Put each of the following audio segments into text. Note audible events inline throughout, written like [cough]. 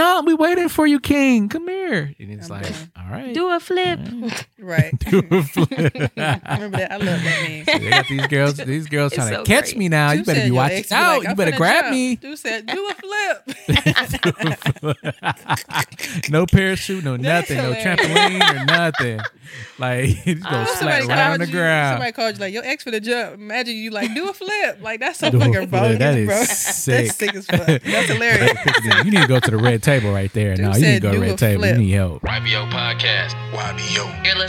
jump. We waiting for you, King. Come here. And it's I'm like, done. all right. Do a flip. Right. Do [laughs] a flip. Remember that? I love that meme. [laughs] they got these girls. These girls It's trying so to catch great. me now. You better be watching ex be out. like, you "I'm better grab jump." me. Dude said, "Do a flip." [laughs] no parachute, no nothing, no trampoline or nothing. Like you just go Uh, flat right on the you, ground. somebody called you like your ex for the jump. Imagine you like do a flip. Like that's so Do fucking flip. bogus, That is bro. sick. That's sick as fuck. That's hilarious. you need to go to the red table right there. Dude now you need to go to the red table. flip. You need help. YBO Podcast. YBO. You're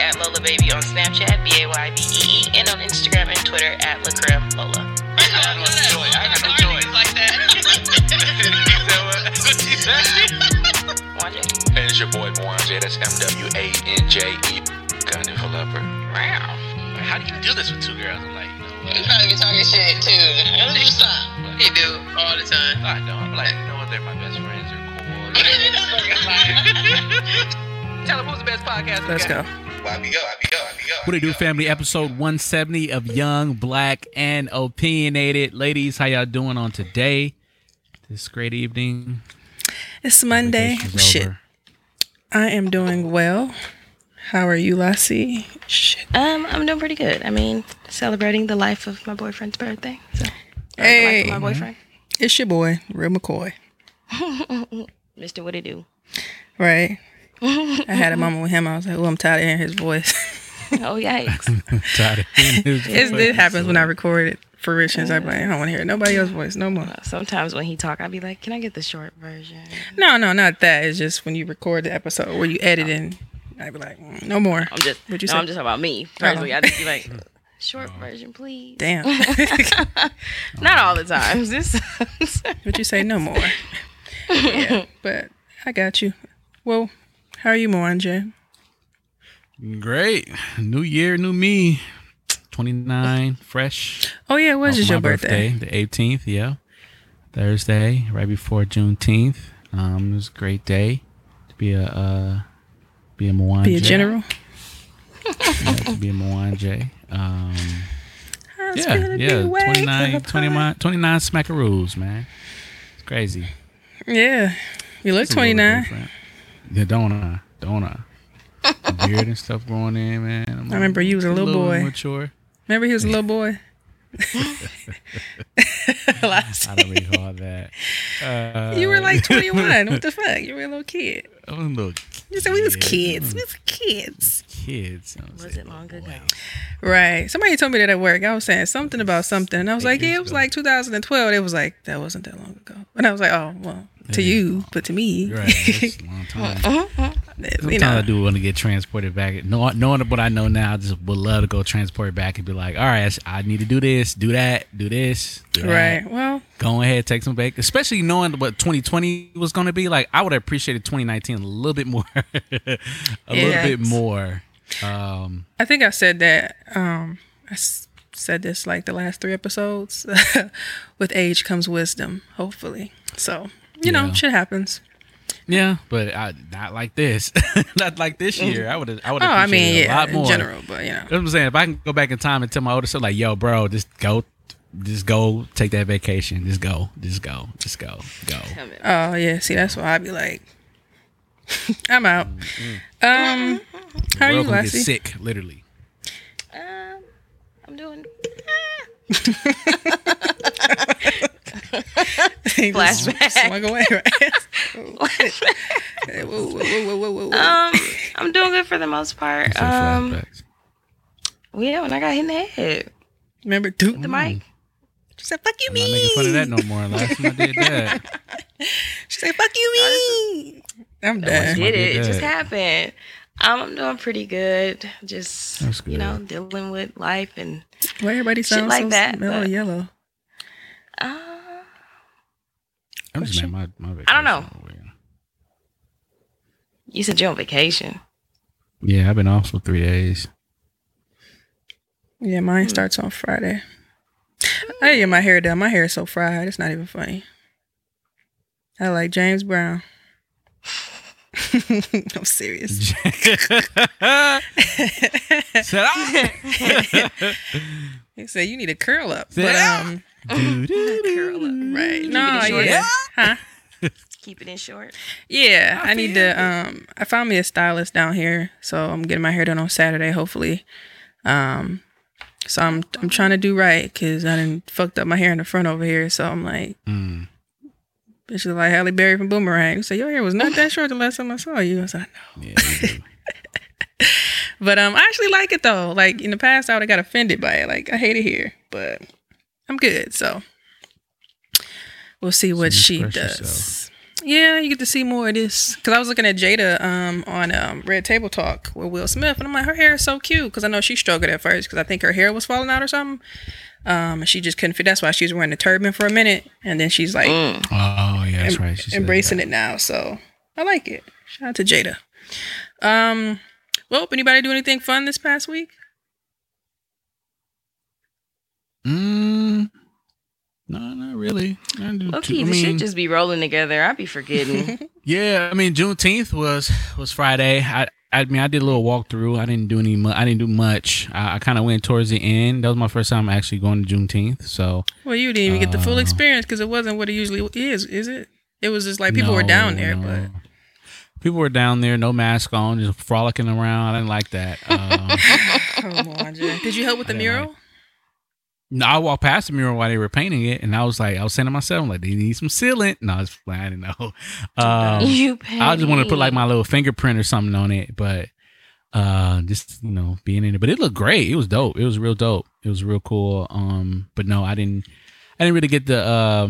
at Lola Baby on Snapchat, B A Y B E E, and on Instagram and Twitter at Lacrim Lola. I got no joy. I got no joy. like that. [laughs] Wanda. And it's your boy Mwanje. That's M W A N J E. Gun developer. Wow. How do you do this with two girls? I'm like, you know You what? probably be talking shit too. Stop. He do all the time. I don't. I'm like, you know what? They're my best friends. They're cool. [laughs] [laughs] Tell him who's the best podcast. we Let's go. What it do, family? Episode 170 of Young, Black, and Opinionated. Ladies, how y'all doing on today? This great evening. It's Monday. Shit. over. I am doing well. How are you, Lassie? Shit. Um, I'm doing pretty good. I mean, celebrating the life of my boyfriend's birthday. So, or the life Hey. of my boyfriend. It's your boy, Real McCoy. [laughs] Mister, what it do? Right. I had a moment with him. I was like, oh, I'm tired of hearing his voice. [laughs] Oh yikes! [laughs] Tired of hearing his voice. it happens when I record it for Richards. I'm like, I don't want to hear nobody else's voice no more. Sometimes when he talk, I'd be like, "Can I get the short version?" No, no, not that. It's just when you record the episode where you edit in, I'd be like, mm, no more. I'm just, What'd you no, say? I'm just talking about me personally. I'd just be like, [laughs] "Short version, please." Damn. Not all the time. This. Would you say no more? yeah, but I got you. Well, how are you, Mwanje? Great. New year, new me. 29, fresh. Oh yeah, Off is my your birthday? The 18th, yeah. Thursday, right before Juneteenth. Um, it was a great day to be a uh, be a Mwanje. Be a general. Yeah, to be a Mwanje. Um, yeah, yeah. way 29, up high. 29, 29 smackaroos, man. It's crazy. Yeah, you look It's a 29. Different. Yeah, don't I? Don't I? Beard and stuff growing in, man. I'm I remember you was a little boy. Mature. Remember he was a little boy. [laughs] [laughs] Last I don't recall that. Uh, You were like [laughs] 21. what the fuck? You were a little kid. I was a little You said we was kids. We was kids. kids. I Was it long ago? Right. Somebody told me that at work. I was saying something about something. And I was Eight like, yeah, it was ago. like 2012. It was like, that wasn't that long ago. And I was like, oh, well, to you, but to me, right. [laughs] A long time. you Sometimes I know. do want to get transported back. Knowing, what I know now, I just would love to go transport back and be like, all right, I need to do this, do that, do this, do that. Right. Well, Go ahead, take some back. Especially knowing what 2020 was going to be like. I would have appreciated 2019 a little bit more. [laughs] a little bit more. Um, I think I said that. Um, I s- said this like the last three episodes. [laughs] With age comes wisdom, hopefully. So, you know, Yeah. shit happens. yeah, but I, not like this. [laughs] not like this year. I would have. I would Oh. I mean, a yeah, lot in general, but you know. That's what I'm saying. If I can go back in time and tell my older self, like, yo, bro, just go, just go, take that vacation. Just go, just go, just go, go. Oh yeah, see that's why I'd be like, [laughs] I'm out. Um, how are you, World gonna get sick, literally. Um, I'm doing. [laughs] He just Flashback. Swung away, right? Whoa, whoa, whoa. Um, I'm doing good for the most part. Say Um, flashbacks. yeah, when I got hit in the head, Remember, dude? the mic. She said, "Fuck you, I'm me." not making fun of that no more. Last time I did that, [laughs] She said, "Fuck you, me." I'm done. Might Did it? It just happened. Um, I'm doing pretty good. Just That's you know, dealing with life and Why everybody Shit sounds like so that, mellow but- yellow? uh, I'm just mad my my vacation. I don't know. you said you're on vacation. Yeah, I've been off for three days. Yeah, mine starts on Friday. I didn't get my hair done. My hair is so fried. It's not even funny. I like James Brown. [laughs] I'm serious. [laughs] [laughs] Shut up. He said you need a curl up. Sit But down. um, Curl up. Right? No, yeah, huh? [laughs] Keep it in short. Yeah, I I, need feel to. Um, I found me a stylist down here, so I'm getting my hair done on Saturday, hopefully. Um, so I'm I'm trying to do right because I didn't fucked up my hair in the front over here. So I'm like, Mm. bitch, look like Halle Berry from Boomerang. You say your hair was not that short the last time I saw you. I was like, no. Yeah. [laughs] [laughs] But um, I actually like it though. Like in the past, I would have got offended by it. Like I hate it here, but I'm good. So we'll see what So she does. yourself. Yeah, you get to see more of this. Cause I was looking at Jada um on um Red Table Talk with Will Smith, and I'm like, her hair is so cute. Cause I know she struggled at first, cause I think her hair was falling out or something. Um, and she just couldn't fit. That's why she was wearing the turban for a minute, and then she's like Mm. Oh, yeah, that's em- right. She embracing that. it now. So I like it. Shout out to Jada. Um, well, anybody do anything fun this past week? Mm, no, not really. I didn't do Okay, too- I the shit just be rolling together. I'd be forgetting. [laughs] Yeah, I mean Juneteenth was was Friday. I I mean I did a little walkthrough. I didn't do any. Mu- I didn't do much. I, I kind of went towards the end. That was my first time actually going to Juneteenth. So Well, you didn't even get the full Uh, experience because it wasn't what it usually is, is it? It was just like people were down there, no. but people were down there, no mask on, just frolicking around. I didn't like that. Um, [laughs] come on, Jay. Did you help with the I didn't mural? No, I walked past the mural while they were painting it, and I was like, I was saying to myself, like, they need some sealant. No, I was playing. I didn't know. Um, you I just wanted to put like my little fingerprint or something on it, but uh just you know being in it. But it looked great. It was dope. It was real dope. It was real cool. Um but no i didn't i didn't really get the uh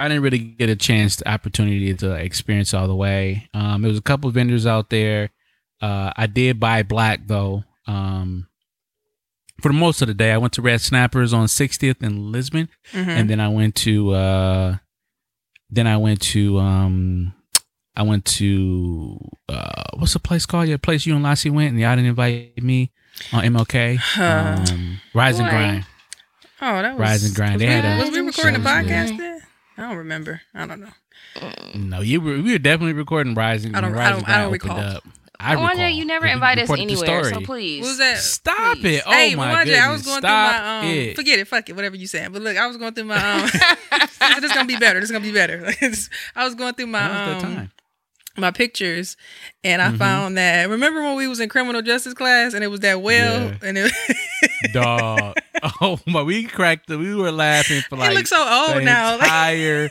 i didn't really get a chance the opportunity to experience all the way. Um there was a couple of vendors out there. Uh i did buy black though. Um for the most of the day i went to red snappers on 60th in lisbon Mhm. and then I went to uh then I went to um I went to uh what's the place called? Yeah, place you and Lassie went and y'all didn't invite me on MLK. Huh. Um Rise and Grind. oh, that was Rise and Grind. Was, They we, had a- was we recording a podcast then? I don't remember. I don't know. No, you were we were definitely recording Rise and I don't- I don't- I don't recall. up. I I wonder you never invite us anywhere. So please. What was that? Stop Please. it. Oh hey, my Wanda, goodness. I was going Stop through my um. it. Forget it. Fuck it. Whatever you saying. But look, I was going through my [laughs] um. this is gonna be better. This is gonna be better. [laughs] I was going through my That was um, time. my pictures, and I Mhm. found that. Remember when we was in criminal justice class, and it was that well, Yeah. and it, [laughs] Dog. Oh my we cracked the, we were laughing for like it looks so old the now. Like, entire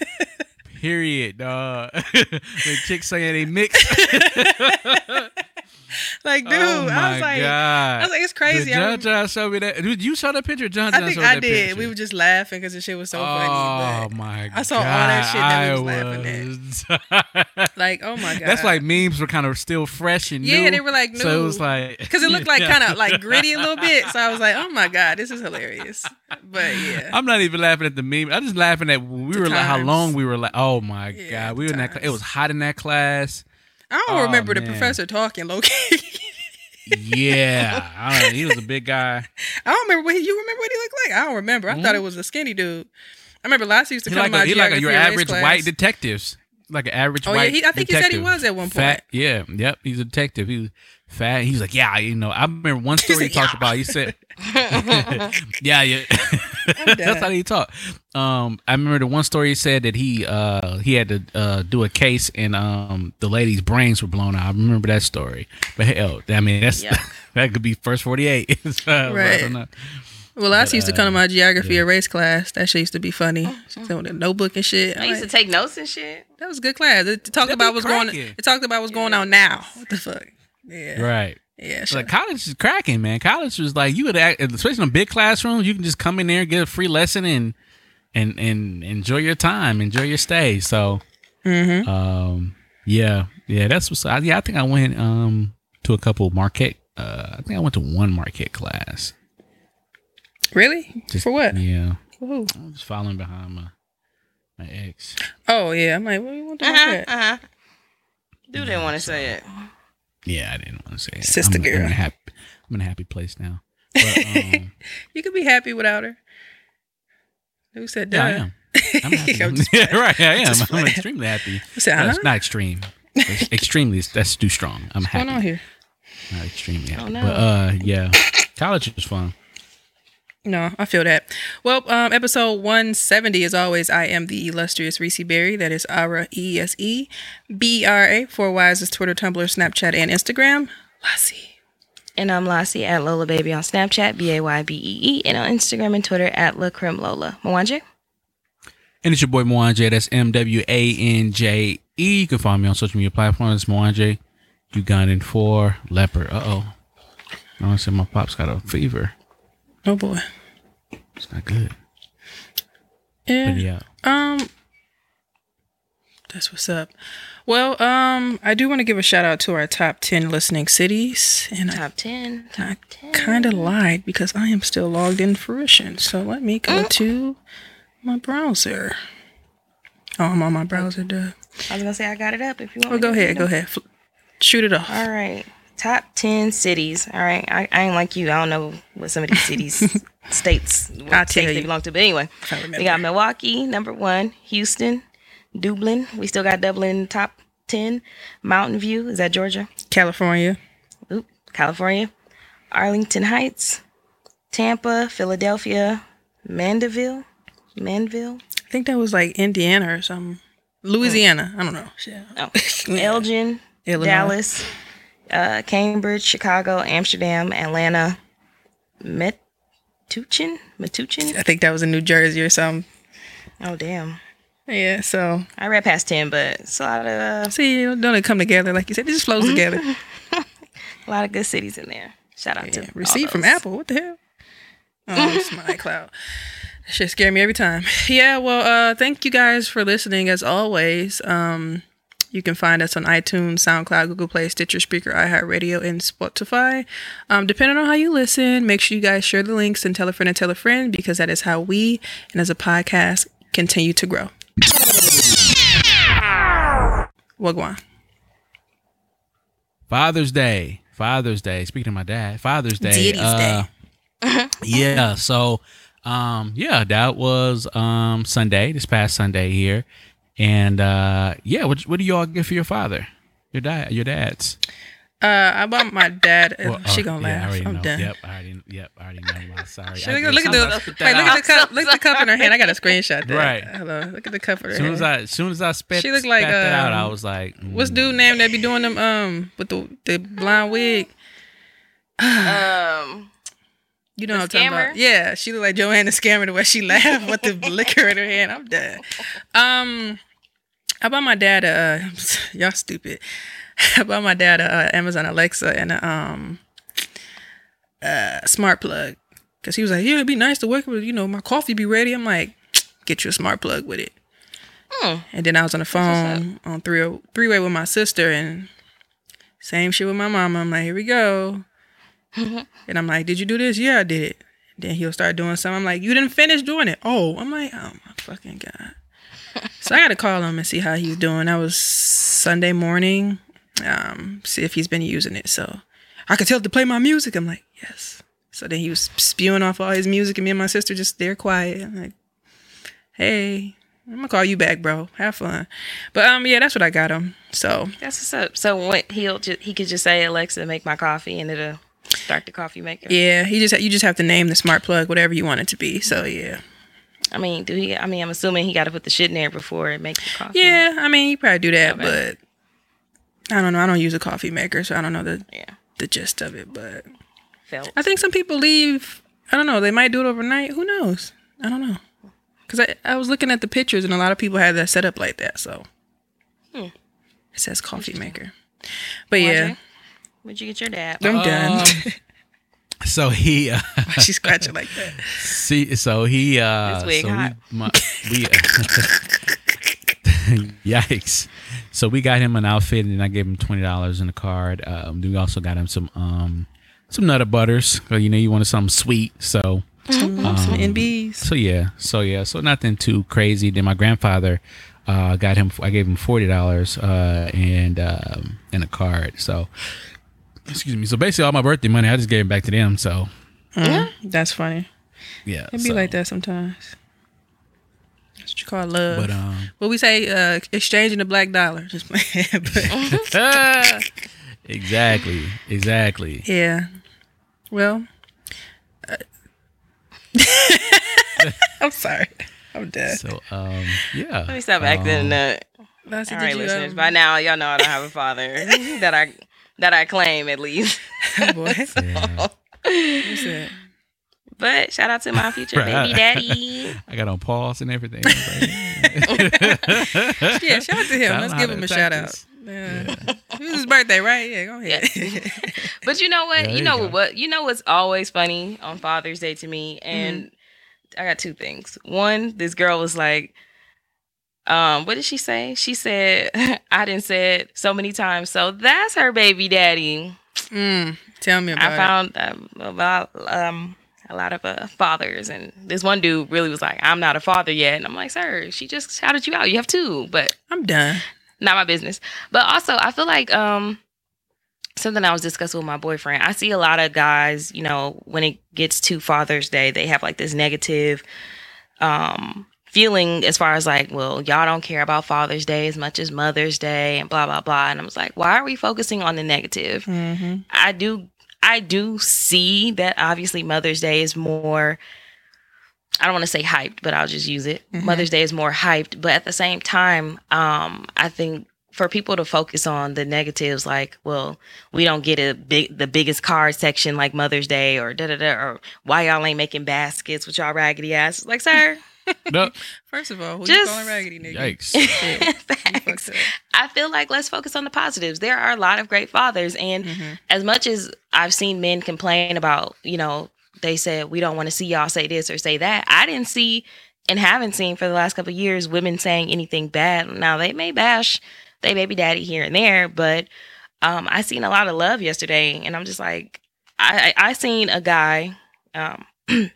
period, dog. [laughs] the chick saying they mixed. [laughs] [laughs] [laughs] like, dude, oh I was like, god! I was like, it's crazy. Did I, John John show me that? Did you saw that picture? John John I think I did. Picture. We were just laughing because the shit was so oh funny. Oh my god! I saw all that shit that we was laughing at. [laughs] like, oh my god, That's like memes were kind of still fresh and Yeah, new. they were like new. So it was like because it looked like kind of like gritty a little [laughs] bit. So I was like, oh my god, this is hilarious. But yeah, I'm not even laughing at the meme. I'm just laughing at we The were like how long we were like. Oh my Yeah, god, we were in that. It was hot in that class. I don't Oh, remember the professor talking low key. [laughs] Yeah, I don't know. He was a big guy. I don't remember what he, you remember what he looked like. I don't remember. I thought it mm-hmm. was a skinny dude. I remember last used to He come like to my a, he like a, your average class. white detectives. Like an average Oh, yeah, he- I think he said he was at one Fat, point. yeah, yep. He's a detective. He was fat. He's like, yeah, you know. I remember one [laughs] story he talked "Yeah." about. He said, [laughs] yeah, yeah. [laughs] That's how he talked. Um, I remember the one story he said that he uh he had to uh do a case and um the lady's brains were blown out. I remember that story. But hell, I mean that's Yuck. [laughs] that could be first forty eight. [laughs] so, I Right. don't know. Well, last used to come to my geography yeah. and race class. That shit used to be funny. She said with a notebook and shit. I I'm used to take notes and shit. that was a good class. It talked That about be what's going. It talked about what's going on now. What the fuck? Yeah. Right. Yeah. Sure. Like college is cracking, man. College was like you would act, especially in a big classrooms. You can just come in there, and get a free lesson, and and and enjoy your time, enjoy your stay. So, Mhm. um, yeah, yeah, that's what's. I, yeah, I think I went um to a couple Marquette. Uh, I think I went to one Marquette class. Really? Just, For what? Yeah, Who? I was following behind my my ex. Oh yeah. I'm like, what do you want to Uh uh huh. Uh huh. Do they want to say it? Yeah, I didn't want to say it. Sister I'm, I'm girl. in a happy, I'm in a happy place now. [laughs] But, um, You could be happy without her. Who said yeah, I that? am. [laughs] I'm happy. I'm [laughs] yeah, right. I am. I'm extremely happy. Said, That's huh? not extreme. It's extremely. That's too strong. I'm What's going on here? Not extremely happy. no. But uh, yeah, college was fun. No, I feel that. Well, um, episode 170, as always, I am the illustrious Reese Berry. That is Ara E S E B R A. Four Wise is Twitter, Tumblr, Snapchat, and Instagram. Lassie. And I'm Lassie at Lola Baby on Snapchat, B A Y B E E, and on Instagram and Twitter at La Creme Lola. Mwanje? And it's your boy Mwanje. That's M W A N J E. You can find me on social media platforms. Mwanje, Ugandan for leopard. Uh oh. I want to say my pop's got a fever. Oh boy. It's not good. Yeah. But yeah. Um, that's what's up. Well, um, I do want to give a shout out to our top ten listening cities, and I Top 10. Top 10. kind of lied because I am still logged in fruition. So let me go to my browser. Oh, I'm on my browser. Duh. I was going to say I got it up if you want Well, go to ahead. read Go ahead. Fl- Shoot it off. All right. Top 10 cities. All right. I, I ain't like you. I don't know what some of these cities, [laughs] states, what I'll states they belong to. But anyway, If I remember. we got Milwaukee, number one. Houston, Dublin. We still got Dublin in the top 10. Mountain View. Is that Georgia? California. Oop, California. Arlington Heights. Tampa, Philadelphia, Mandeville. Manville. I think that was like Indiana or something. Louisiana. I don't know. Shit. Oh, [laughs] Elgin, Illinois. Dallas, uh, Cambridge, Chicago, Amsterdam, Atlanta, Metuchen, Metuchen. I think that was in New Jersey or something. Oh damn! Yeah. So I read past ten, but it's a lot of uh, see, don't it come together like you said? It just flows together. [laughs] a lot of good cities in there. Shout out to Yeah, all receipt from. Apple. What the hell? Oh, it's [laughs] my iCloud. That shit scare me every time. [laughs] Yeah, well, uh, thank you guys for listening as always. Um, you can find us on iTunes, SoundCloud, Google Play, Stitcher, Spreaker, iHeartRadio, and Spotify. Um, depending on how you listen, make sure you guys share the links and tell a friend and tell a friend because that is how we and as a podcast continue to grow. Wagwan. Father's Day. Father's Day. Speaking of my dad, Father's Day. Daddy's uh, Day. [laughs] yeah. So, um, yeah, that was um Sunday. This past Sunday here, and uh, yeah. What what do y'all get for your father? Your dad. Your dad's. Uh, I bought my dad. Well, she uh, gonna yeah, laugh. already I'm know. done. Yep, I already. Yep, I already know. I'm sorry. She- I Look, look at the sometimes I spit that wait, look at the cup. Look at the cup in her hand. I got a [laughs] screenshot. That. Right. Hello. Look at the cup in her As soon hand. as I, as soon as I spit, She look like, spat that out, um, I was like, What's mm. dude name that be doing them um with the the blonde wig? Um, [sighs] You know The what I'm talking about? Yeah, she look like Joanne the scammer the way she laughed with the liquor in her hand. I'm done. Um, I bought my dad a uh, [laughs] y'all stupid. [laughs] I bought my dad a uh, Amazon Alexa and a um uh smart plug because he was like, yeah, it'd be nice to work with. You know, my coffee be ready. I'm like, [tsk] get you a smart plug with it. Hmm. And then I was on the phone on three three way with my sister and same shit with my mama. I'm like, here we go. [laughs] and I'm like, did you do this? Yeah, I did it. Then he'll start doing something. I'm like, you didn't finish doing it. Oh, I'm like, oh my fucking god. [laughs] so I got to call him and see how he's doing. That was Sunday morning. Um, see if he's been using it. So I could tell him to play my music. I'm like, yes. So then he was spewing off all his music, and me and my sister just there quiet. I'm like, hey, I'm gonna call you back, bro. Have fun. But um, yeah, that's what I got him. So that's what's up. So what he'll just he could just say Alexa make my coffee and it'll start the coffee maker. yeah, he just you just have to name the smart plug whatever you want it to be. So yeah, I mean, do he? I mean, I'm assuming he got to put the shit in there before it makes the coffee. yeah. I mean, he probably do that, Okay. but I don't know. I don't use a coffee maker, so I don't know the Yeah. the gist of it. But Felt. I think some people leave. I don't know. They might do it overnight. Who knows? I don't know. Cause I I was looking at the pictures and a lot of people had that set up like that. So Hmm. it says coffee maker. But yeah, Where'd you get your dad? I'm done. [laughs] So he, uh, She's scratching like that. [laughs] see, so he, uh, wig so hot. we, my, we, [laughs] yikes. So we got him an outfit, and I gave him twenty dollars in the card. Um, we also got him some, um, some Nutter Butters. 'cause, You know, you wanted something sweet, so. Some Um, NBs. So yeah, so yeah, so nothing too crazy. Then my grandfather uh, got him. I gave him forty dollars uh, and um, and a card. So excuse me. So basically, all my birthday money, I just gave it back to them. So That's funny. yeah, It be so- like that sometimes. That's what you call love. But um, what we say, uh, exchanging the black dollar. Just [laughs] playing. [laughs] Exactly, exactly. yeah. Well, uh, [laughs] I'm sorry. I'm dead. So um, yeah. Let me stop acting Um, a nut. That's All did right, you, listeners. um, By now, y'all know I don't have a father that I that I claim at least. oh boy. [laughs] Yeah. What's that? But shout out to my future baby daddy. [laughs] I got on pause and everything. [laughs] Like, yeah. Yeah, shout out to him. Let's give him a shout attack out. this. Yeah. It was his birthday, right? Yeah, go ahead. But you know what? Yeah, you you know go. what? You know what's always funny on Father's Day to me, and mm-hmm. I got two things. One, this girl was like, um, what did she say? She said, [laughs] "I didn't say it so many times." So that's her baby daddy. mm, tell me about I found um, about um a lot of uh, fathers, and this one dude really was like, "I'm not a father yet," and I'm like, "Sir, she just shouted you out. You have two, but. I'm done. not my business." But also, I feel like um something I was discussing with my boyfriend. I see a lot of guys, you know, when it gets to Father's Day, they have like this negative um feeling as far as like, well, y'all don't care about Father's Day as much as Mother's Day and blah blah blah. And I was like, why are we focusing on the negative? Mm-hmm. I do I do see that obviously Mother's Day is more I don't want to say hyped, but I'll just use it. Mhm. Mother's Day is more hyped, but at the same time, um I think for people to focus on the negatives like, well, we don't get a big the biggest card section like Mother's Day or da da da or why y'all ain't making baskets with y'all raggedy asses. Like, sir, [laughs] No, First of all, who you Just- calling raggedy nigga? yikes. Shit. [laughs] Facts. I feel like let's focus on the positives. There are a lot of great fathers, and Mhm. as much as I've seen men complain about, you know, they said we don't want to see y'all say this or say that. I didn't see and haven't seen for the last couple of years women saying anything bad. Now they may bash they baby daddy here and there, but um, I seen a lot of love yesterday, and I'm just like, I I, I seen a guy, um, [clears throat]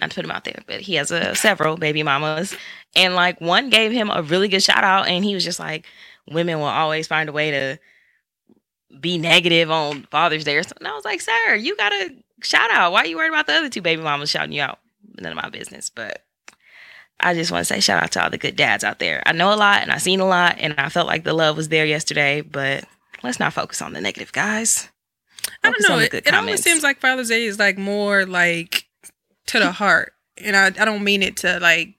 not to put him out there, but he has a several baby mamas, and like one gave him a really good shout out, and he was just like, women will always find a way to be negative on Father's Day or something. I was like, sir, you got to shout out. Why are you worried about the other two baby mamas shouting you out? None of my business. But I just want to say shout out to all the good dads out there. I know a lot and I've seen a lot and I felt like the love was there yesterday, but let's not focus on the negative, guys. I don't know. It, it almost seems like Father's Day is like more like to the heart, and I, I don't mean it to like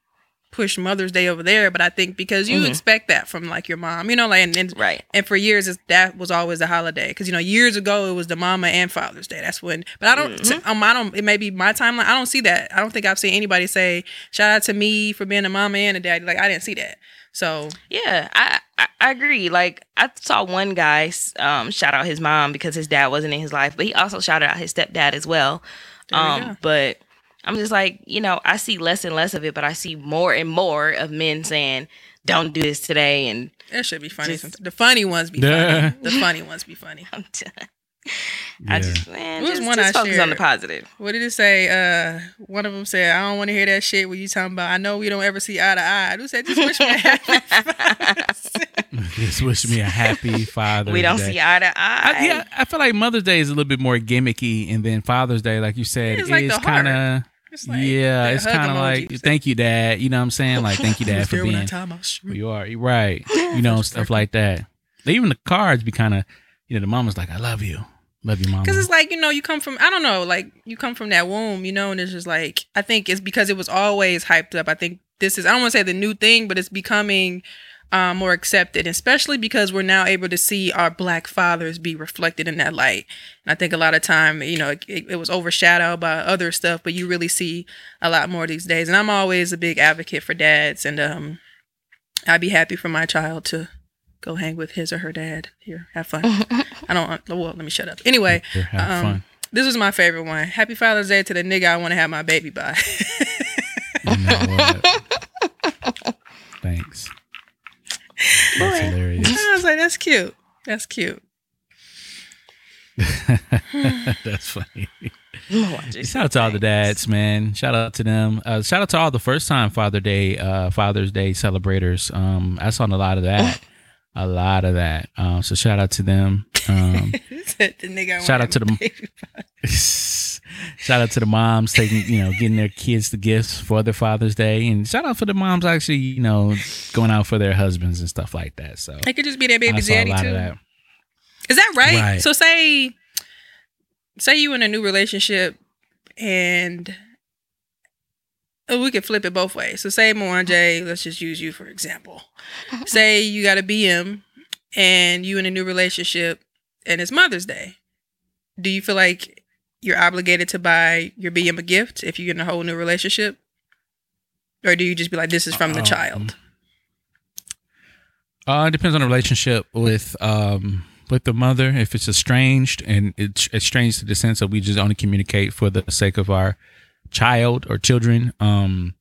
push Mother's Day over there, but I think because you Mhm. expect that from like your mom, you know, like and, and, Right. and for years it's, that was always a holiday because you know years ago it was the Mama and Father's Day. That's when, but I don't, Mhm. um, I don't. It may be my timeline. I don't see that. I don't think I've seen anybody say shout out to me for being a mama and a daddy. Like I didn't see that. So Yeah, I, I I agree. Like I saw one guy um shout out his mom because his dad wasn't in his life, but he also shouted out his stepdad as well. Um go. but I'm just like, you know, I see less and less of it, but I see more and more of men saying, "Don't do this today," and that should be funny. Just- sometimes. The funny ones be Yeah. funny. The funny ones be funny. [laughs] I'm done. Yeah. I just man, There was just, one just I focus on the positive. What did it say? Uh, one of them said, "I don't want to hear that shit." When you talking about, I know we don't ever see eye to eye. Who said, "Just wish me a [laughs] happy." [laughs] Just wish me a happy Father's we don't Day. see eye to eye. I, yeah, I feel like Mother's Day is a little bit more gimmicky, and then Father's Day, like you said, It's is the heart. kind of It's like yeah, it's kind of like thank you, Dad. You know what I'm saying? Like thank you, [laughs] Dad, for there when I being who you are. You're right. [laughs] You know stuff like that. Even the cards be kind of you know the mama's like I love you, love you, mama. Because it's like you know, you come from I don't know, like you come from that womb, you know, and it's just like I think it's because it was always hyped up. I think this is I don't want to say the new thing, but it's becoming um, more accepted, especially because we're now able to see our black fathers be reflected in that light. And I think a lot of time, you know, it, it was overshadowed by other stuff, but you really see a lot more these days. And I'm always a big advocate for dads, and um, I'd be happy for my child to go hang with his or her dad. Here, have fun. [laughs] I don't. Well, let me shut up. Anyway, Here, have um, fun. this was my favorite one. Happy Father's Day to the nigga I want to have my baby by. You know what? [laughs] Thanks. That's hilarious. I was like, that's cute. That's cute. [laughs] That's funny. Shout out to all the dads, man. Shout out to them. Uh, shout out to all the first time Father Day, uh, Father's Day celebrators. Um, I saw a lot of that. A lot of that. Um, so shout out to them. Um, [laughs] the Shout out to the- [laughs] shout out to the moms taking, you know, getting their kids the gifts for their Father's Day, and shout out for the moms actually, you know, going out for their husbands and stuff like that. So It could just be their baby daddy too. that. Is that right? Right. So say say you in a new relationship and we could flip it both ways. So say Moan let's just use you for example. [laughs] say you got a BM and you in a new relationship and it's Mother's Day. Do you feel like you're obligated to buy your BM a gift if you're in a whole new relationship? Or do you just be like, this is from the Um, child? Uh, it depends on the relationship with um with the mother. If it's estranged and it's estranged to the sense that we just only communicate for the sake of our child or children, um,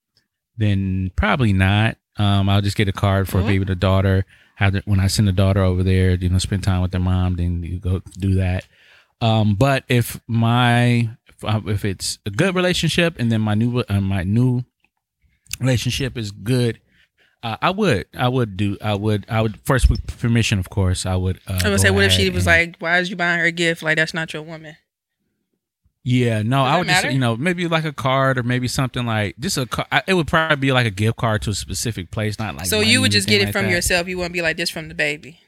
then probably not. Um, I'll just get a card for Mhm. maybe the daughter. Have the, when I send the daughter over there, you know, spend time with their mom, then you go do that. Um, but if my if, if it's a good relationship and then my new uh, my new relationship is good, uh, I would, I would do, I would, I would first with permission, of course. I would. Uh, I was say, what if she was and- like, "Why is you buying her a gift? Like that's not your woman." Yeah, no, Does I that would just, you know, maybe like a card or maybe something like just a. ca- I- It would probably be like a gift card to a specific place, not like. so you would just get it like from that. yourself. You wouldn't be like this from the baby.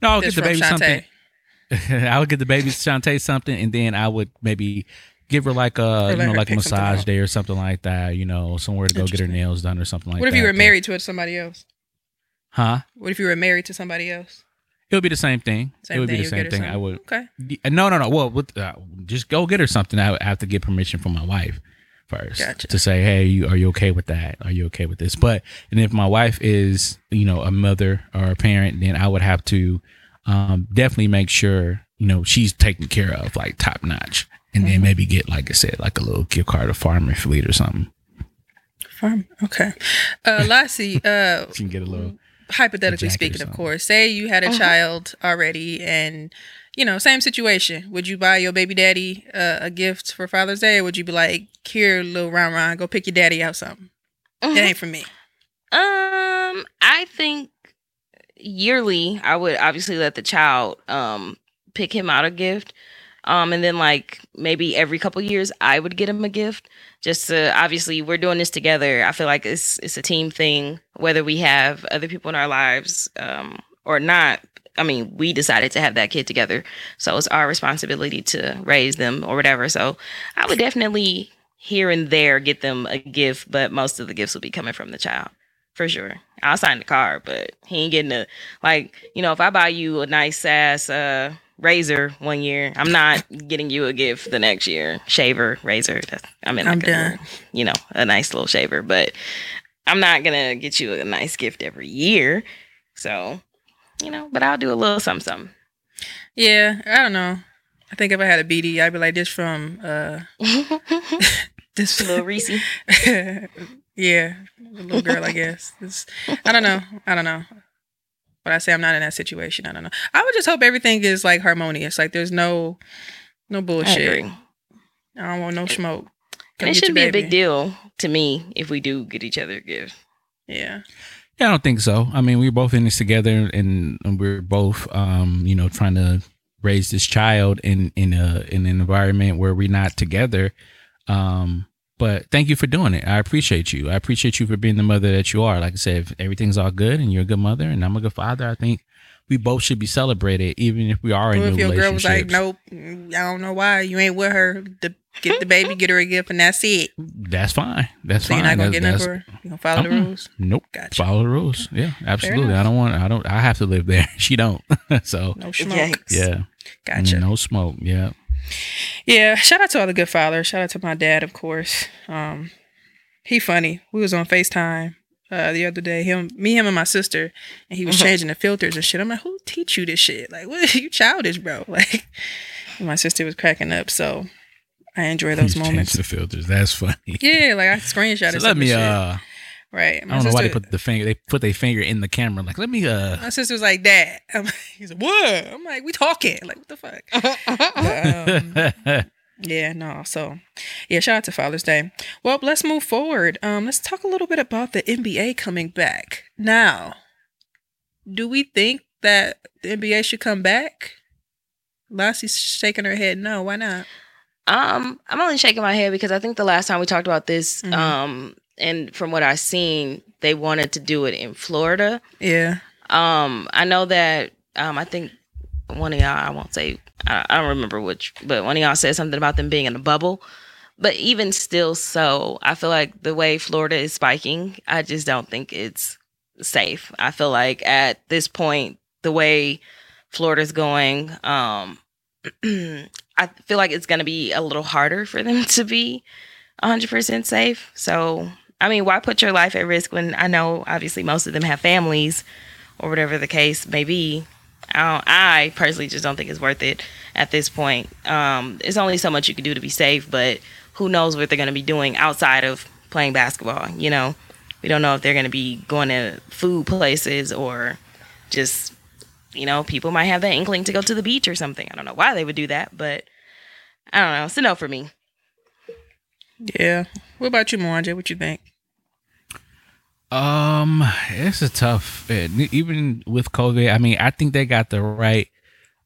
No, I'll This get the baby Shantae. something. [laughs] I would get the baby Shantae something, and then I would maybe give her like a you know like a massage day or something like that. You know, somewhere to go get her nails done or something like that. what that. if you were but- married to somebody else? Huh? What if you were married to somebody else? It would be the same thing. Same it would thing. be the same thing. I would. Okay. No, no, no. Well, with, uh, just go get her something. I would have to get permission from my wife first Gotcha. to say, "Hey, you, are you okay with that? Are you okay with this?" But and if my wife is, you know, a mother or a parent, then I would have to um, definitely make sure, you know, she's taken care of, like top notch, and Mm-hmm. then maybe get, like I said, like a little gift card of Farm & Fleet or something. Farm. Okay. Uh, Lassie. [laughs] Uh, She can get a little. Hypothetically A jacket or speaking, of course, say you had a Uh-huh. child already, and you know, same situation. Would you buy your baby daddy uh, a gift for Father's Day, or would you be like, "Here, little round round, go pick your daddy out something"? Mhm. It ain't for me. Um, I think yearly I would obviously let the child um pick him out a gift. Um, and then like maybe every couple years I would get him a gift. Just to obviously we're doing this together. I feel like it's it's a team thing, whether we have other people in our lives um or not. I mean, we decided to have that kid together. So it's our responsibility to raise them or whatever. So I would definitely here and there get them a gift, but most of the gifts will be coming from the child for sure. I'll sign the card, but he ain't getting a like, you know, if I buy you a nice ass uh razor one year, I'm not getting you a gift the next year. Shaver, razor. That's, I mean, I'm like a done. you know, a nice little shaver, but I'm not gonna get you a nice gift every year. So, you know, but I'll do a little something, something. Yeah, I don't know. I think if I had a BD, I'd be like this from uh [laughs] this little [laughs] Reese. yeah, a little girl, I guess. This, I don't know. I don't know. But I say I'm not in that situation. I don't know. I would just hope everything is like harmonious. Like there's no no I bullshit. agree. I don't want no smoke. Come And it should your be a big deal to me if we do get each other a gift. Yeah. Yeah, I don't think so. I mean, we're both in this together, and, and we're both, um, you know, trying to raise this child in in a in an environment where we're not together. Um, but thank you for doing it. I appreciate you. I appreciate you for being the mother that you are. Like I said, if everything's all good and you're a good mother and I'm a good father, I think we both should be celebrated, even if we are in Or new if your girl was like, nope, I don't know why you ain't with her. The, get the baby, get her a gift, and that's it. That's fine. That's So fine. you're not gonna That's- get nothing that's- for her. You gonna follow the rules. Nope. Gotcha. Follow the rules. Yeah, absolutely. I don't want. I don't. I have to live there. [laughs] She don't. [laughs] so No smoke. Yikes. yeah. Gotcha. No smoke. Yeah. Yeah, shout out to all the good fathers. Shout out to my dad, of course. Um, he funny. We was on Facetime uh, the other day. Him, me, him, and my sister, and he was Mhm. changing the filters and shit. I'm like, who teach you this shit? Like, what? [laughs] You childish, bro. [laughs] Like, my sister was cracking up. So I enjoy those Change moments. the filters. That's funny. Yeah, like I screenshotted. So let me. shit. Uh, right. I don't know why they put the finger. They put their finger in the camera. Like, let me. Uh. My sister was like, "Dad." [laughs] I'm like, He's like, "What?" I'm like, "We talking." Like, what the fuck? [laughs] But, um, Yeah, no. So, yeah, shout out to Father's Day. Well, let's move forward. Um, let's talk a little bit about the NBA coming back. Now, do we think that the NBA should come back? Lassie's shaking her head. No, why not? Um, I'm only shaking my head because I think the last time we talked about this, Mhm. um, and from what I've seen, they wanted to do it in Florida. Yeah. Um, I know that um, I think one of y'all, I won't say, I, I don't remember which, but one of y'all said something about them being in a bubble. But even still, so I feel like the way Florida is spiking, I just don't think it's safe. I feel like at this point, the way Florida's going, um, [clears throat] I feel like it's going to be a little harder for them [laughs] to be 100% safe. So, I mean, why put your life at risk when I know obviously most of them have families or whatever the case may be? I, I personally just don't think it's worth it at this point. Um, only so much you can do to be safe, but who knows what they're going to be doing outside of playing basketball? You know, we don't know if they're going to be going to food places or just, you know, people might have that inkling to go to the beach or something. I don't know why they would do that, but I don't know. It's a no for me. Yeah. What about you, Mwanje? What you think? Um, it's a tough. eh, Even with COVID, I mean, I think they got the right.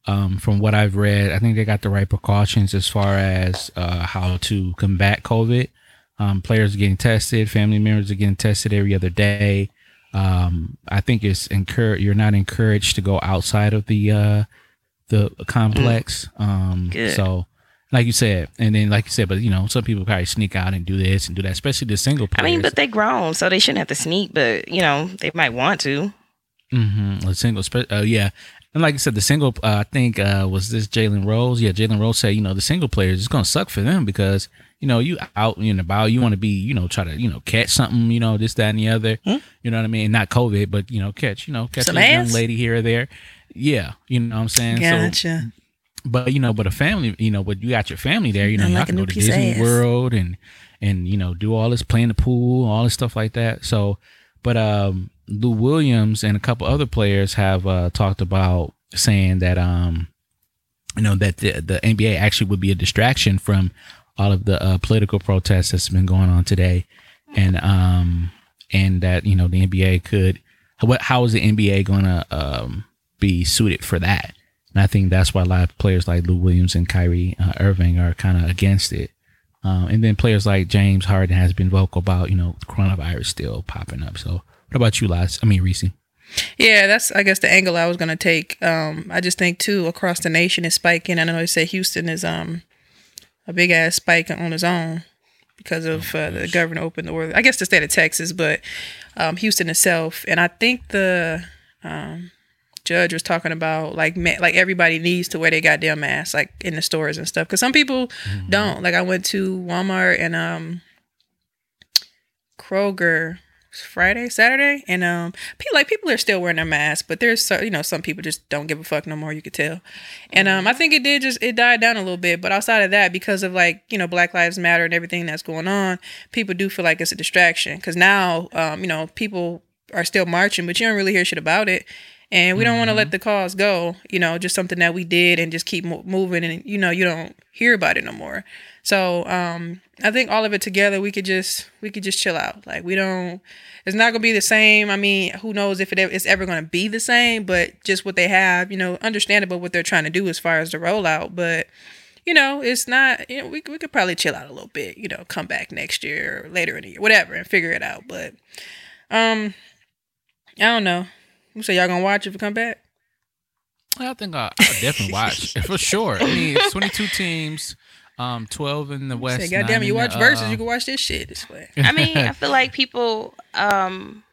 Um, from what I've read, I think they got the right precautions as far as uh, how to combat COVID. Um, players are getting tested, family members are getting tested every other day. Um, I think it's encouraged. You're not encouraged to go outside of the uh, the complex. Um, Good. so, like you said, and then like you said, but you know, some people probably sneak out and do this and do that, especially the single Players. I mean, but they grown, so they shouldn't have to sneak, but, you know, they might want to. Mm-hmm. A single, uh, yeah. And like I said, the single, uh, I think, uh, was this Jalen Rose? Yeah, Jalen Rose said, you know, the single players is going to suck for them because, you know, you out and about, you want to be, you know, try to, you know, catch something, you know, this, that, and the other. Hmm? You know what I mean? Not COVID, but, you know, catch, you know, catch Some a young lady here or there. Yeah. You know what I'm saying? So, Gotcha. But you know, but a family, you know, but you got your family there, you know, Nothing you like can go to Disney. World and and you know do all this, play in the pool, all this stuff like that. So, but um, Lou Williams and a couple other players have uh, talked about saying that um, you know that the the NBA actually would be a distraction from all of the uh, political protests that's been going on today, and um, and that you know the NBA could what how is the NBA gonna um be suited for that? And I think that's why a lot of players like Lou Williams and Kyrie uh, Irving are kind of against it. Um, and then players like James Harden has been vocal about, you know, coronavirus still popping up. So what about you, Laz? I mean, Reese. Yeah, that's I guess the angle I was gonna take. Um, I just think too across the nation is spiking. I know they say Houston is um a big ass spike on its own because of uh, the governor opened the. I guess the state of Texas, but um, Houston itself, and I think the um, judge was talking about like ma- like everybody needs to wear their goddamn mask like in the stores and stuff because some people don't. Like I went to Walmart and um Kroger Friday, Saturday, and um, pe- like people are still wearing their masks, but there's so you know some people just don't give a fuck no more. You could tell, and um, I think it did just it died down a little bit. But outside of that, because of like you know Black Lives Matter and everything that's going on, people do feel like it's a distraction because now um, you know people are still marching, but you don't really hear shit about it. And we don't want to let the cause go, you know, just something that we did and just keep mo- moving and, you know, you don't hear about it no more. So um, I think all of it together, we could just we could just chill out. Like we don't, it's not gonna be the same. I mean, who knows if it ever, it's ever gonna be the same? But just what they have, you know, understandable what they're trying to do as far as the rollout. But you know, it's not. You know, we we could probably chill out a little bit. You know, come back next year or later in the year, whatever, and figure it out. But um, I don't know. You say y'all gonna watch if it come back? I think I, I'll definitely watch [laughs] for sure. I mean, it's 22 teams, um, 12 in the West. Say, goddamn, nine you watch the, verses, uh, you can watch this shit this way. [laughs] I mean, I feel like people um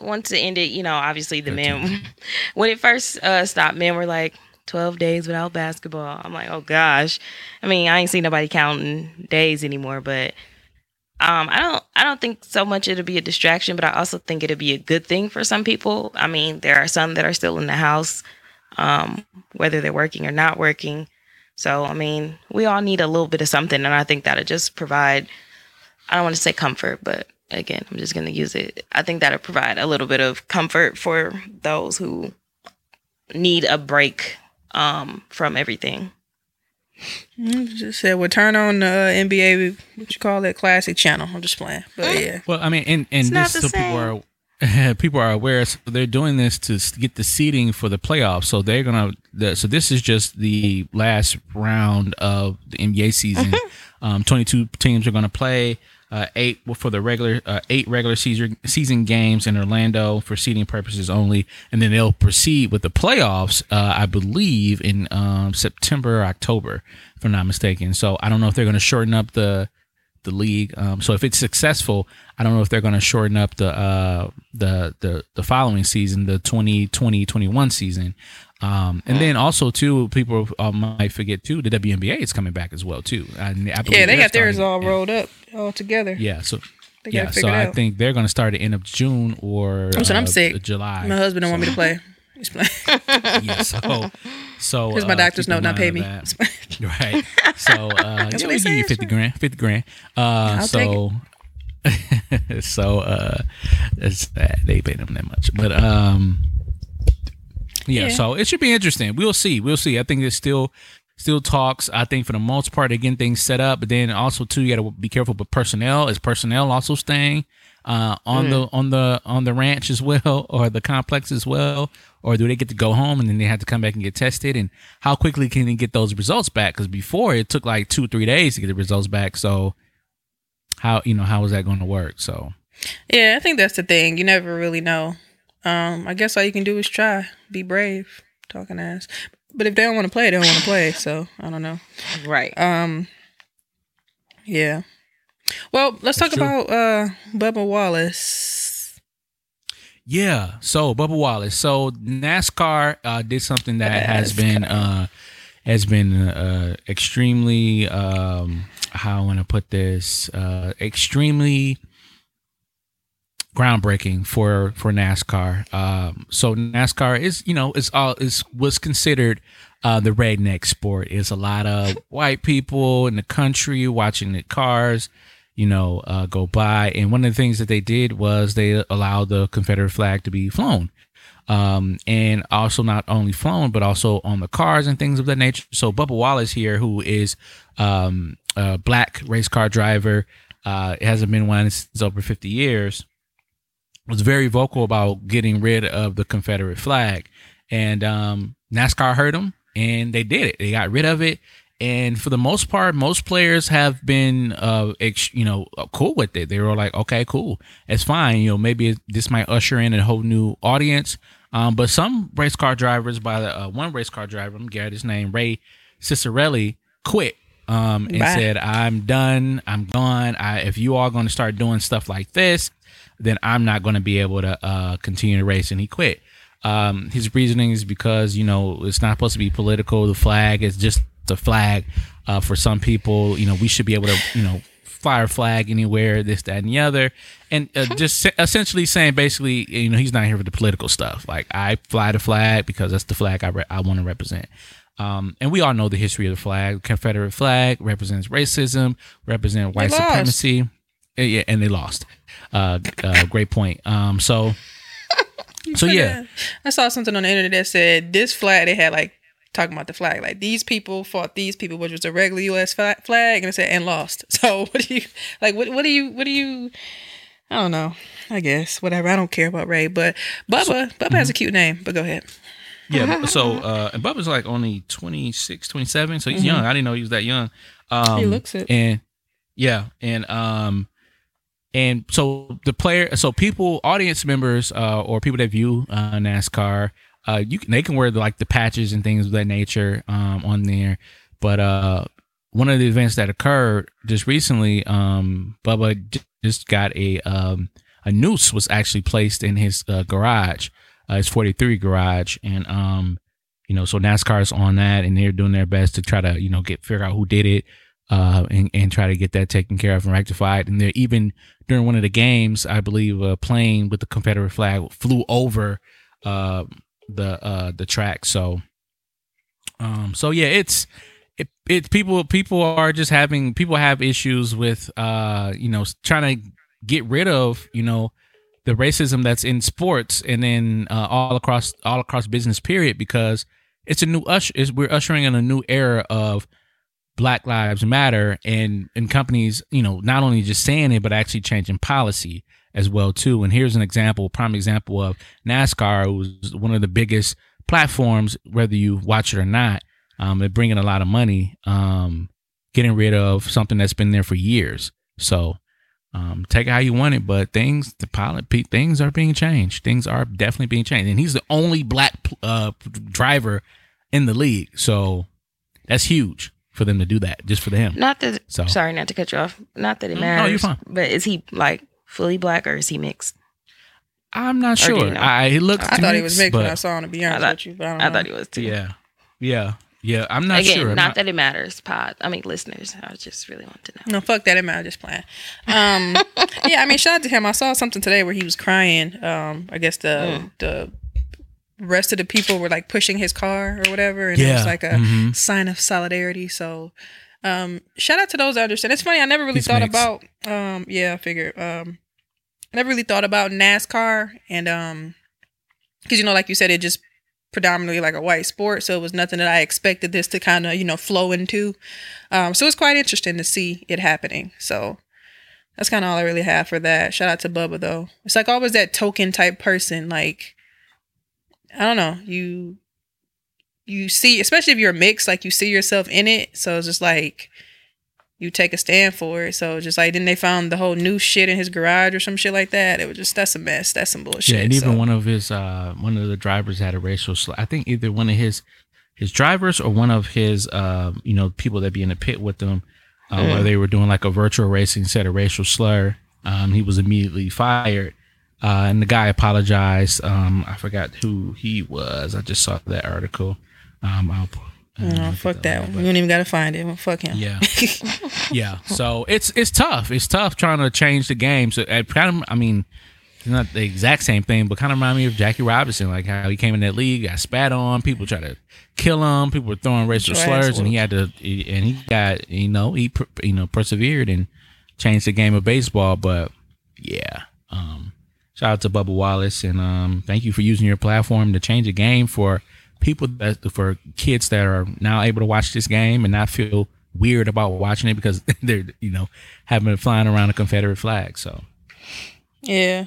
want to end it, you know, obviously the men [laughs] when it first uh stopped, men were like 12 days without basketball. I'm like, "Oh gosh." I mean, I ain't seen nobody counting days anymore, but um I don't I don't think so much it'll be a distraction, but I also think it'll be a good thing for some people. I mean, there are some that are still in the house um whether they're working or not working. So, I mean, we all need a little bit of something and I think that'll just provide I don't want to say comfort, but again, I'm just going to use it. I think that'll provide a little bit of comfort for those who need a break um, from everything. Mm, Just said, well, turn on the uh, NBA, what you call it, classic channel. I'm just playing. But yeah. Well, I mean, and and not this the so people are [laughs] people are aware. So they're doing this to get the seeding for the playoffs. So they're gonna. The, so this is just the last round of the NBA season. Um, Twenty two teams are gonna play. Uh, eight for the regular uh, eight regular season season games in Orlando for seeding purposes only, and then they'll proceed with the playoffs. Uh, I believe in um, September or October, if I'm not mistaken. So I don't know if they're going to shorten up the the league. Um, so if it's successful, I don't know if they're going to shorten up the uh, the the the following season, the 2020-21 season. Um, and then also too, people uh, might forget too, the WNBA is coming back as well too. And I Yeah, they got theirs all yeah. rolled up all together. Yeah, so They yeah, so I think they're going to start at the end of June or I'm saying I'm uh, sick. July. My husband don't want me to play. He's playing. [laughs] yeah, so so [laughs] Here's my uh, doctor's note, not pay me. [laughs] Right. So uh, yeah, what we they give you fifty right. grand. Fifty grand. Uh, I'll so so uh, it's, uh, they paid them that much, but um, yeah, Yeah. So it should be interesting. We'll see. We'll see. I think there's still still talks. I think for the most part, they're getting things set up, but then also too, you got to be careful with personnel. Is personnel also staying? Uh, on the on the on the ranch as well, [laughs] or the complex as well, or do they get to go home and then they have to come back and get tested? And how quickly can they get those results back? Because before it took like two three days to get the results back. So how you know how is that going to work? So Yeah, I think that's the thing. You never really know. Um, I guess all you can do is try. Be brave. Talking ass. But if they don't want to play, they don't want to play. So I don't know. Right. Um, yeah. Well, let's talk true. about uh Bubba Wallace. Yeah. So Bubba Wallace. So NASCAR uh, did something that has been uh, has been uh, extremely um, how I want to put this uh, extremely groundbreaking for for NASCAR. Um, so NASCAR is you know is all is was considered uh, the redneck sport. It's a lot of white people in the country watching the cars, you know, uh, go by. And one of the things that they did was they allowed the Confederate flag to be flown. Um, and also not only flown, but also on the cars and things of that nature. So Bubba Wallace here, who is um, a black race car driver, uh, hasn't been one since over 50 years was very vocal about getting rid of the Confederate flag. And um, NASCAR heard them and they did it. They got rid of it. And for the most part, most players have been, uh, ex- you know, cool with it. They were like, okay, cool, it's fine. You know, maybe this might usher in a whole new audience. Um, but some race car drivers, by the uh, one race car driver, I'm get his name, Ray Ciccarelli, quit um, and Bye. said, "I'm done. I'm gone. I, if you are going to start doing stuff like this, then I'm not going to be able to uh, continue to race." And he quit. Um, his reasoning is because you know it's not supposed to be political. The flag is just the flag. Uh, for some people, you know, we should be able to, you know, fly a flag anywhere, this, that, and the other, and uh, just se- essentially saying, basically, you know, he's not here for the political stuff. Like I fly the flag because that's the flag I re- I want to represent. Um, and we all know the history of the flag. Confederate flag represents racism, represent white supremacy. Uh, Yeah, and they lost. Uh, uh, great point. Um, so, [laughs] so yeah, I saw something on the internet that said this flag they had like talking about the flag like these people fought these people which was a regular U.S. flag and it said and lost. [laughs] So what do you like? What what do you what do you? I don't know. I guess whatever. I don't care about Ray, but Bubba Bubba has a mm-hmm. cute name. But go ahead. yeah. [laughs] So, uh, and Bubba's like only 26, 27, so he's young. I didn't know he was that young. Um, Mm-hmm. He looks it. And yeah, and um, and so the player, so people, audience members, uh, or people that view uh, NASCAR, uh, you can, they can wear the, like the patches and things of that nature um, on there. But uh, one of the events that occurred just recently, um, Bubba just got a um, a noose was actually placed in his uh, garage, uh, his 43 garage, and um, you know, so NASCAR is on that, and they're doing their best to try to you know get figure out who did it, uh, and and try to get that taken care of and rectified. And they're even during one of the games, I believe, a plane with the Confederate flag flew over uh, the uh, the track. So, um, so yeah, it's it, it people people are just having people have issues with uh you know trying to get rid of you know the racism that's in sports and then uh, all across all across business period because it's a new usher we're ushering in a new era of Black Lives Matter and and companies, you know, not only just saying it but actually changing policy as well too. And here's an example, prime example of NASCAR, who's one of the biggest platforms, whether you watch it or not, um, and bringing a lot of money, um, getting rid of something that's been there for years. So um, take it how you want it, but things the pilot things are being changed. Things are definitely being changed, and he's the only black uh, driver in the league. So that's huge for them to do that, just for him. Not that. So- Sorry, not to cut you off. Not that it Mm, matters. no, you're fine. But is he like fully black or is he mixed? I'm not Or do you sure. know? I he looks. I thought he was mixed but when I saw him. To be honest thought- with you, but I, don't I know. thought he was too. Yeah, yeah, yeah. I'm not Again, sure. I'm not, that it matters. Pod. I mean, listeners. I just really want to know. No, fuck that. I'm just playing. Um, [laughs] yeah, I mean, shout out to him. I saw something today where he was crying. Um, I guess the the rest of the people were like pushing his car or whatever, and it was like a Mhm. sign of solidarity. So, um, shout out to those that understand. It's funny. I never really thought about. Um, yeah, I figure. Um, I never really thought about NASCAR and um, because you know, like you said, it just predominantly like a white sport, so it was nothing that I expected this to kind of you know flow into. Um, so it's quite interesting to see it happening. So that's kind of all I really have for that. Shout out to Bubba though. It's like always that token type person. Like I don't know, you you see, especially if you're mixed, like you see yourself in it. So it's just like you take a stand for it. So just like then they found the whole new shit in his garage or some shit like that. It was just that's a mess. That's some bullshit. Yeah, and even So- one of his uh one of the drivers had a racial slur. I think either one of his his drivers or one of his uh you know people that be in the pit with them uh, where they were doing like a virtual racing said a racial slur. Um, he was immediately fired. Uh, and the guy apologized. Um, I forgot who he was. I just saw that article. Um, I'll, uh, No, fuck that one. but- You don't even gotta find it. Well, fuck him. Yeah. [laughs] yeah. So it's it's tough. It's tough trying to change the game. So it kind of, I mean, it's not the exact same thing, but kind of remind me of Jackie Robinson, like how he came in that league, got spat on, people try to kill him, people were throwing racial slurs, and he had to, and he got, you know, he you know persevered and changed the game of baseball. But yeah, um, shout out to Bubba Wallace, and um, thank you for using your platform to change the game for people that for kids that are now able to watch this game and not feel weird about watching it because [laughs] they're you know having flying around a Confederate flag. So Yeah.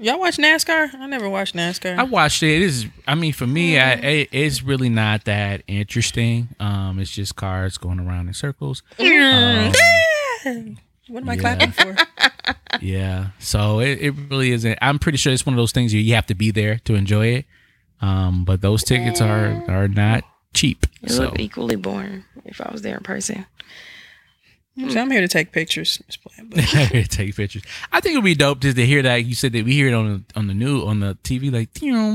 Y'all watch NASCAR? I never watched NASCAR. I watched it. It is I mean for me, I, it, it's really not that interesting. Um, it's just cars going around in circles. Um, what am I Yeah. clapping for? [laughs] yeah, so it, it really isn't. I'm pretty sure it's one of those things you you have to be there to enjoy it. Um, but those tickets are are not cheap. It So looked equally boring if I was there in person. So I'm here to take pictures. Just playing, but- [laughs] take pictures. I think it'd be dope just to hear that. You said that we hear it on the on the new on the TV, like,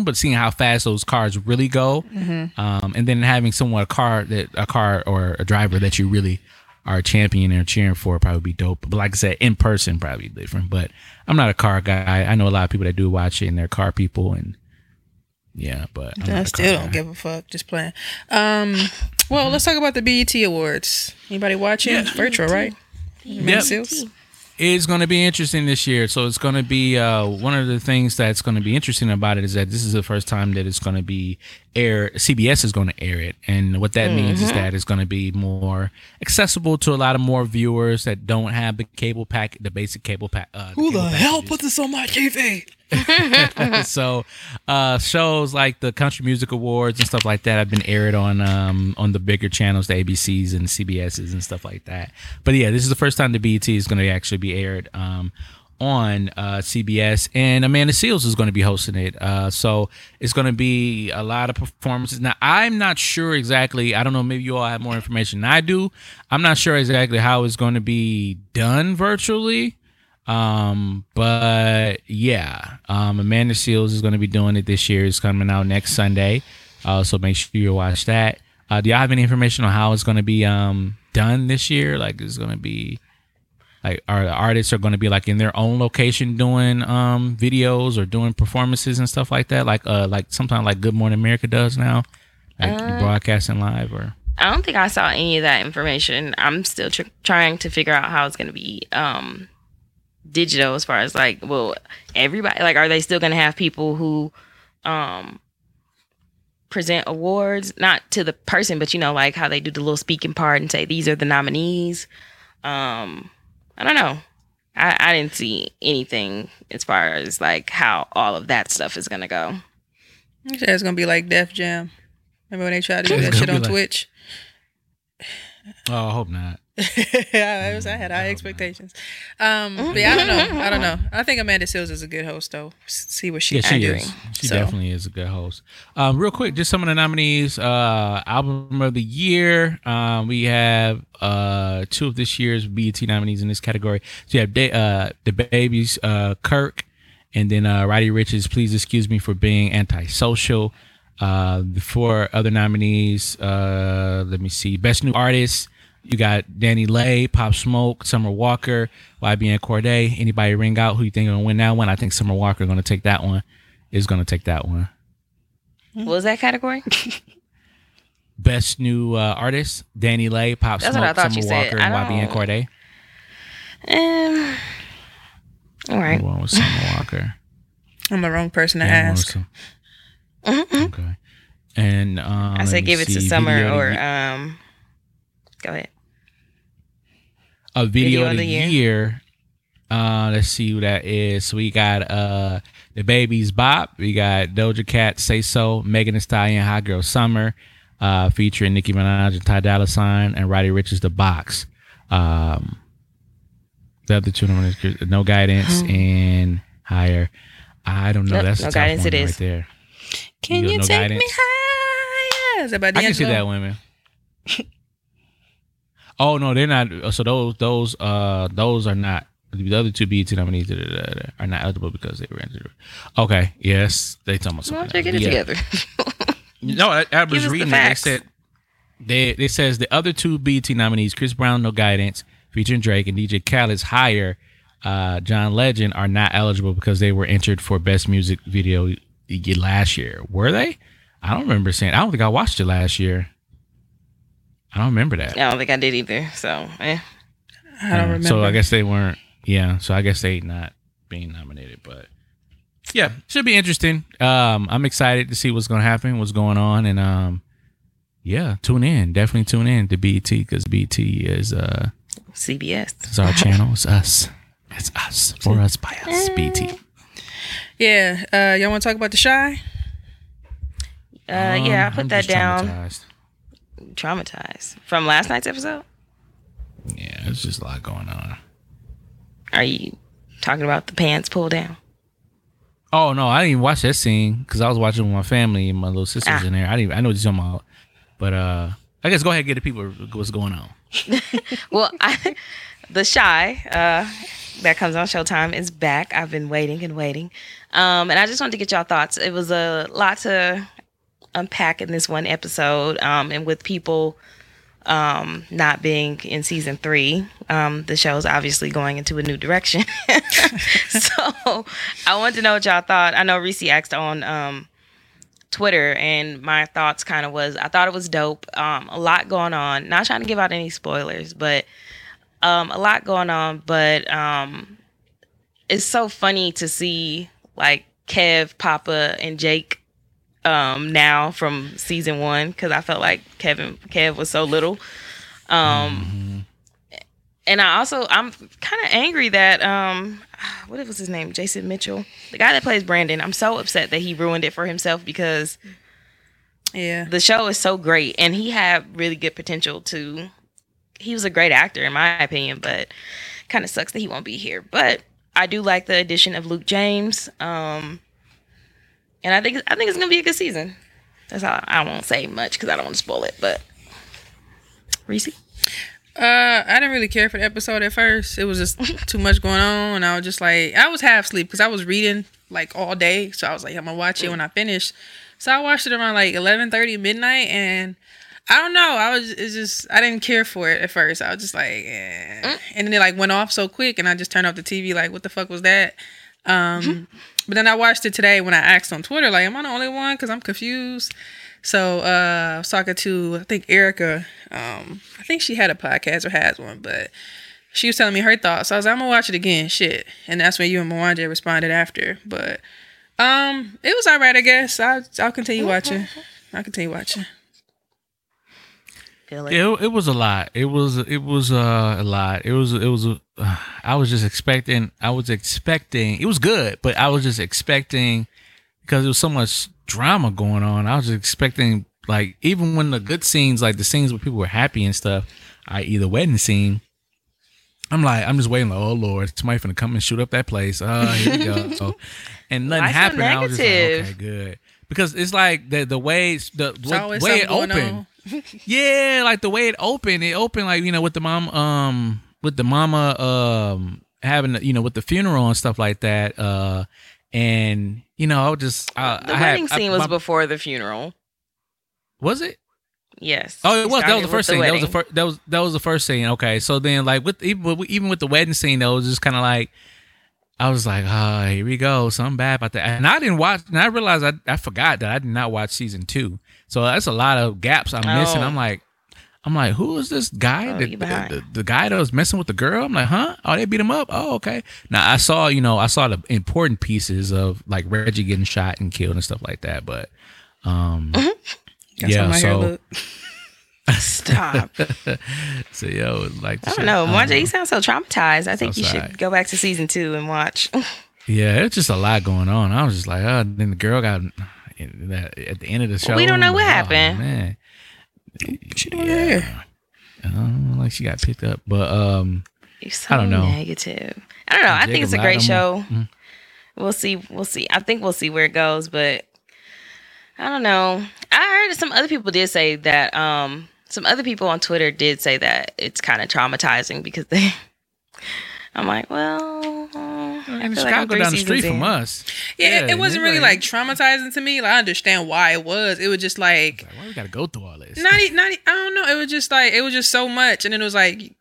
but seeing how fast those cars really go, um, and then having someone a car that a car or a driver that you really are championing or cheering for probably be dope. But like I said, in person probably different. But I'm not a car guy. I know a lot of people that do watch it and they're car people and yeah, but I'm I not still don't guy. give a fuck. Just playing. Um, well, let's talk about the BET Awards. Anybody watching? It's virtual, right? Yep. Seales? It's going to be interesting this year. So it's going to be uh, one of the things that's going to be interesting about it is that this is the first time that it's going to be air. CBS is going to air it, and what that means is that it's going to be more accessible to a lot of more viewers that don't have the cable pack, the basic cable pack. Uh, Who the cable hell packages. put this on my TV? [laughs] so uh shows like the country music awards and stuff like that have been aired on um on the bigger channels the abcs and cbs's and stuff like that but yeah this is the first time the bet is going to actually be aired um on uh, CBS, and Amanda Seales is going to be hosting it. Uh, so it's going to be a lot of performances. Now, I'm not sure exactly. I don't know. Maybe you all have more information than I do. I'm not sure exactly how it's going to be done virtually. Um, but yeah, um, Amanda Seales is going to be doing it this year. It's coming out next Sunday. Uh, so make sure you watch that. Uh, do y'all have any information on how it's going to be um done this year? Like, is it's going to be like, are the artists are going to be like in their own location doing um videos or doing performances and stuff like that? Like, uh, like sometimes like Good Morning America does now, like broadcasting live or. I don't think I saw any of that information. I'm still tr- trying to figure out how it's going to be um, digital as far as like, well, everybody, like, are they still going to have people who um, present awards, not to the person, but you know, like how they do the little speaking part and say these are the nominees. Um, I don't know. I, I didn't see anything as far as like how all of that stuff is gonna go. I said it's gonna be like Def Jam. Remember when they tried to do that shit on like- Twitch? [sighs] Oh, I hope not. [laughs] I, was, I had high expectations. Um, but yeah, I don't know. I don't know. I think Amanda Seales is a good host, though. See what she's Yeah, she doing. She So, definitely is a good host. Um, real quick, just some of the nominees. Uh, album of the year. Um, we have uh two of this year's BET nominees in this category. So you have da- uh DaBaby's, uh Kirk, and then uh Roddy Richards. Please excuse me for being antisocial. Uh, the four other nominees. Uh, let me see. Best new artist. You got DaniLeigh, Pop Smoke, Summer Walker, YBN Cordae. Anybody ring out who you think gonna win that one? I think Summer Walker gonna take that one. Is gonna take that one. What was that category? [laughs] Best new uh, artist: DaniLeigh, Pop That's what I Smoke, thought Summer. Walker, and I YBN don't- Cordae. um, all right. One was Summer [laughs] Walker. I'm the wrong person to Yeah, one was ask. Okay. And um, I let say give it to Summer video of the or um. Go ahead. A video, of the, year. Uh, let's see who that is. So we got uh DaBaby's Bop. We got Doja Cat, Say So, Megan Thee Stallion, Hot Girl Summer, uh, featuring Nicki Minaj and Ty Dolla Sign, and Roddy Richards, The Box. Um, the other two numbers, No Guidance [gasps] and Higher. I don't know. Yep, That's No Guidance one it is. right there. Can You you, no take me guidance? higher? Is that about I can see that women. [laughs] oh no, they're not. So those those uh those are not the other two BET nominees da, da, da, are not eligible because they were entered. Okay, yes, they talking about Well, something. check else. it Yeah. together. No, I, I was us the reading it. They said they it says the other two BET nominees, Chris Brown, No Guidance, featuring Drake, and DJ Khaled's Higher, uh, John Legend, are not eligible because they were entered for Best Music Video last year. Were they? I don't remember saying. I don't think I watched it last year. I don't remember that. I don't think I did either. So, eh. I don't Yeah, remember. So I guess they weren't. Yeah. So I guess they not being nominated, but yeah, should be interesting. Um, I'm excited to see what's going to happen, what's going on, and um, yeah, tune in. Definitely tune in to BT because BT is uh CBS. It's our [laughs] channel. It's us. It's us for us by us. BT. yeah. Uh, y'all want to talk about the Chi? Uh, yeah, I Um, put I'm that down. Traumatized. From last night's episode. Yeah, it's just a lot going on. Are you talking about the pants pull down? Oh no, I didn't even watch that scene because I was watching with my family and my little sisters Ah. in there. I didn't. I know what you're talking about, but uh, I guess go ahead and get the people what's going on. [laughs] Well, I, the Chi uh, that comes on Showtime is back. I've been waiting and waiting, um, and I just wanted to get y'all thoughts. It was a lot to unpack in this one episode, um, and with people um, not being in season three, um, the show's obviously going into a new direction. [laughs] so I wanted to know what y'all thought. I know Reese asked on um, Twitter, and my thoughts kind of was I thought it was dope. Um, a lot going on. Not trying to give out any spoilers, but um, a lot going on. But um, it's so funny to see like Kev, Papa, and Jake um, now from season one because I felt like Kevin Kev was so little. Um, And I also I'm kind of angry that um, [sighs] what was his name? Jason Mitchell, the guy that plays Brandon. I'm so upset that he ruined it for himself because Yeah. the show is so great and he had really good potential to he was a great actor in my opinion but kind of sucks that he won't be here but i do like the addition of luke james um and i think i think it's gonna be a good season that's all i won't say much because i don't want to spoil it but reese Uh, I didn't really care for the episode at first. It was just [laughs] too much going on, and I was just like, I was half asleep because I was reading like all day. So I was like, I'm gonna watch it when I finish. So I watched it around like 11:30 midnight, and I don't know. I was it's just I didn't care for it at first. I was just like, eh. and then it like went off so quick, and I just turned off the TV. Like, what the fuck was that? Um, but then I watched it today when I asked on Twitter, like, am I the only one? Because I'm confused. So uh, I was talking to I think Erica. Um, I think she had a podcast or has one, but she was telling me her thoughts. So I was like, I'm gonna watch it again. Shit, and that's when you and Mwanje responded after. But um, it was alright, I guess. I'll I'll continue watching. I continue watching. Feel it. It, it was a lot. It was it was uh, a lot. It was it was. Uh, [sighs] I was just expecting. I was expecting. It was good, but I was just expecting because there was so much drama going on. I was just expecting like even when the good scenes, like the scenes where people were happy and stuff, i.e. the wedding scene. I'm like, I'm just waiting. Like, oh Lord, somebody finna come and shoot up that place. Oh, here we go. So, [laughs] and nothing Why so happened. I was just like, okay, good. Because it's like the the way the way it opened. on. Yeah, like the way it opened, it opened like you know with the mom, um, with the mama, um, having you know with the funeral and stuff like that, uh, and you know I was just uh, The I had- wedding I- scene was my- before the funeral. was it? Yes. Oh, it was. That was the first with scene. that was the first. That was that was the first scene. Okay, so then like with even with, even with the wedding scene, though, it was just kind of like I was like, oh, here we go, something bad about that. And I didn't watch, and I realized I I forgot that I did not watch season two. So that's a lot of gaps I'm missing. Oh. I'm like. I'm like, who is this guy? Oh, the, the, the, the guy that was messing with the girl? I'm like, huh? Oh, they beat him up. Oh, okay. Now I saw, you know, I saw the important pieces of like Reggie getting shot and killed and stuff like that. But, um, [laughs] That's yeah. So. Stop. [laughs] so yo, like, I don't know. Marja, you sound so traumatized. I think you sad. should go back to season two and watch. [laughs] Yeah, it's just a lot going on. I was just like, oh, then the girl got that at the end of the show. we don't know what like, oh, happened. man, She doing. I don't know, like she got picked up, but um, so I don't know. negative. I don't know. I think it's a great show. Latimer. We'll see. We'll see. I think we'll see where it goes, but I don't know. I heard some other people did say that. Um, some other people on Twitter did say that it's kind of traumatizing because they. [laughs] I'm like, well, I and feel like I'm Chicago three down the seasons street from us. Yeah, it, and wasn't really like traumatizing to me. Like I understand why it was. It was just like like, why we gotta go through all this? not [laughs] not I don't know. It was just like it was just so much, and then it was like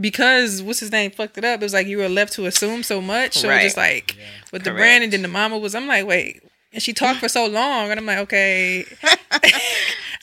because what's his name fucked it up. It was like you were left to assume so much. So it was just like with the brand, and then the mama was. I'm like, wait, and she talked for so long, and I'm like, okay. [laughs] I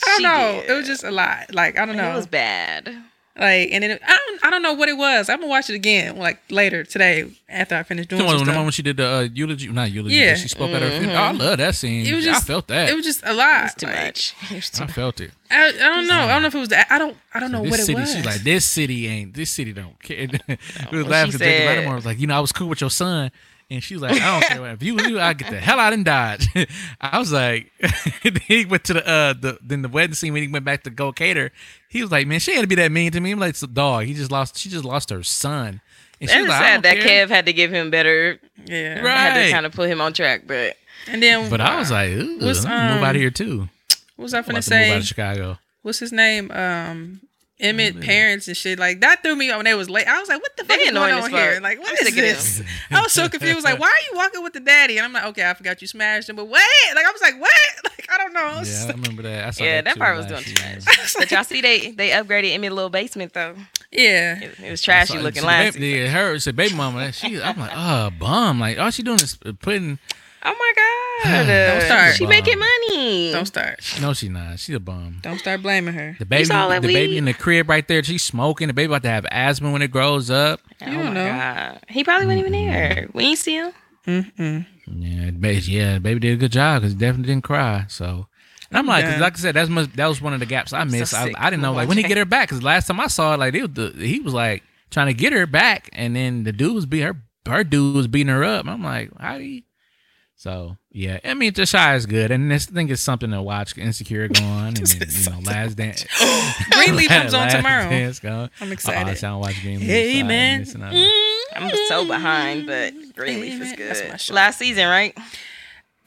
don't She know. did. It was just a lot. Like I don't know. It was bad. Like and then it, I don't I don't know what it was. I'm gonna watch it again like later today after I finish doing The some one, the stuff. one when she did the uh, eulogy, not eulogy, Yeah. but she spoke at her funeral. Oh, I love that scene. It was I felt that. It was just a lot. It's too Like, much. [laughs] It was too I felt it. I, I don't know. I don't know if it was that. I don't. I don't know this what city, it was. she's like, this city ain't, this city don't care. [laughs] we was what laughing she because Jacob said. Lattimore was like, you know, I was cool with your son. And she was like, I don't care. what- If you, you I get the hell out and Dodge. [laughs] I was like, [laughs] he went to the, uh, the, then the wedding scene when he went back to go cater. He was like, man, she had to be that mean to me. I'm like, it's a dog. He just lost, she just lost her son. And she It's was like, sad that care. Kev had to give him better. yeah. Right. Had to kind of put him on track, but And then, But I was like, Ooh, What's, I'm move um, out of here too. what was I I'm finna about to move out say? of Chicago. What's his name? Um, Emmett mm-hmm. parents and shit. Like that threw me up when they was late. I was like, what the fuck They is going annoying as on here? fuck. Like, what I'm is sick of this? I was so [laughs] confused. Like, why are you walking with the daddy? And I'm like, okay, I forgot you smashed him, but wait, like I was like, what? [laughs] Like I don't know. I was Yeah, I remember that. I saw yeah, that, that part was doing last too much. [laughs] But y'all see, they they upgraded Emmy's little basement though. yeah. It, it was trashy So, looking see, last. Baby, yeah, her said baby mama. That she, I'm like, oh, bum. Like all she doing is uh, putting. Oh my god! Don't start. She making money. Don't start. No, she not. She's a bum. Don't start blaming her. The baby, saw that the baby weed? in the crib right there. She's smoking. The baby about to have asthma when it grows up. Oh You my don't know. god! He probably wasn't even there. We ain't see him. Mm-mm. Yeah, the baby, yeah, the baby did a good job because he definitely didn't cry. So. And I'm like, 'cause Yeah. like I said, that's much, that was one of the gaps I missed. I, sick I didn't know of like when he get her back because last time I saw it, like it was the, he was like trying to get her back, and then the dude was be her her dude was beating her up. I'm like, how do you? So yeah, I mean, the Chi is good, and this thing is something to watch. Insecure [laughs] going, on and then, you know, last dance. [laughs] Greenleaf comes on tomorrow. Dance going. I'm Oh, I excited. sound watch Greenleaf. Hey Sorry, man. missing out. Mm-hmm. I'm so behind, but Greenleaf is man, that's my good. Last season, right?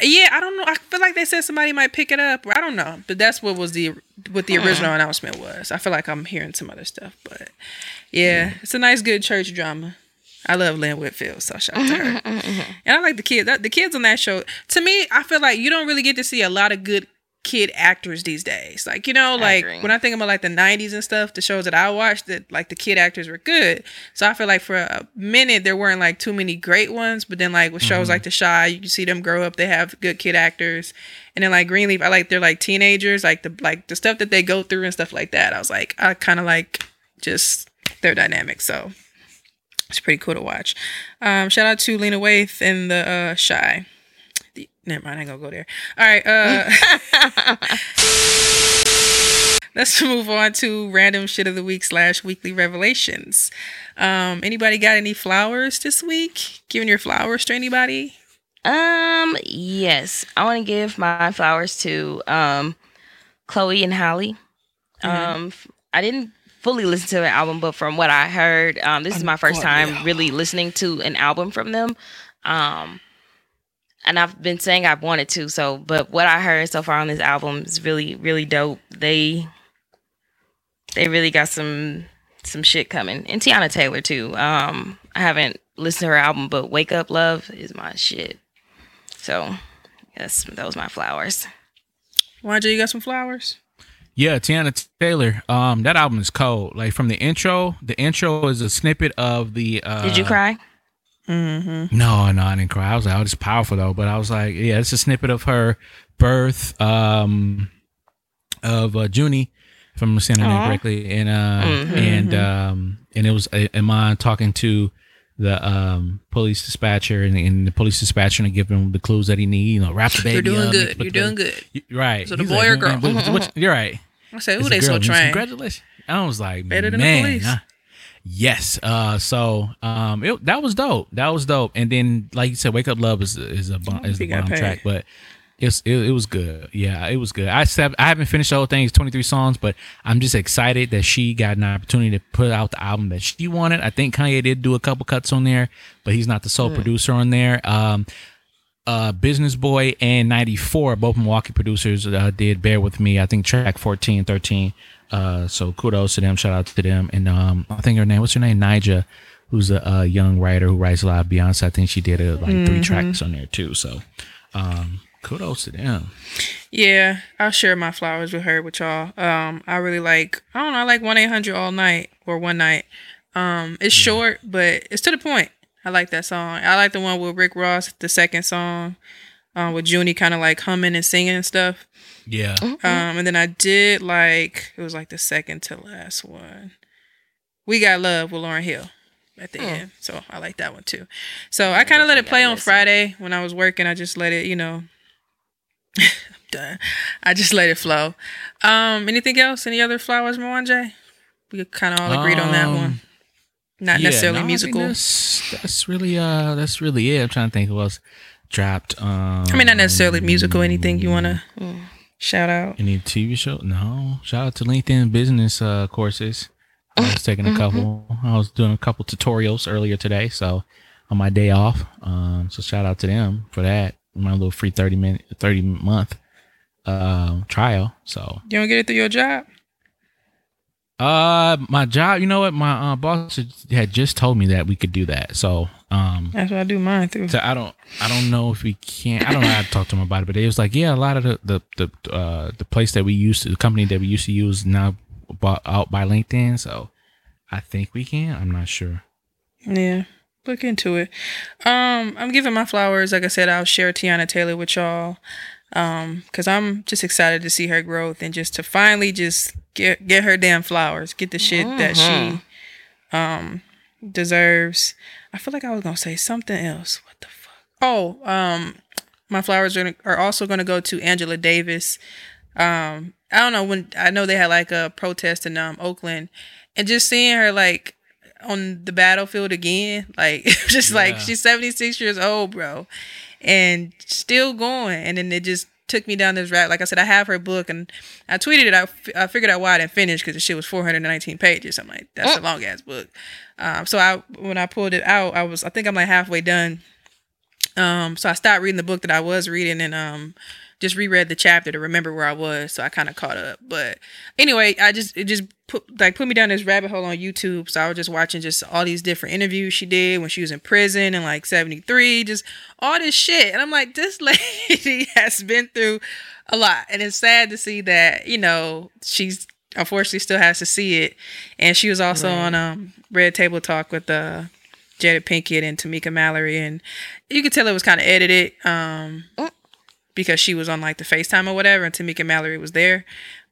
Yeah, I don't know. I feel like they said somebody might pick it up. I don't know, but that's what was the what the mm-hmm. original announcement was. I feel like I'm hearing some other stuff, but yeah, it's a nice, good church drama. I love Lynn Whitfield, so shout out to her. [laughs] Mm-hmm. and I like the kids. The kids on that show. To me, I feel like you don't really get to see a lot of good kid actors these days. Like you know, like agree. when I think about like the '90s and stuff, the shows that I watched, that like the kid actors were good. So I feel like for a minute there weren't like too many great ones, but then like with shows mm-hmm. like The Chi, you can see them grow up. They have good kid actors, and then like Greenleaf, I like they're like teenagers, like the like the stuff that they go through and stuff like that. I was like, I kind of like just their dynamic. So it's pretty cool to watch. Um, shout out to Lena Waithe and the uh, Chi. The, never mind, I ain't gonna go there. All right, uh [laughs] let's move on to random shit of the week slash weekly revelations. Um, anybody got any flowers this week? Giving your flowers to anybody? Um, yes. I want to give my flowers to um Chloe and Halle. Um f- I didn't fully listen to the album, but from what I heard, um this is my first time really listening to an album from them. Um and I've been saying I've wanted to, so but what I heard so far on this album is really, really dope. They they really got some some shit coming. And Teyana Taylor too. Um I haven't listened to her album, but Wake Up Love is my shit. So, yes, those my flowers. Mwanje, you got some flowers? Yeah, Teyana Taylor. Um, that album is cold. Like from the intro, the intro is a snippet of the. Uh, Did you cry? Mm-hmm. No, no, I didn't cry. I was like, oh, it's powerful though. But I was like, yeah, it's a snippet of her birth, um, of uh, Junie, if I'm saying her name correctly, and uh, Mhm. and um, and it was uh, Iman talking to the um police dispatcher, and, and the police dispatcher and give him the clues that he need. You know, wrap the [laughs] baby. You're doing good. You're the- doing good. Y- Right. So the He's boy like, or "What- girl?" what- what- [laughs] you're right. I said, a they so. Trained. Congratulations. I was like, Better than the man. police. I- yes. Uh. So um. It, that was dope. That was dope. And then, like you said, "Wake Up Love" is is a bomb, is a bomb track, but. It's, it, it was good. Yeah, it was good. I said I haven't finished the whole thing. It's 23 songs, but I'm just excited that she got an opportunity to put out the album that she wanted. I think Kanye did do a couple cuts on there, but he's not the sole producer on there. Um, uh, Business Boy and 94, both Milwaukee producers, uh, did Bear With Me. I think track 14, 13. Uh, so kudos to them. Shout out to them. And um, I think her name, what's her name? Nija, who's a, a young writer who writes a lot of Beyonce. I think she did uh, like three tracks on there too. So um, kudos to them. Yeah, I'll share my flowers with her with y'all. Um, I really like I don't know, I like one eight hundred all night or one night. Um, it's short, but it's to the point. I like that song. I like the one with Rick Ross, the second song, uh, with Junie kind of like humming and singing and stuff. Yeah. Um, and then I did like it was like the second to last one. We got love with Lauryn Hill at the end, so I like that one too. So I kind of let it play on listen. Friday when I was working. I just let it, you know. [laughs] I'm done. I just let it flow. Um, anything else? Any other flowers, Mwanje? We kind of all agreed on that Um, one. Not Yeah, necessarily no, I think musical. That's, that's really uh that's really it. I'm trying to think who else dropped. Um, I mean, not necessarily musical. Anything you want to Mm. shout out? Any TV show? No. Shout out to LinkedIn business uh, courses. I was taking a couple. I was doing a couple tutorials earlier today, so on my day off. Um, so shout out to them for that. My little free thirty minute, thirty month um trial. So You don't get it through your job? uh, my job. You know what? My uh, boss had just told me that we could do that. So um, That's what I do mine through. So I don't I don't know if we can I don't know how to talk to him about it, but it was like, yeah, a lot of the the the uh the place that we used to the company that we used to use now bought out by LinkedIn. So I think we can. I'm not sure. Yeah, look into it. Um, I'm giving my flowers. Like I said, I'll share Teyana Taylor with y'all. Um, cause I'm just excited to see her growth and just to finally just get get her damn flowers, get the shit that she um deserves. I feel like I was gonna say something else. What the fuck? Oh, um, my flowers are, are also gonna go to Angela Davis. Um, I don't know when I know they had like a protest in um Oakland, and just seeing her like on the battlefield again, like [laughs] just like she's 76 years old, bro, and still going. And then it just took me down this route. Like I said, I have her book, and I tweeted it. I, f- I figured out why I didn't finish because the shit was 419 pages. I'm like, that's a long ass book. Um, so I when I pulled it out, I was I think I'm like halfway done. Um, so I stopped reading the book that I was reading and um just reread the chapter to remember where I was, so I kind of caught up. But anyway, I just it just put like put me down this rabbit hole on YouTube. So I was just watching just all these different interviews she did when she was in prison and like '73, just all this shit, and I'm like, this [laughs] lady has been through a lot, and it's sad to see that you know she's unfortunately still has to see it. And she was also on um Red Table Talk with uh Jada Pinkett and Tamika Mallory, and you could tell it was kind of edited. Um, because she was on like the FaceTime or whatever, and Tamika Mallory was there.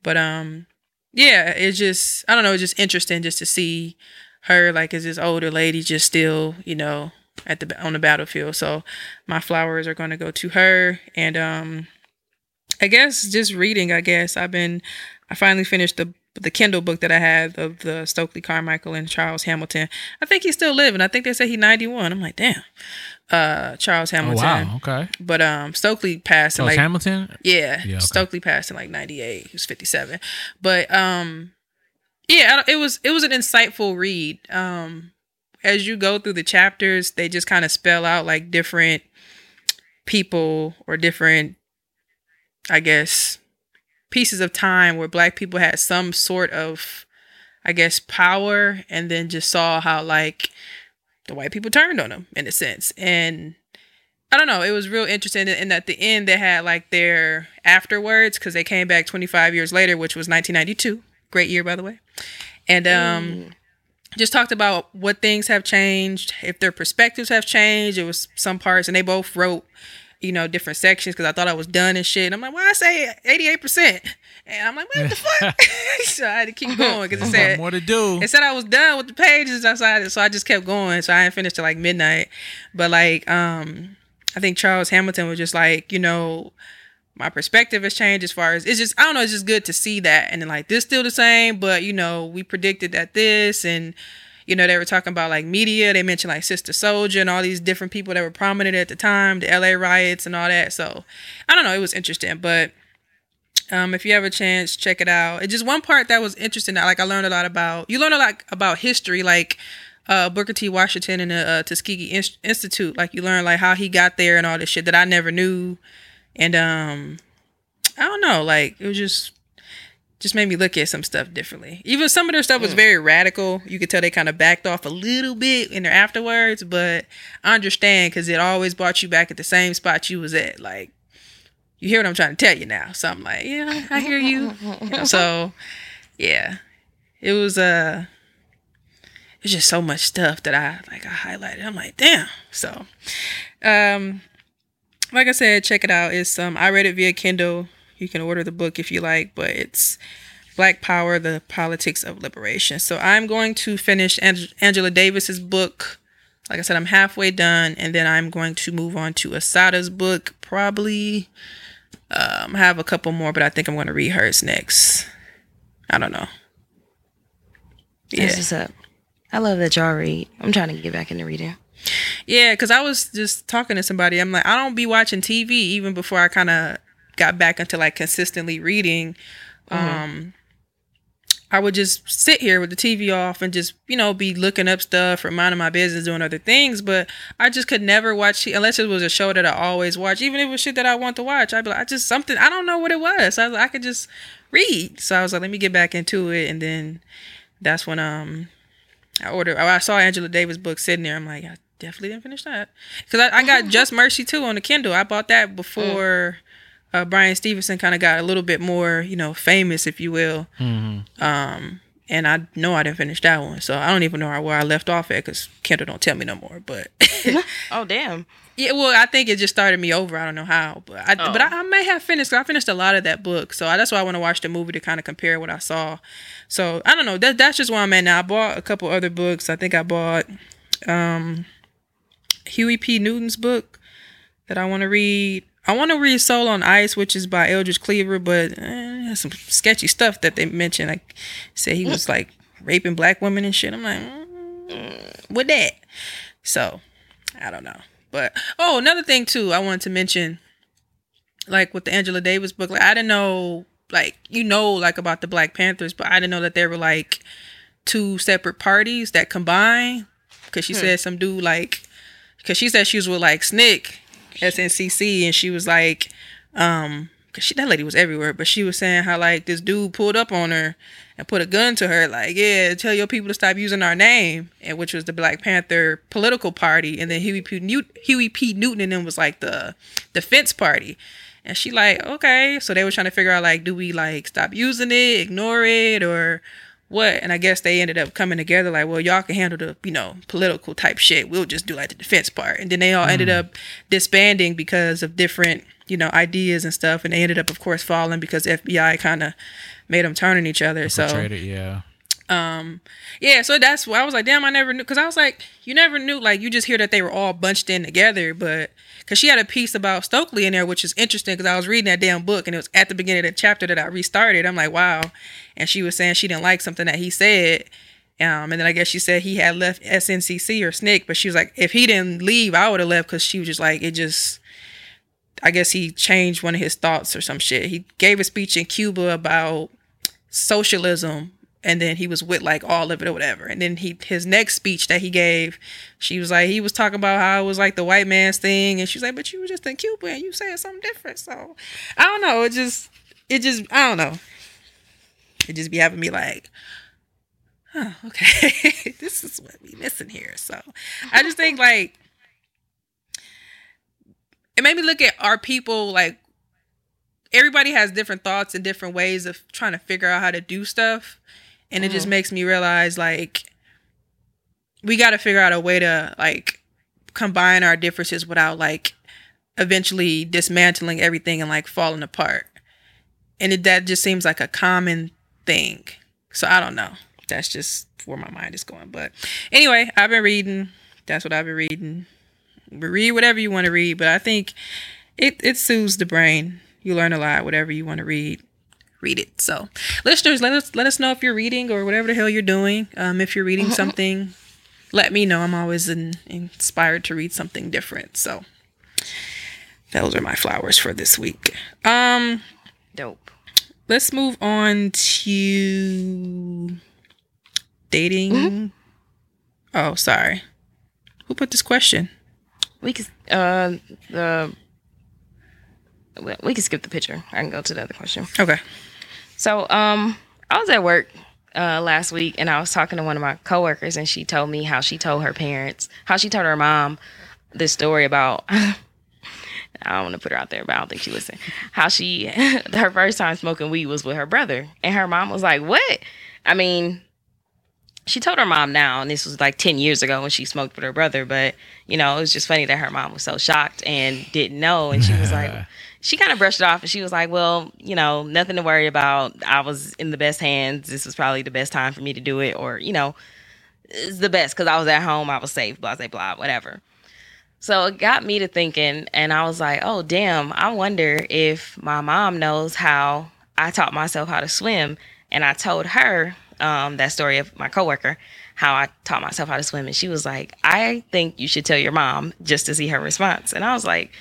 But um, yeah, it's just I don't know, it's just interesting just to see her like as this older lady just still you know at the on the battlefield. So my flowers are going to go to her. And um, I guess just reading. I guess I've been. I finally finished the the Kindle book that I had of the Stokely Carmichael and Charles Hamilton. I think he's still living. I think they say he's 91. I'm like, damn. Uh, Charles Oh Hamilton. wow. Okay. But um, Stokely passed in like Hamilton. yeah, Yeah, okay. Stokely passed in like '98. He was 57. But um, yeah, it was it was an insightful read. Um, as you go through the chapters, they just kind of spell out like different people or different, I guess, pieces of time where Black people had some sort of, I guess, power, and then just saw how like the white people turned on them in a sense, and I don't know. It was real interesting. And at the end, they had like their afterwards because they came back 25 years later, which was 1992. Great year, by the way. And um, just talked about what things have changed, if their perspectives have changed. It was some parts, and they both wrote, you know, different sections because I thought I was done and shit. And I'm like, why I say 88%? And I'm like, what the fuck? [laughs] [laughs] so I had to keep going because it said more to do. it said I was done with the pages outside, so I just kept going. So I didn't finish till like midnight. But like, um, I think Charles Hamilton was just like, you know, my perspective has changed as far as it's just I don't know, it's just good to see that. And then like this still the same, but you know, we predicted that this and you know, they were talking about like media. They mentioned like Sister Souljah and all these different people that were prominent at the time, the LA riots and all that. So I don't know, it was interesting. But um, if you have a chance, check it out. It's just one part that was interesting. That, like I learned a lot about. You learn a lot about history, like uh, Booker T. Washington and the uh, Tuskegee In- Institute. Like you learn like how he got there and all this shit that I never knew. And um, I don't know. Like it was just just made me look at some stuff differently. Even some of their stuff was very radical. You could tell they kind of backed off a little bit in their afterwards, but I understand because it always brought you back at the same spot you was at. Like you hear what I'm trying to tell you now. So I'm like, yeah, I hear you. You know, so yeah, it was uh, it's just so much stuff that I like. I highlighted. I'm like, damn. So, um, like I said, check it out. It's um, I read it via Kindle. You can order the book if you like, but it's Black Power: The Politics of Liberation. So I'm going to finish Ang- Angela Davis's book. Like I said, I'm halfway done, and then I'm going to move on to Assata's book. Probably, um, have a couple more, but I think I'm going to read hers next. I don't know. Yeah. That's what's up. I love that y'all read. I'm trying to get back into reading. Yeah, because I was just talking to somebody. I'm like, I don't be watching TV even before I kind of got back into like consistently reading. Um, I would just sit here with the TV off and just, you know, be looking up stuff or minding my business, doing other things. But I just could never watch, unless it was a show that I always watch. Even if it was shit that I want to watch, I'd be like, I just something, I don't know what it was. I, like, I could just read. So I was like, let me get back into it. And then that's when, um, I ordered. oh, I saw Angela Davis book sitting there. I'm like, I definitely didn't finish that because I, I got [laughs] Just Mercy too on the Kindle. I bought that before uh, Bryan Stevenson kind of got a little bit more, you know, famous, if you will. Um, and I know I didn't finish that one, so I don't even know where I left off at because Kindle don't tell me no more. But [laughs] [laughs] Oh damn. yeah, well, I think it just started me over. I don't know how, but I, but I, I may have finished. I finished a lot of that book, so I, that's why I want to watch the movie to kind of compare what I saw. So I don't know. That that's just where I'm at now. I bought a couple other books. I think I bought um, Huey P. Newton's book that I want to read. I want to read Soul on Ice, which is by Eldridge Cleaver, but eh, some sketchy stuff that they mentioned. Like, say he was like raping black women and shit. I'm like, mm, with that. So, I don't know. But oh, another thing too, I wanted to mention, like with the Angela Davis book, like I didn't know, like you know, like about the Black Panthers, but I didn't know that they were like two separate parties that combine. Because she said some dude like, because she said she was with like SNCC, SNCC, and she was like, um, cause she that lady was everywhere, but she was saying how like this dude pulled up on her and put a gun to her, like, yeah, tell your people to stop using our name, and which was the Black Panther political party, and then Huey P. Newt- Huey P. Newton and them was like the defense party. And she like, okay. So they were trying to figure out like, do we like stop using it, ignore it, or what? And I guess they ended up coming together like, well, y'all can handle the, you know, political type shit. We'll just do like the defense part. And then they all ended hmm. up disbanding because of different, you know, ideas and stuff. And they ended up, of course, falling because FBI kind of made them turn on each other. So it, yeah. Um, yeah, so that's why I was like, damn, I never knew because I was like, you never knew, like you just hear that they were all bunched in together, but because she had a piece about Stokely in there, which is interesting because I was reading that damn book and it was at the beginning of the chapter that I restarted. I'm like, wow, and she was saying she didn't like something that he said. Um, and then I guess she said he had left SNCC or SNCC, but she was like, if he didn't leave, I would have left because she was just like, it just, I guess he changed one of his thoughts or some shit. He gave a speech in Cuba about socialism and then he was with like all of it or whatever. And then he his next speech that he gave, she was like he was talking about how it was like the white man's thing, and she's like, but you were just in Cuba and you said something different. So I don't know. It just it just I don't know. It just be having me like, oh, okay, [laughs] this is what we missing here. So I just think like it made me look at our people like everybody has different thoughts and different ways of trying to figure out how to do stuff and it just mm-hmm. makes me realize like we got to figure out a way to like combine our differences without like eventually dismantling everything and like falling apart. And it, that just seems like a common thing. So i don't know. That's just where my mind is going. But anyway i've been reading. That's what i've been reading. Read whatever you want to read. But i think it, it soothes the brain. You learn a lot whatever you want to read read it. So, listeners, let us let us know if you're reading or whatever the hell you're doing. Um, if you're reading something, let me know. I'm always in, inspired to read something different. So, those are my flowers for this week. Um, Dope. let's move on to dating. Oh, sorry. Who put this question? We could uh the we- we can skip the picture. I can go to the other question. Okay. So, um, I was at work uh, last week and I was talking to one of my coworkers, and she told me how she told her parents, how she told her mom this story about. [laughs] I don't want to put her out there, but I don't think she listened. How she, [laughs] her first time smoking weed was with her brother, and her mom was like, "What?" I mean, she told her mom now, and this was like ten years ago when she smoked with her brother. But you know, it was just funny that her mom was so shocked and didn't know, and she was like, she kind of brushed it off and she was like, Well, you know, nothing to worry about. I was in the best hands. This was probably the best time for me to do it, or, you know, it's the best because I was at home, I was safe, blah, blah, blah, whatever. So it got me to thinking, and I was like, Oh, damn, I wonder if my mom knows how I taught myself how to swim. And I told her um, that story of my coworker, how I taught myself how to swim. And she was like, I think you should tell your mom just to see her response. And I was like,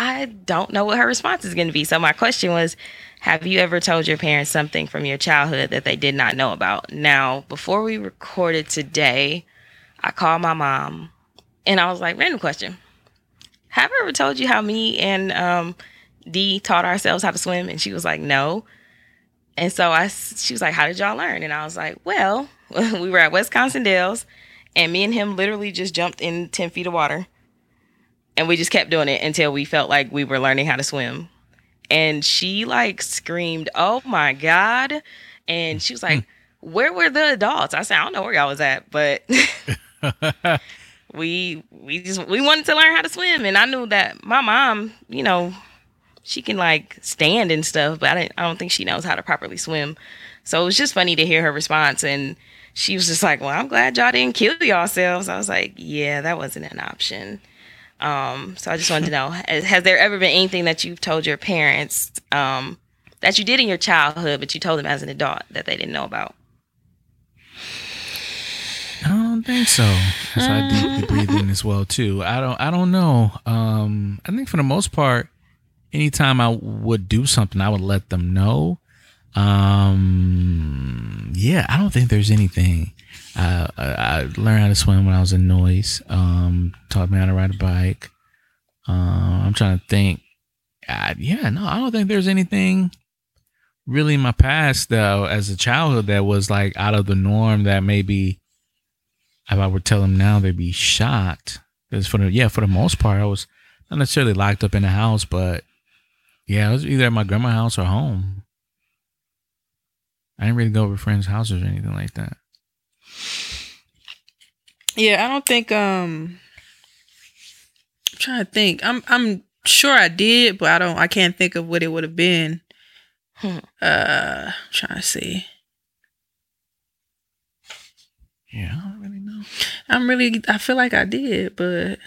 I don't know what her response is going to be. So my question was, have you ever told your parents something from your childhood that they did not know about? Now, before we recorded today, I called my mom and I was like, random question. Have I ever told you how me and um, Dee taught ourselves how to swim? And she was like, no. And so I, she was like, how did y'all learn? And I was like, well, [laughs] we were at Wisconsin Dells and me and him literally just jumped in 10 feet of water and we just kept doing it until we felt like we were learning how to swim. And she like screamed oh my god. And she was like [laughs] where were the adults? I said i don't know where y'all was at but [laughs] we we just we wanted to learn how to swim. And i knew that my mom you know she can like stand and stuff but i didn't i don't think she knows how to properly swim. So it was just funny to hear her response. And she was just like well i'm glad y'all didn't kill yourselves. I was like yeah that wasn't an option um, so I just wanted to know: [laughs] has, has there ever been anything that you've told your parents um, that you did in your childhood, but you told them as an adult that they didn't know about? I don't think so. Because I deeply breathe in as well too. I don't. I don't know. Um, I think for the most part, anytime I would do something, I would let them know. Um, yeah, I don't think there's anything. I, I learned how to swim when I was in noise. Um, taught me how to ride a bike. Uh, I'm trying to think. Uh, yeah, no, I don't think there's anything really in my past though as a childhood that was like out of the norm that maybe if I were to tell them now they'd be shocked. Because for the yeah, for the most part, I was not necessarily locked up in the house, but yeah, it was either at my grandma's house or home. I didn't really go over friends' houses or anything like that. Yeah, I don't think um I'm trying to think. I'm I'm sure I did, but I don't I can't think of what it would have been. Hmm. Uh I'm trying to see. Yeah, I don't really know. I'm really. I feel like I did, but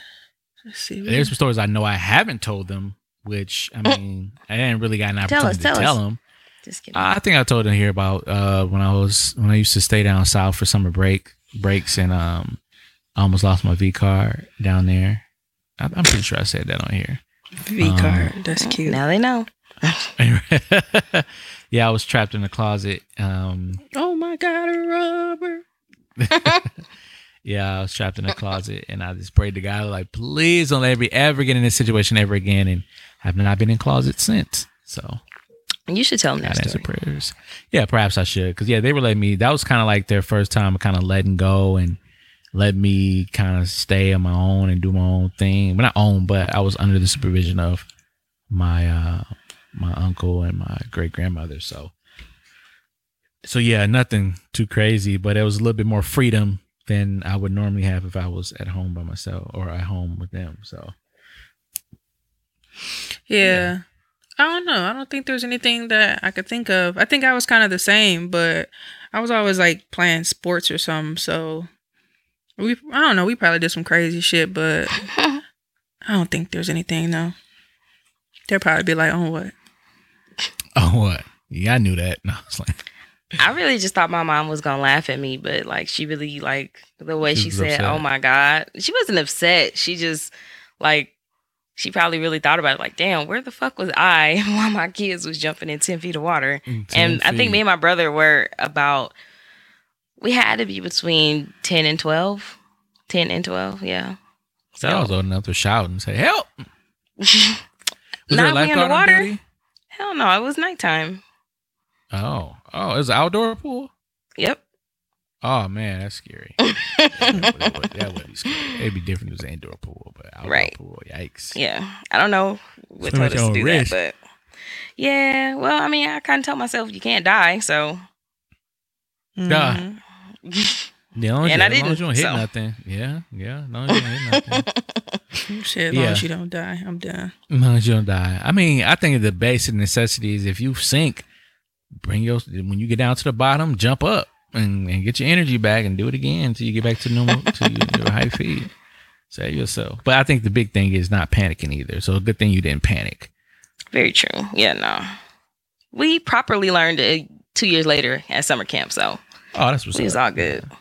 let's see. There's some stories I know I haven't told them, which I [laughs] mean, I didn't really got an Tell us, opportunity tell to tell us. them. Just kidding. I think I told them here about uh, when I was when I used to stay down south for summer break breaks, and um, I almost lost my V card down there. I, I'm pretty sure I said that on here. V Um, card. That's cute. now they know. [laughs] yeah, I was trapped in the closet. Um, Oh my god, a rubber. [laughs] yeah, I was trapped in the closet, and I just prayed to God, like, please don't let me ever get in this situation ever again, and I have not been in closet since. So You should tell them that answer story. prayers. Yeah, perhaps I should, because yeah, they were letting me. That was kind of like their first time, kind of letting go and let me kind of stay on my own and do my own thing. But not own, but I was under the supervision of my uh my uncle and my great grandmother. So, so yeah, nothing too crazy, but it was a little bit more freedom than I would normally have if I was at home by myself or at home with them. So, Yeah. I don't know. I don't think there's anything that I could think of. I think I was kind of the same, but I was always like playing sports or something. So we, I don't know. We probably did some crazy shit, but [laughs] I don't think there's anything though. They'll probably be like, "Oh, what?" [laughs] oh what? Yeah, I knew that. No, I was like, [laughs] I really just thought my mom was gonna laugh at me, but like she really like the way She she said, oh upset. "Oh my god," she wasn't upset. She just like she probably really thought about it. Like, damn, where the fuck was I [laughs] while my kids was jumping in ten feet of water? Mm, and I think me and my brother were about. We had to be between ten and twelve. Ten and twelve, yeah. So I was old enough to shout and say, "Help!" [laughs] Was Not a in the water? Hell no, it was nighttime. Oh, oh, it was an outdoor pool. Yep. Oh man, that's scary. [laughs] that, would, that would- that would be scary. It'd be different if it was an indoor pool, but outdoor Right. pool, yikes. Yeah, I don't know what So told us to do risk. that, but yeah. Well, I mean, I kind of tell myself you can't die, so mm-hmm. Yeah. Yeah, [laughs] as long as, And you, I as long as didn't, you don't hit so. nothing. Yeah, yeah. As long as you don't hit nothing. [laughs] Shit, as long Yeah. as you don't die, I'm done. As long as you don't die. I mean, I think the basic necessities, if you sink, bring your when you get down to the bottom, jump up and, and get your energy back and do it again until you get back to normal to your, your high feet. Save yourself. But I think the big thing is not panicking either. So a good thing you didn't panic. very true. Yeah, no, we properly learned it two years later at summer camp, so Oh, that's what's we was up. all good.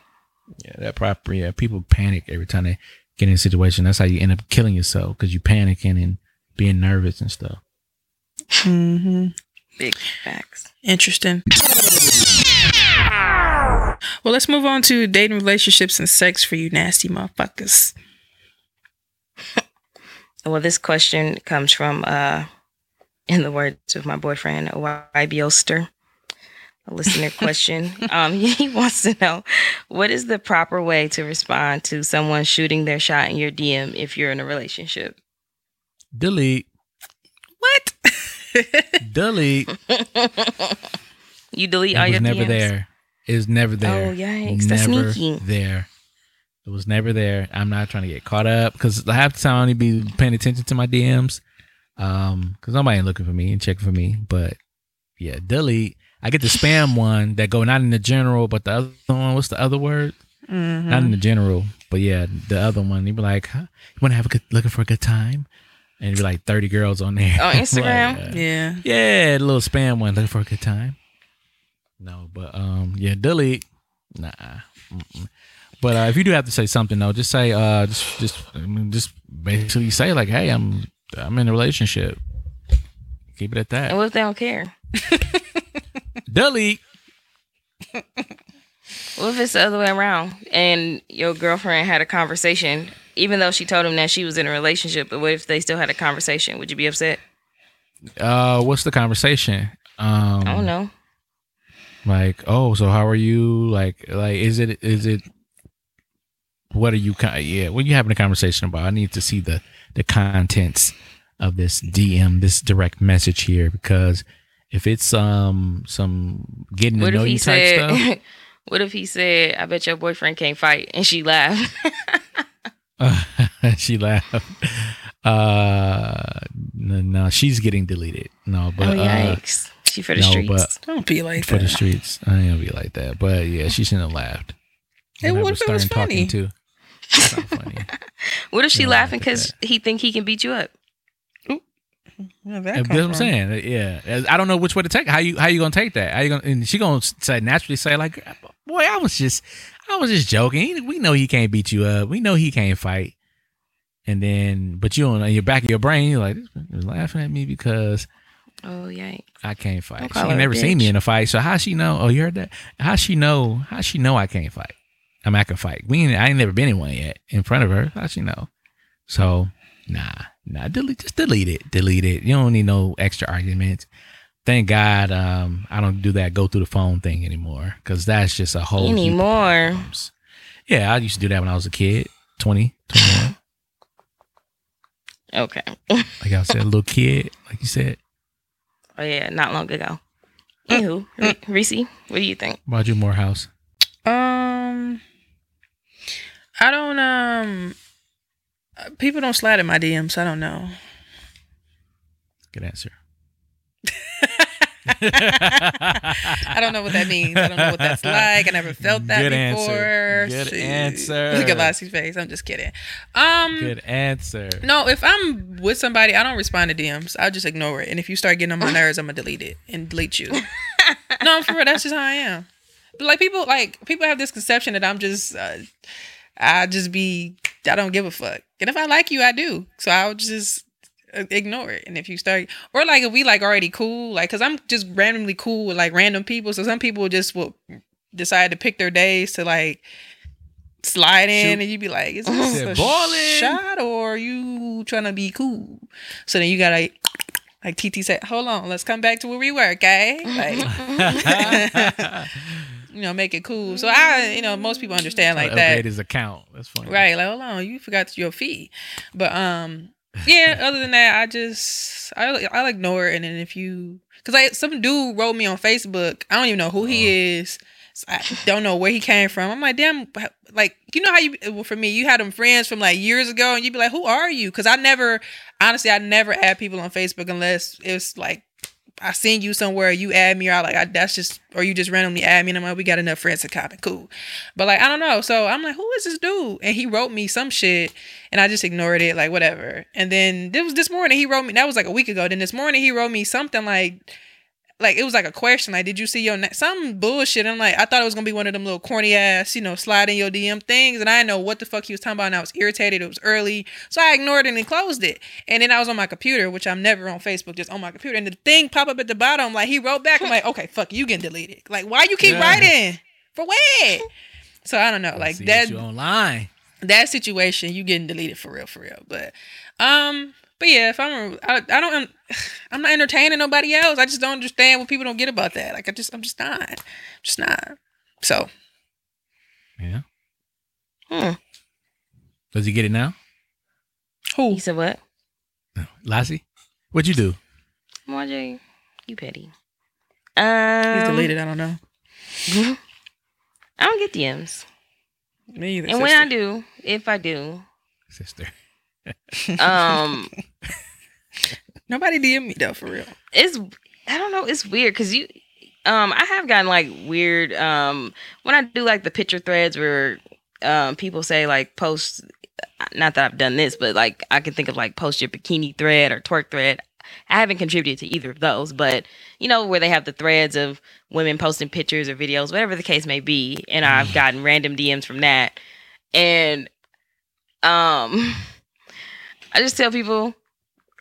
Yeah, that proper. Yeah, people panic every time they get in a situation. That's how you end up killing yourself because you're panicking and being nervous and stuff. Mm-hmm. Big facts. Interesting. Well, let's move on to dating, relationships, and sex for you nasty motherfuckers. Well, this question comes from, uh, in the words of my boyfriend, a YB Oster, a listener [laughs] question. um, [laughs] he wants to know what is the proper way to respond to someone shooting their shot in your DM if you're in a relationship? Delete. What? [laughs] Delete. You delete It all was your never DMs? there. It was never there. Oh, yikes. That's Never sneaky. there. It was never there. I'm not trying to get caught up because half the time I only be paying attention to my DMs. Um, because nobody ain't looking for me and checking for me. But yeah, delete. I get the spam [laughs] one that go not in the general, but the other one. What's the other word? Mhm. Not in the general, but yeah, the other one. You'd be like, huh? "You want to have a good looking for a good time?" And it'd be like thirty girls on there oh [laughs] Instagram? Like, uh, Yeah. yeah, the little spam one looking for a good time. No, but um, yeah, delete. Nah. Mm-mm. But uh, if you do have to say something though, just say uh, just just I mean, just basically say like, hey, I'm I'm in a relationship. Keep it at And that. what if they don't care? [laughs] delete. [laughs] What if it's the other way around and your girlfriend had a conversation, even though she told him that she was in a relationship, but what if they still had a conversation? Would you be upset? Uh, what's the conversation? Um, I don't know. Like, oh, so how are you? Like, like, is it is it? What are you? ki- Yeah, what are you having a conversation about? I need to see the the contents of this DM, this direct message here, because if it's um some getting to know you type stuff, [laughs] what if he said, I bet your boyfriend can't fight? And she laughed. [laughs] she laughed. Uh, no, no, she's getting deleted. No, but oh, uh, yikes. She for the no, streets. but- Don't be like for that. the streets, I ain't gonna be like that. But yeah, she shouldn't have laughed. Hey, whenever what if it was funny? to. It's not funny. [laughs] What if she laughing because he think he can beat you up? Where that That's come what I'm saying. Yeah, I don't know which way to take. How you how you gonna take that? How you gonna? And she gonna say naturally say like, boy, I was just I was just joking. We know he can't beat you up. We know he can't fight. And then, but you on your back of your brain, you're like, this bitch was laughing at me because Oh yeah. I can't fight. She call ain't never seen me in a fight, so how she know? Oh, you heard that? How she know? How she know I can't fight? I can fight. We ain't, I ain't never been in one yet in front of her. How she know? So nah, nah. Delete, just delete it. Delete it. You don't need no extra arguments. Thank God, um, I don't do that go through the phone thing anymore because that's just a whole Anymore. Yeah, I used to do that when I was a kid, 20, 21. Okay. like I said, a little kid, like you said. Oh yeah, not long ago. Anywho, Reese, what do you think? Roger Morehouse. Um, I don't. Um, people don't slide in my DMs. I don't know. Good answer. [laughs] I don't know what that means. I don't know what that's like. I never felt that Good before. answer. Good answer. Look at Lassie's face. I'm just kidding. Um, Good answer. no, if I'm with somebody, I don't respond to DMs. I'll just ignore it. And if you start getting on my nerves, I'm gonna delete it and delete you. [laughs] no, I'm for real. That's just how I am. But like people, like people have this conception that I'm just, uh, I just be, I don't give a fuck. And if I like you, I do. So I'll just uh, ignore it. And if you start, or like if we like already cool, like, cause I'm just randomly cool with like random people. So some people just will decide to pick their days to like slide in, Shoot. and you'd be like, is this a shot or are you trying to be cool? So then you gotta. Like, like TT said, hold on, let's come back to where we were, okay? Like, [laughs] [laughs] [laughs] you know, make it cool. So I, you know, most people understand like that. Upgrade his account. That's funny. Right, like hold on, you forgot your fee. But um, yeah. [laughs] Other than that, I just I I ignore it, and then if you because like some dude wrote me on Facebook, I don't even know who he is. So I don't know where he came from. I'm like, damn, like you know how you well, for me, you had them friends from like years ago, and you'd be like, who are you? Because I never, honestly, I never add people on Facebook unless it's like I seen you somewhere, you add me, or I like I, that's just, or you just randomly add me, and I'm like, we got enough friends to copy, cool. But like I don't know, so I'm like, who is this dude? And he wrote me some shit, and I just ignored it, like whatever. And then this was this morning, he wrote me. That was like a week ago. Then this morning, he wrote me something like. Like it was like a question, like, did you see your na-? some bullshit? I'm like, I thought it was gonna be one of them little corny ass, you know, slide in your DM things, and I didn't know what the fuck he was talking about, and I was irritated. It was early, so I ignored it and closed it. And then I was on my computer, which I'm never on Facebook, just on my computer, and the thing pop up at the bottom, like he wrote back. I'm like, okay, fuck, you getting deleted. Like, why you keep Yeah. writing for what? So I don't know, like See that you online. that situation, you getting deleted for real, for real. But um, but yeah, if I'm, I, I don't, I'm not entertaining nobody else. I just don't understand what people don't get about that. Like I just, I'm just not, just not. So Yeah. Hmm. Does he get it now? who? You said what? No. Lassie? What'd you do? Marjorie, you petty. Um He's deleted. I don't know. I don't get DMs, Me either. and when I do, if I do, Sister. um, [laughs] nobody DM me though, for real. it's I don't know, it's weird because you, um, I have gotten like weird, um, when I do like the picture threads where, um, people say like post, not that I've done this, but like I can think of like post your bikini thread or twerk thread. I haven't contributed to either of those, but you know where they have the threads of women posting pictures or videos, whatever the case may be, and I've [sighs] gotten random DMs from that, and um, [laughs] I just tell people,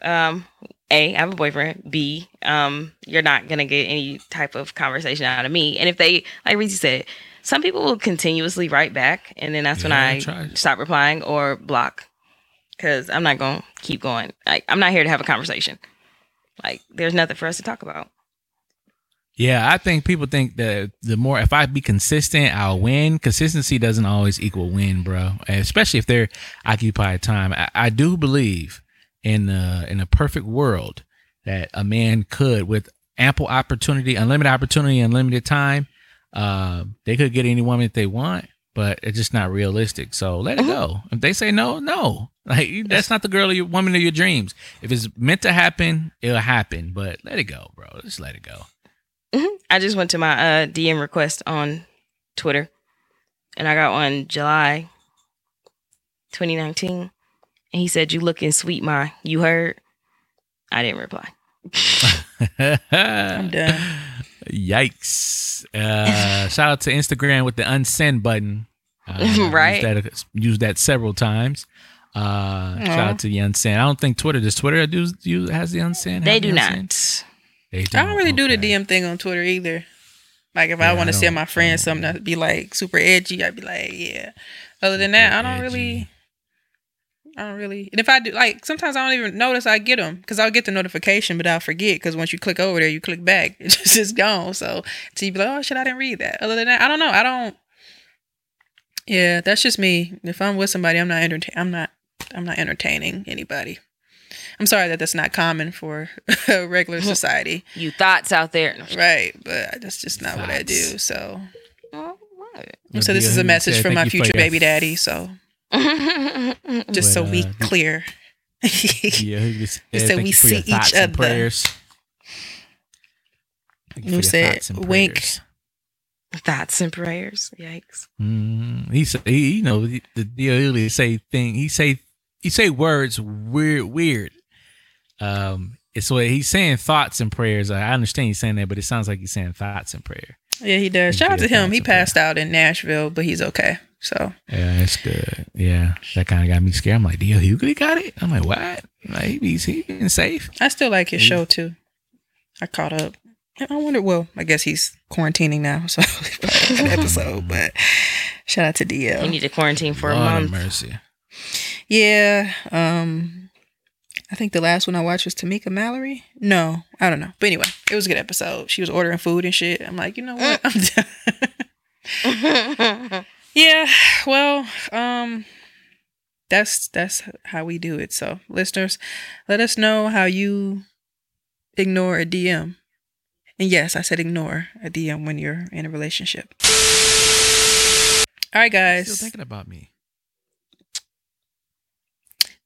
um, a, I have a boyfriend. B, um, you're not gonna get any type of conversation out of me. And if they, like Reese said, some people will continuously write back, and then that's when Yeah, I stop replying or block, because I'm not gonna keep going. Like I'm not here to have a conversation. Like there's nothing for us to talk about. Yeah, I think people think that the more if I be consistent, I'll win. Consistency doesn't always equal win, bro. Especially if they're occupied time. I, I do believe in a, in a perfect world that a man could, with ample opportunity, unlimited opportunity, unlimited time, uh, they could get any woman that they want. But it's just not realistic. So let it go. If they say no, no. Like that's not the girl of your woman of your dreams. If it's meant to happen, it'll happen. But let it go, bro. Just let it go. Mhm. I just went to my uh, DM request on Twitter, and I got one July 2019. And he said, You looking sweet, ma. You heard? I didn't reply. [laughs] I'm done. Yikes! Uh, [laughs] shout out to Instagram with the unsend button. Uh, [laughs] Right. Used that, used that several times. Uh, shout out to the unsend. I don't think Twitter does. Twitter do, do has the unsend. They do the not. unsend? They I don't really do the DM thing on Twitter either. Like if Yeah, I want to send my friends something that'd be like super edgy, I'd be like, yeah. Other than that, I don't Super really. Edgy. I don't really. And if I do, like, sometimes I don't even notice I get them because I'll get the notification, but I'll forget because once you click over there, you click back, [laughs] it's just, it's gone. So, so you be like, oh shit, I didn't read that. Other than that, I don't know. I don't. Yeah, that's just me. If I'm with somebody, I'm not entertain. I'm not. I'm not entertaining anybody. I'm sorry that that's not common for [laughs] regular [laughs] society. You thoughts out there. Right, but that's just not what I do. So, Well, what? so this is a message say from my thank you for future baby daddy. So, [laughs] just so But, we uh, clear. [laughs] Yeah, just, yeah, so we see each other. Prayers. You said thoughts and wink? prayers. Thoughts and prayers. Yikes. Mm, he said, he, you know, the, the deal say thing. He say he say words weird, weird. Um, it's what he's saying thoughts and prayers. I understand he's saying that, but it sounds like he's saying thoughts and prayer. Yeah, he does. Thank Shout out to him. He passed out in Nashville, but he's okay. So, Yeah, that's good. Yeah, that kind of got me scared. I'm like, D.L. Hughley got it. I'm like, what? Like he's he been safe. I still like his show too. I caught up. I wonder. Well, I guess he's quarantining now, [laughs] so an [laughs] episode. But shout out to You DL. need to quarantine for a Lord have month. mercy. Yeah. Um I think the last one I watched was Tamika Mallory. No, I don't know. But anyway, it was a good episode. She was ordering food and shit. I'm like, you know what? I'm done. [laughs] yeah. Well, um that's that's how we do it. So listeners, let us know how you ignore a DM. And yes, I said ignore a DM when you're in a relationship. All right, guys. Still guys. thinking about me.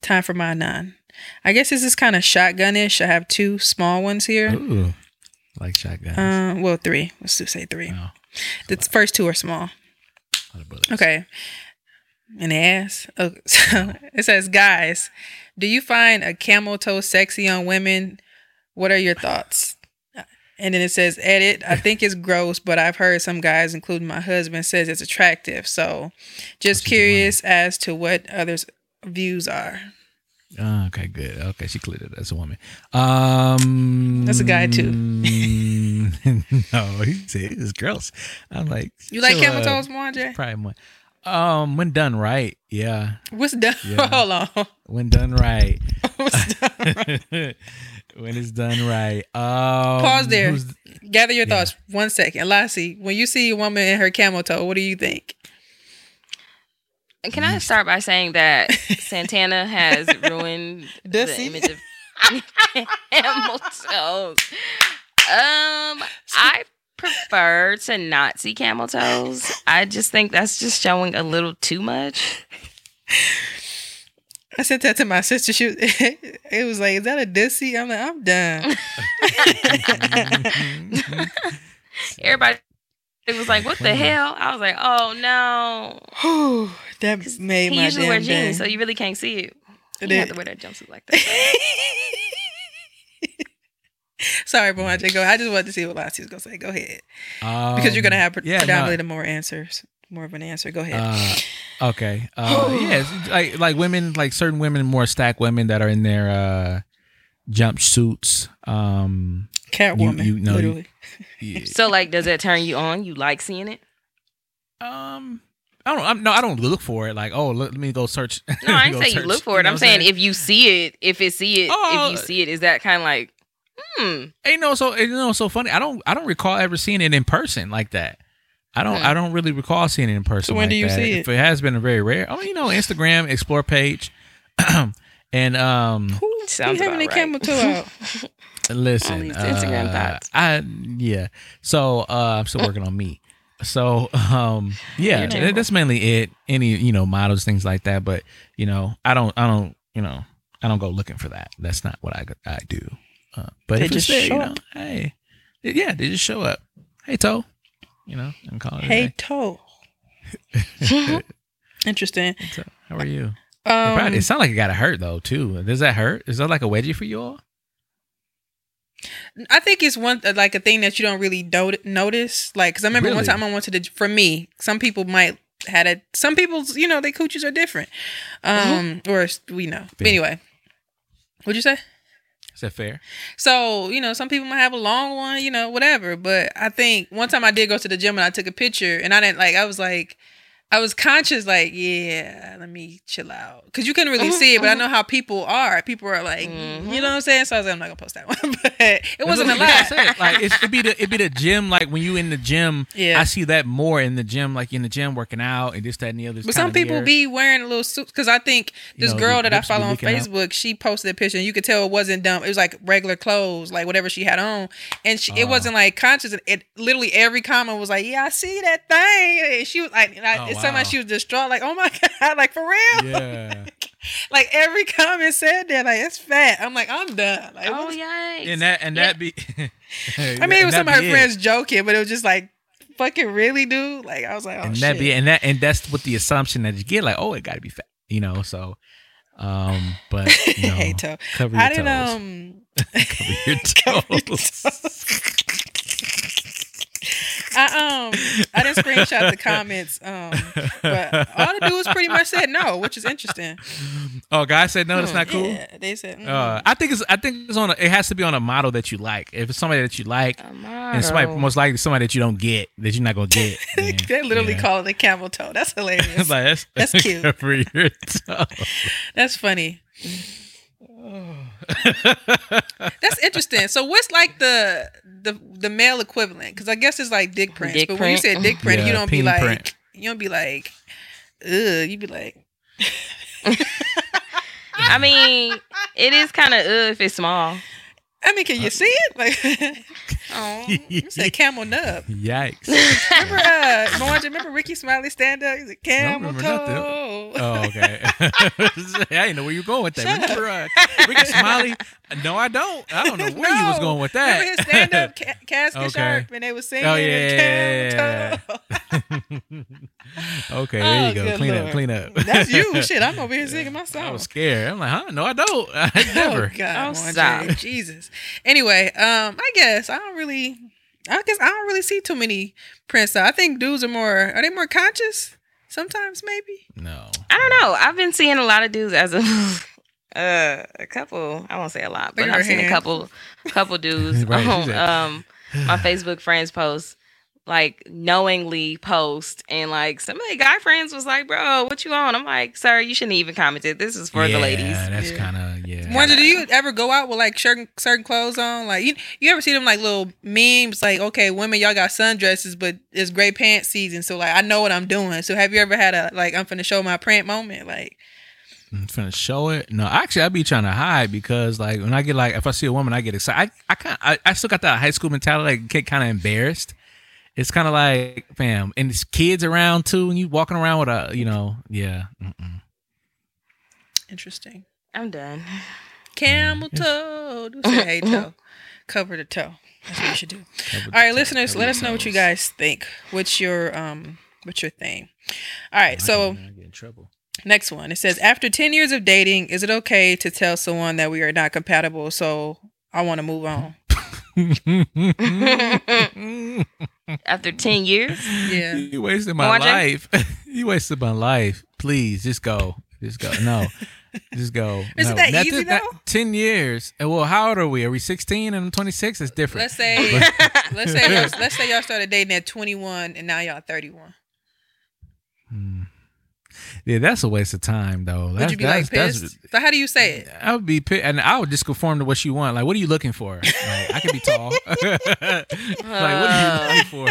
Time for my nine. I guess this is kind of shotgunish. I have two small ones here. Ooh, like shotguns. Uh, well, three. Let's just say three. oh, The first two are small. lot of bullets. Okay. The ass. Oh, [laughs] so it says, guys, do you find a camel toe sexy on women? What are your thoughts? And then it says, edit. I think it's gross, but I've heard some guys, including my husband, says it's attractive. So just curious as to what others' views are. Oh, okay, good. Okay, she cleared it as a woman. Um, That's a guy, too. [laughs] no, he said it's gross. I'm like, You like camel uh, toes more, Jay? Probably more. Um, when done right, yeah. What's done? Yeah. [laughs] Hold on. When done right. [laughs] What's done? when it's done right. Um, Pause there. Gather your Yeah. thoughts. One second. Lassie, when you see a woman in her camel toe, what do you think? Can I start by saying that [laughs] Santana has ruined [laughs] Does the he? image of [laughs] camel toes? Um, I prefer to not see camel toes. I just think that's just showing a little too much. I sent that to my sister. She was, it was like, is that a dissy? I'm like, I'm done. Everybody it was like, "What the hell?" I was like, "Oh no!" Whew, that 'Cause made he my usually damn wear day. jeans, so you really can't see it. It You have is. to wear that jumpsuit like that. [laughs] Sorry, Mwanje, go. I just wanted to see what Lassie was gonna say. Go ahead, because you're gonna Um, have pre- yeah, no, predominantly more answers, more of an answer. Go ahead. Uh, okay. Uh, [sighs] yeah, like like women, like certain women, more stacked women that are in their uh, jumpsuits. Um, Catwoman, you know, you- literally. [laughs] yeah. so, like, does that turn you on? You like seeing it? um, I don't. I'm, no, I don't look for it. Like, oh, let, let me go search. No, [laughs] I Go ain't saying you look for it. know I'm what saying if you see it, if it see it, Oh. if you see it, is that kind of like, hmm? Ain't no so you know so funny. I don't I don't recall ever seeing it in person like that. I don't Hmm. I don't really recall seeing it in person. So when like do you that. see If it? it has been a very rare. Oh, you know, Instagram explore page, [clears throat] and um, Who Sounds you having a about camel toe out? listen, All these Instagram uh, thoughts. I yeah. So uh, I'm still [laughs] working on me. So um, yeah, that- that's mainly it. Any you know models things like that, but you know I don't I don't you know I don't go looking for that. That's not what I I do. Uh, but They if it's just there, show you know, hey, yeah, they just show up. Hey, toe, you know, and call it a hey toe. [laughs] Interesting. So, How are you? It, probably, Um, it sounds like it got to hurt though too. Does that hurt? Is that like a wedgie for you all? I think it's one like a thing that you don't really do- notice. Like, because I remember one time I went to the for me. Some people might had it. Some people's you know they coochies are different. Um, or we know. But anyway, what'd you say? Is that fair? So, you know, some people might have a long one, you know, whatever. But I think one time I did go to the gym and I took a picture and I didn't like, I was like, I was conscious, like, yeah, let me chill out. Cause you couldn't really mm-hmm, see it, but I mm-hmm. know how people are. People are like, mm, you know mm-hmm. what I'm saying? So I was like, I'm not gonna post that one. [laughs] but it wasn't a lot. said. Like it's, it'd be the it'd be the gym. Like when you in the gym, Yeah. I see that more in the gym. Like in the gym working out and this that and the other. But some people be wearing a little suit because I think this know, girl that I follow on leaking out. Facebook, she posted a picture and you could tell it wasn't dumb. It was like regular clothes, like whatever she had on, and she, it Oh. wasn't like conscious. It, it literally every comment was like, "Yeah, I see that thing." And she was like, I, Oh, it sounded wow. like she was distraught, like, "Oh my [laughs] god, like for real." Yeah. [laughs] Like every comment said that, like it's fat. I'm like, I'm done. Like, oh what- yikes! and that and Yeah. that be. [laughs] I mean, it was some of her friends joking, but it was just like, fucking really, dude. Like I was like, oh and shit. that be and that and that's what the assumption that you get. Like, oh, it got to be fat. You know. So, um, but you know, Hey, toe. cover your I didn't toes. um. cover your Cover your toes. I um I didn't screenshot the comments. Um, but all the dudes pretty much said no, which is interesting. oh, guys said no, that's not cool. Yeah, they said. mm. Uh, I think it's. I think it's on. A, it has to be on a model that you like. If it's somebody that you like, and somebody most likely somebody that you don't get that you're not gonna get. [laughs] then, they literally yeah. call it a camel toe. That's [laughs] hilarious. Like, that's, That's [laughs] cute. cover your toe. That's funny. [sighs] [laughs] That's interesting. So what's like the the the male equivalent? Because I guess it's like dick prints. Dick but when you print? say dick print, Yeah, you don't be like print. you don't be like, ugh. You be like, [laughs] I mean, it is kind of uh, if it's small. I mean, can you see it? Like, [laughs] oh, you said [laughs] camel nub. Yikes! Remember, uh, Moana, remember Rickey Smiley stand up? He's a camel toe. oh, okay. [laughs] I didn't know where you were going with that. Shut Remember, uh, Rickey Smiley? No, I don't. I don't know where you was going with that. Remember his stand up ca- casket Okay. sharp and they was singing Oh, yeah, camel toe. [laughs] okay, there Oh, you go. good Clean up, clean up. That's you. [laughs] Shit, I'm over here singing my song. I was scared. I'm like, huh? No, I don't. [laughs] I never. Oh my God, Oh, Moana, stop. Jesus. Anyway, um, I guess I don't really. I guess I don't really see too many prints. I think dudes are more. Are they more conscious? Sometimes, maybe. No. I don't know. I've been seeing a lot of dudes as a uh, a couple. I won't say a lot, but Look I've seen a couple couple dudes Right, on um my [sighs] Facebook friends post like knowingly post and like some of the guy friends was like, "Bro, what you on?" I'm like, "Sir, you shouldn't even commented. This is for yeah, the ladies." That's Yeah. kind of yeah. Wonder, do you ever go out with like certain certain clothes on? Like you, you ever see them like little memes? Like, okay, women, y'all got sundresses, but it's gray pants season, so like I know what I'm doing. So have you ever had a like I'm finna show my print moment? Like, I'm finna show it. No, actually, I be trying to hide because, like, when I get like, if I see a woman, I get excited. I, I kind, I, I still got that high school mentality. Like, get kind of embarrassed. It's kind of like, fam, and it's kids around too, and you walking around with a, you know, yeah. Mm-mm. interesting. I'm done. Camel toe. Do say hey toe. Cover the toe. That's what you should do. Cover All right, the- listeners, cover let us know what you guys think. What's your um what's your thing? All right, so I get in trouble. next one. It says after 10 years of dating, is it okay to tell someone that we are not compatible so I want to move on? [laughs] [laughs] [laughs] After ten years, Yeah. You wasted my Watching? life. [laughs] you wasted my life. Please, just go. Just go. No. [laughs] Just go. Is it No. that That's easy, it, that- though? Ten years. And Well, how old are we? Are we sixteen and I'm twenty six? It's different. Let's say [laughs] let's say y'all, let's say y'all started dating at 21 and now y'all 31. Hmm. Yeah, that's a waste of time, though. Would That's, you be that's, like pissed? that's- so how do you say it? I would be pissed, and I would just conform to what you want. Like, what are you looking for? Like, I can be tall. [laughs] like, what are you uh. looking for?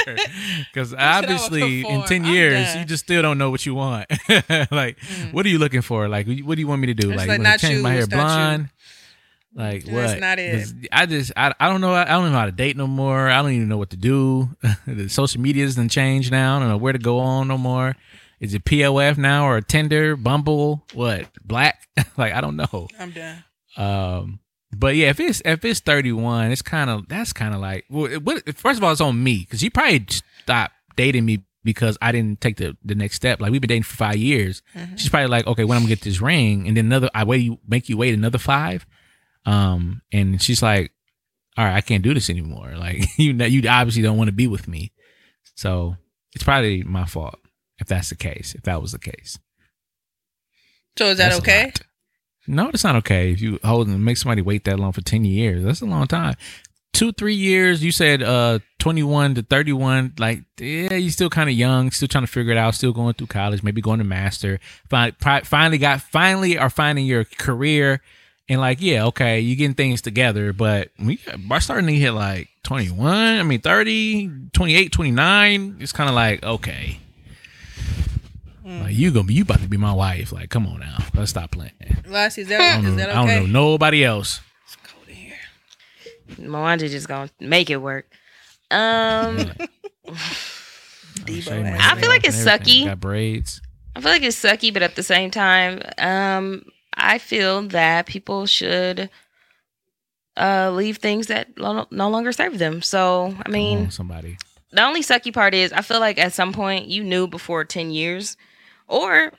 Because obviously, in ten years, you just still don't know what you want. [laughs] like, mm. what are you looking for? Like, what do you want me to do? It's Like, like, not change you, my hair blonde? Like That's what? not it. I just I, I don't know I don't know how to date no more. I don't even know what to do. [laughs] the social media's done changed now. I don't know where to go on no more. Is it POF now or Tinder, Bumble, what Black? [laughs] like I don't know. I'm done. Um, but yeah, if it's if it's thirty one, it's kind of that's kind of like well, it- what, first of all, it's on me because you probably stopped dating me because I didn't take the the next step. Like we've been dating for five years. She's probably like, okay, when I'm gonna get this ring, and then another, I wait you make you wait another five, um, and she's like, all right, I can't do this anymore. [laughs] Like you know, you obviously don't want to be with me, so it's probably my fault if that's the case. If that was the case, So is that That's okay? No, that's not okay. If you hold and make somebody wait that long for ten years, that's a long time. Two, three years. You said uh twenty one to thirty one. Like, yeah, you're still kind of young, still trying to figure it out, still going through college, maybe going to master. Finally got, finally are finding your career, and like, yeah, okay, you getting things together. But we are starting to hit like twenty one. I mean, 30, 28, 29. It's kind of like okay. Like you gonna be, you about to be my wife. Like, come on now, let's stop playing. Lassie, is I that, don't, is know, that I don't know nobody else. It's cold in here. Mwanda just gonna make it work. Um, [sighs] Debo Shave my ass. I feel like it's everything. sucky. Got braids. I feel like it's sucky, but at the same time, um, I feel that people should uh leave things that lo- no longer serve them. So, I mean, on, somebody. the only sucky part is I feel like at some point you knew before 10 years or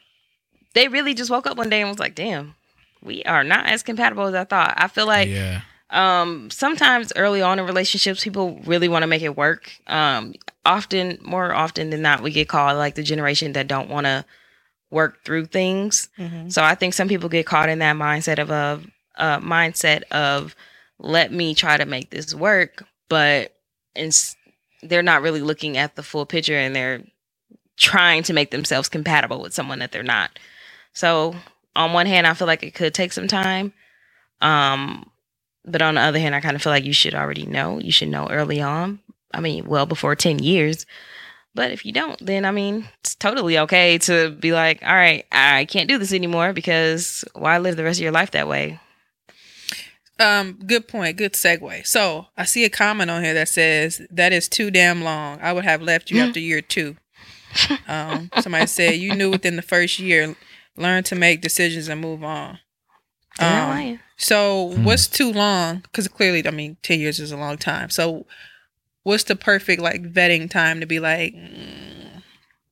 they really just woke up one day and was like, "Damn, we are not as compatible as I thought." I feel like yeah, um sometimes early on in relationships people really want to make it work um often more often than not we get called like the generation that don't want to work through things Mhm. so i think some people get caught in that mindset of a uh, mindset of let me try to make this work but it's, they're not really looking at the full picture and they're trying to make themselves compatible with someone that they're not so on one hand i feel like it could take some time um but on the other hand, I kind of feel like you should already know. You should know early on. I mean, well before 10 years. But if you don't, then I mean, it's totally okay to be like, all right, I can't do this anymore because why live the rest of your life that way? Um, good point. Good segue. So I see a comment on here that says that is too damn long. I would have left you after year two. Um, somebody said you knew within the first year, learn to make decisions and move on. Um. So Hmm. what's too long? Because clearly, I mean, ten years is a long time. So what's the perfect like vetting time to be like, mm,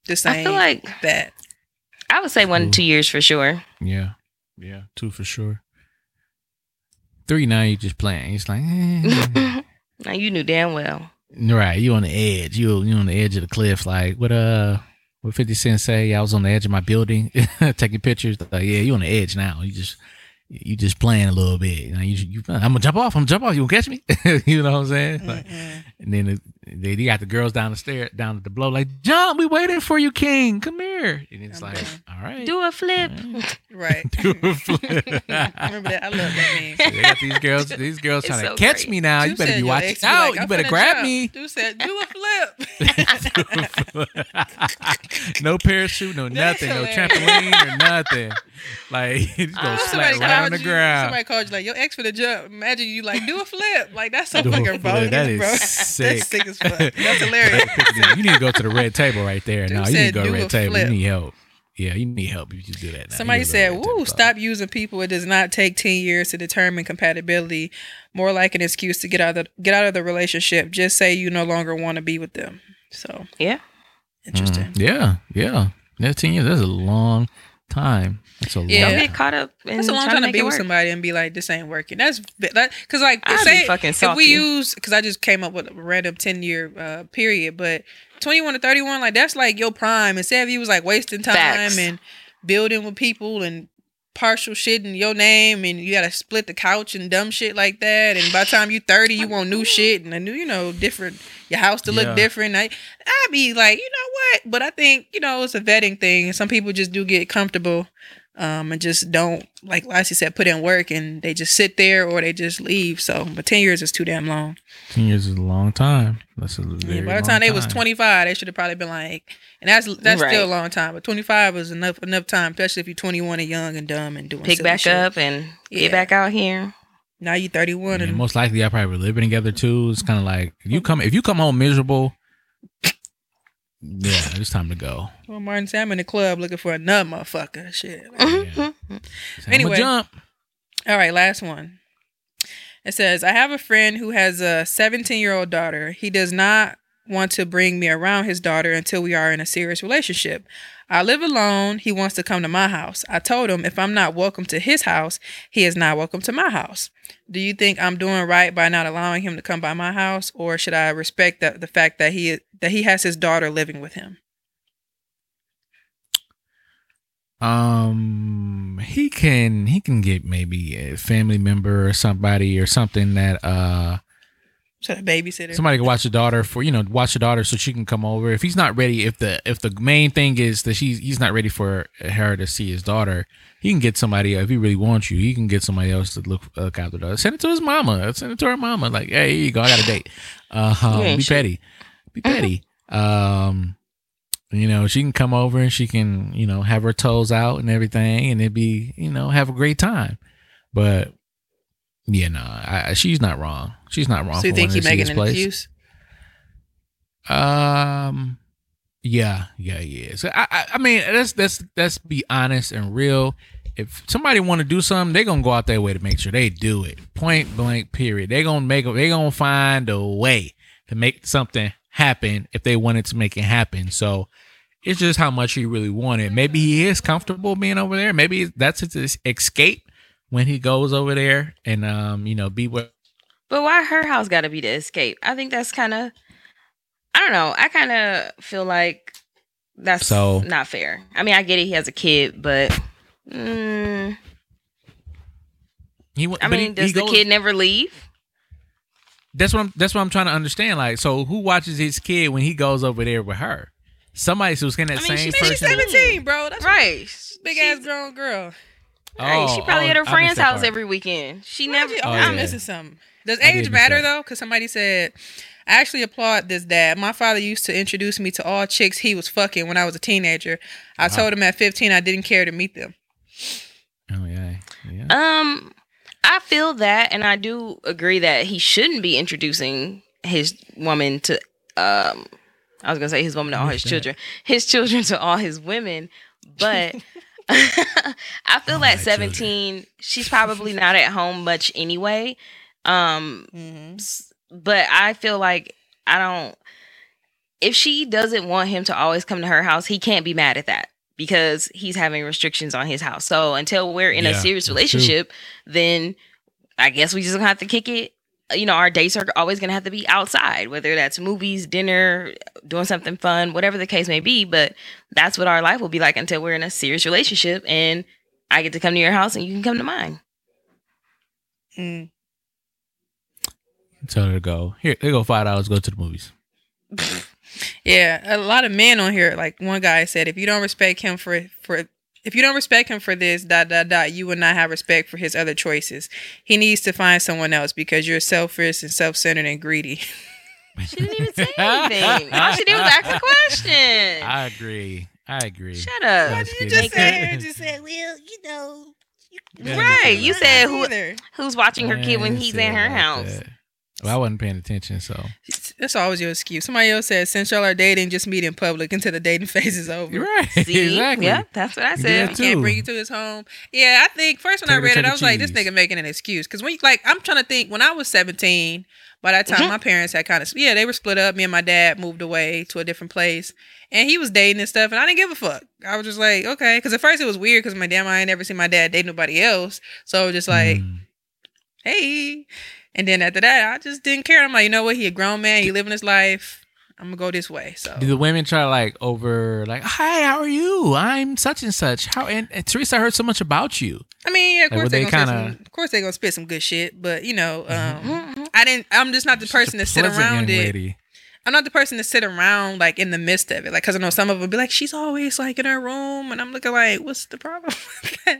this I feel like that? I would say one, Ooh. two years for sure. yeah, yeah. Two for sure. Three now you just playing. It's like, eh. [laughs] now you knew damn well. Right? You on the edge. You you on the edge of the cliff. Like what? Uh, what Fifty Cent say? I was on the edge of my building [laughs] taking pictures. Like yeah, you on the edge now. You just you just playing a little bit. You know, you, you, I'm gonna jump off. I'm gonna jump off. You gonna catch me? [laughs] you know what I'm saying? Like, And then they, they got the girls down the stair, down at the blow, like, John, we waiting for you, King. Come here. And it's I'm like, done. all right. Do a flip. Right. [laughs] [laughs] Do a flip. [laughs] Remember that? I love that meme. they got these girls, these girls It's trying so to catch great. me now. You Dude better be watching ex be out. like, you better grab jump." me. Dude said, do a flip. no parachute, no That's nothing, no trampoline or nothing. Like you just go Uh, flat right on the you, ground. somebody called you like your ex for the jump. Imagine you like do a flip. Like that's so Do a fucking flip. That is bro. sick. That's sick as fuck. That's [laughs] hilarious. you need to go to the red table right there. Dude No, you need to go to the red table. flip. You need help. Yeah, you need help if you do that. Now. Somebody You gotta go to said, the "Woo, stop using people. It does not take ten years to determine compatibility. More like an excuse to get out of the, get out of the relationship. Just say you no longer want to be with them." So Yeah. interesting. Mm, yeah, yeah. That's ten years. That's a long time. That's a long. Yeah. Don't get caught up in That's a long trying time to make be with work. somebody and be like, "This ain't working." That's that because like I'd say fucking if we use because I just came up with a random ten year uh, period, but twenty one to thirty one, like that's like your prime. And say if you was like wasting time Facts. and building with people and partial shit in your name and you gotta split the couch and dumb shit like that. And by the time you 30 you want new shit and a new you know different your house to Yeah. look different. I, i'd be like you know what? But i think you know it's a vetting thing. Some people just do get comfortable um and just don't like Lassie said put in work and they just sit there or they just leave so but 10 years is too damn long Ten years is a long time. That's a Yeah, by the long time they was 25 they should have probably been like and that's that's Right. still a long time but 25 was enough enough time especially if you're 21 and young and dumb and doing Pick silly back shit. up and Yeah. get back out here. now you're 31 And and most likely, y'all probably were living together too. It's kind of like you come if you come home miserable. Yeah, it's time to go. Well, Martin said I'm in the club looking for another motherfucker. Shit. Mm-hmm, yeah. Mm-hmm. Anyway. Anyway, jump. All right, last one. It says, I have a friend who has a 17 year old daughter. He does not want to bring me around his daughter until we are in a serious relationship. I live alone. He wants to come to my house. I told him if I'm not welcome to his house, he is not welcome to my house. Do you think I'm doing right by not allowing him to come by my house, or should I respect the, the fact that he that he has his daughter living with him? Um, he can he can get maybe a family member or somebody or something that uh So the babysitter. somebody can watch the daughter for you know watch the daughter so she can come over. If he's not ready, if the if the main thing is that she's he's not ready for her to see his daughter, he can get somebody if he really wants you. He can get somebody else to look look after the daughter. Send it to his mama. Send it to her mama. Like hey, here you go. I got a date. Uh, [laughs] Yeah, be petty. Be petty. Um. You know, she can come over and she can, you know, have her toes out and everything, and it'd be, you know, have a great time. But yeah, no, I, she's not wrong. She's not wrong. so you think he making an excuse? Um, yeah, yeah, yeah. So I, I, I mean, let's let's let's be honest and real. If somebody want to do something, they're gonna go out their way to make sure they do it. Point blank. Period. They're gonna make. Them, They gonna find a way to make something happen if they wanted to make it happen. So it's just how much he really wanted. Maybe he is comfortable being over there. Maybe that's his escape when he goes over there and um, you know, be with But why her house got to be the escape? I think that's kind of, I don't know. I kind of feel like that's So- not fair. I mean, I get it. He has a kid, but mm, he. I mean, he- does he the goes- kid never leave? That's what I'm. That's what I'm trying to understand. Like, so who watches his kid when he goes over there with her? Somebody who's getting that I mean, same she's- Man, person. she's 17, bro. That's Right. big She's- ass grown girl. Right. she Oh, probably oh, at her friend's house part. every weekend. She Never. never. Oh, Oh, I'm yeah. missing something. Does age matter though? Because somebody said, I actually applaud this dad. My father used to introduce me to all chicks he was fucking when I was a teenager. I Wow. told him at 15 I didn't care to meet them. Oh yeah, yeah. Um, I feel that, and I do agree that he shouldn't be introducing his woman to. Um, I was gonna say his woman to all his that? children, his children to all his women, but. [laughs] [laughs] I feel All at my 17, she's probably not at home much anyway. Um, s- but I feel like I don't. If she doesn't want him to always come to her house, he can't be mad at that because he's having restrictions on his house. So until we're in a serious that's true. relationship, then I guess we just gonna have to kick it. You know, our dates are always gonna have to be outside, whether that's movies, dinner, doing something fun, whatever the case may be. But that's what our life will be like until we're in a serious relationship and I get to come to your house and you can come to mine. Mm. Tell her to go. Here, they go five dollars. Go to the movies. [laughs] Yeah, a lot of men on here. Like one guy said, if you don't respect him for for if you don't respect him for this dot dot dot, you will not have respect for his other choices. He needs to find someone else because you're selfish and self centered and greedy. [laughs] She didn't even say anything. All she did was ask a question. [laughs] I agree. I agree. Shut up. That's you just Make said her- here, just said, well, you know, Yeah, Right, you said who- Who's watching her kid when he's in her house? that. Well, I wasn't paying attention, so That's always your excuse. Somebody else said, since y'all are dating, just meet in public until the dating [laughs] phase is over. you're right. See? [laughs] exactly. Yeah, that's what I said. did He can't bring you to his home. Yeah, I think first when I Take her read it, I was E. like, this nigga making an excuse. Because when you like, I'm trying to think. When I was 17, by that time Mhm. my parents had kind of yeah, they were split up. Me and my dad moved away to a different place, and he was dating and stuff, and I didn't give a fuck. I was just like, okay, because at first it was weird because my damn I ain't never seen my dad date nobody else, so I was just like, Mm. hey. And then after that, I just didn't care. I'm like, you know what? He a grown man. He living his life. I'm gonna go this way. So Do the women try to like over like, hi, how are you? I'm such and such. How and, and Teresa, I heard so much about you. I mean, yeah, of Like, course they, they kinda- spit some, of course they gonna spit some good shit, but you know, um, Mhm. I didn't. I'm just not the person to sit around it. lady. I'm not the person to sit around like in the midst of it, like because I know some of them be like, she's always like in her room, and I'm looking like, what's the problem? [laughs]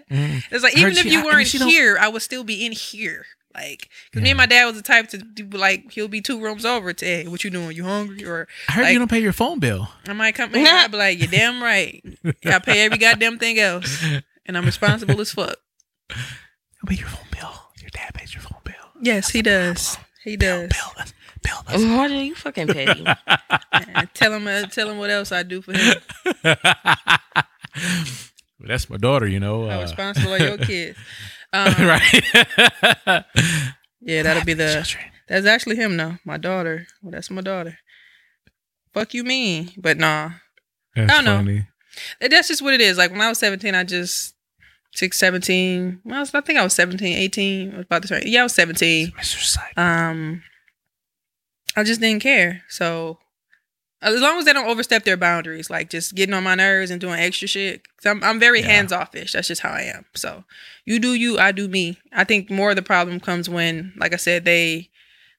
Mhm. it's like even if you I- I weren't she don't- here, I would still be in here. Like, because me and my dad was the type to do like he'll be two rooms over to, hey, what you doing? You hungry? Or I heard Like- you don't pay your phone bill. I might come in, I'd be like, you're damn right. Yeah, I pay every goddamn thing else, [laughs] and I'm responsible as fuck. You pay your phone bill. Your dad pays your phone bill. Yes, he does. He does. Bill, that's, bill, that's. Marty, you fucking petty. [laughs] Tell him, uh, tell him what else I do for him. Well, that's my daughter, you know. How Uh, responsible are your kids? [laughs] Um, right. Yeah, that'll be the. Children. That's actually him now. My daughter. Well, that's my daughter. fuck you mean? But nah, That's I don't know. funny. It- that's just what it is. Like when I was 17, I just six, 17. Well, I, was, I think I was 17, 18. I was about to turn. Yeah, I was 17. Mr. Psych. Um, I just didn't care. So as long as they don't overstep their boundaries, like just getting on my nerves and doing extra shit. I'm I'm very Yeah. hands offish. That's just how I am. So you do you, I do me. I think more of the problem comes when, like I said, they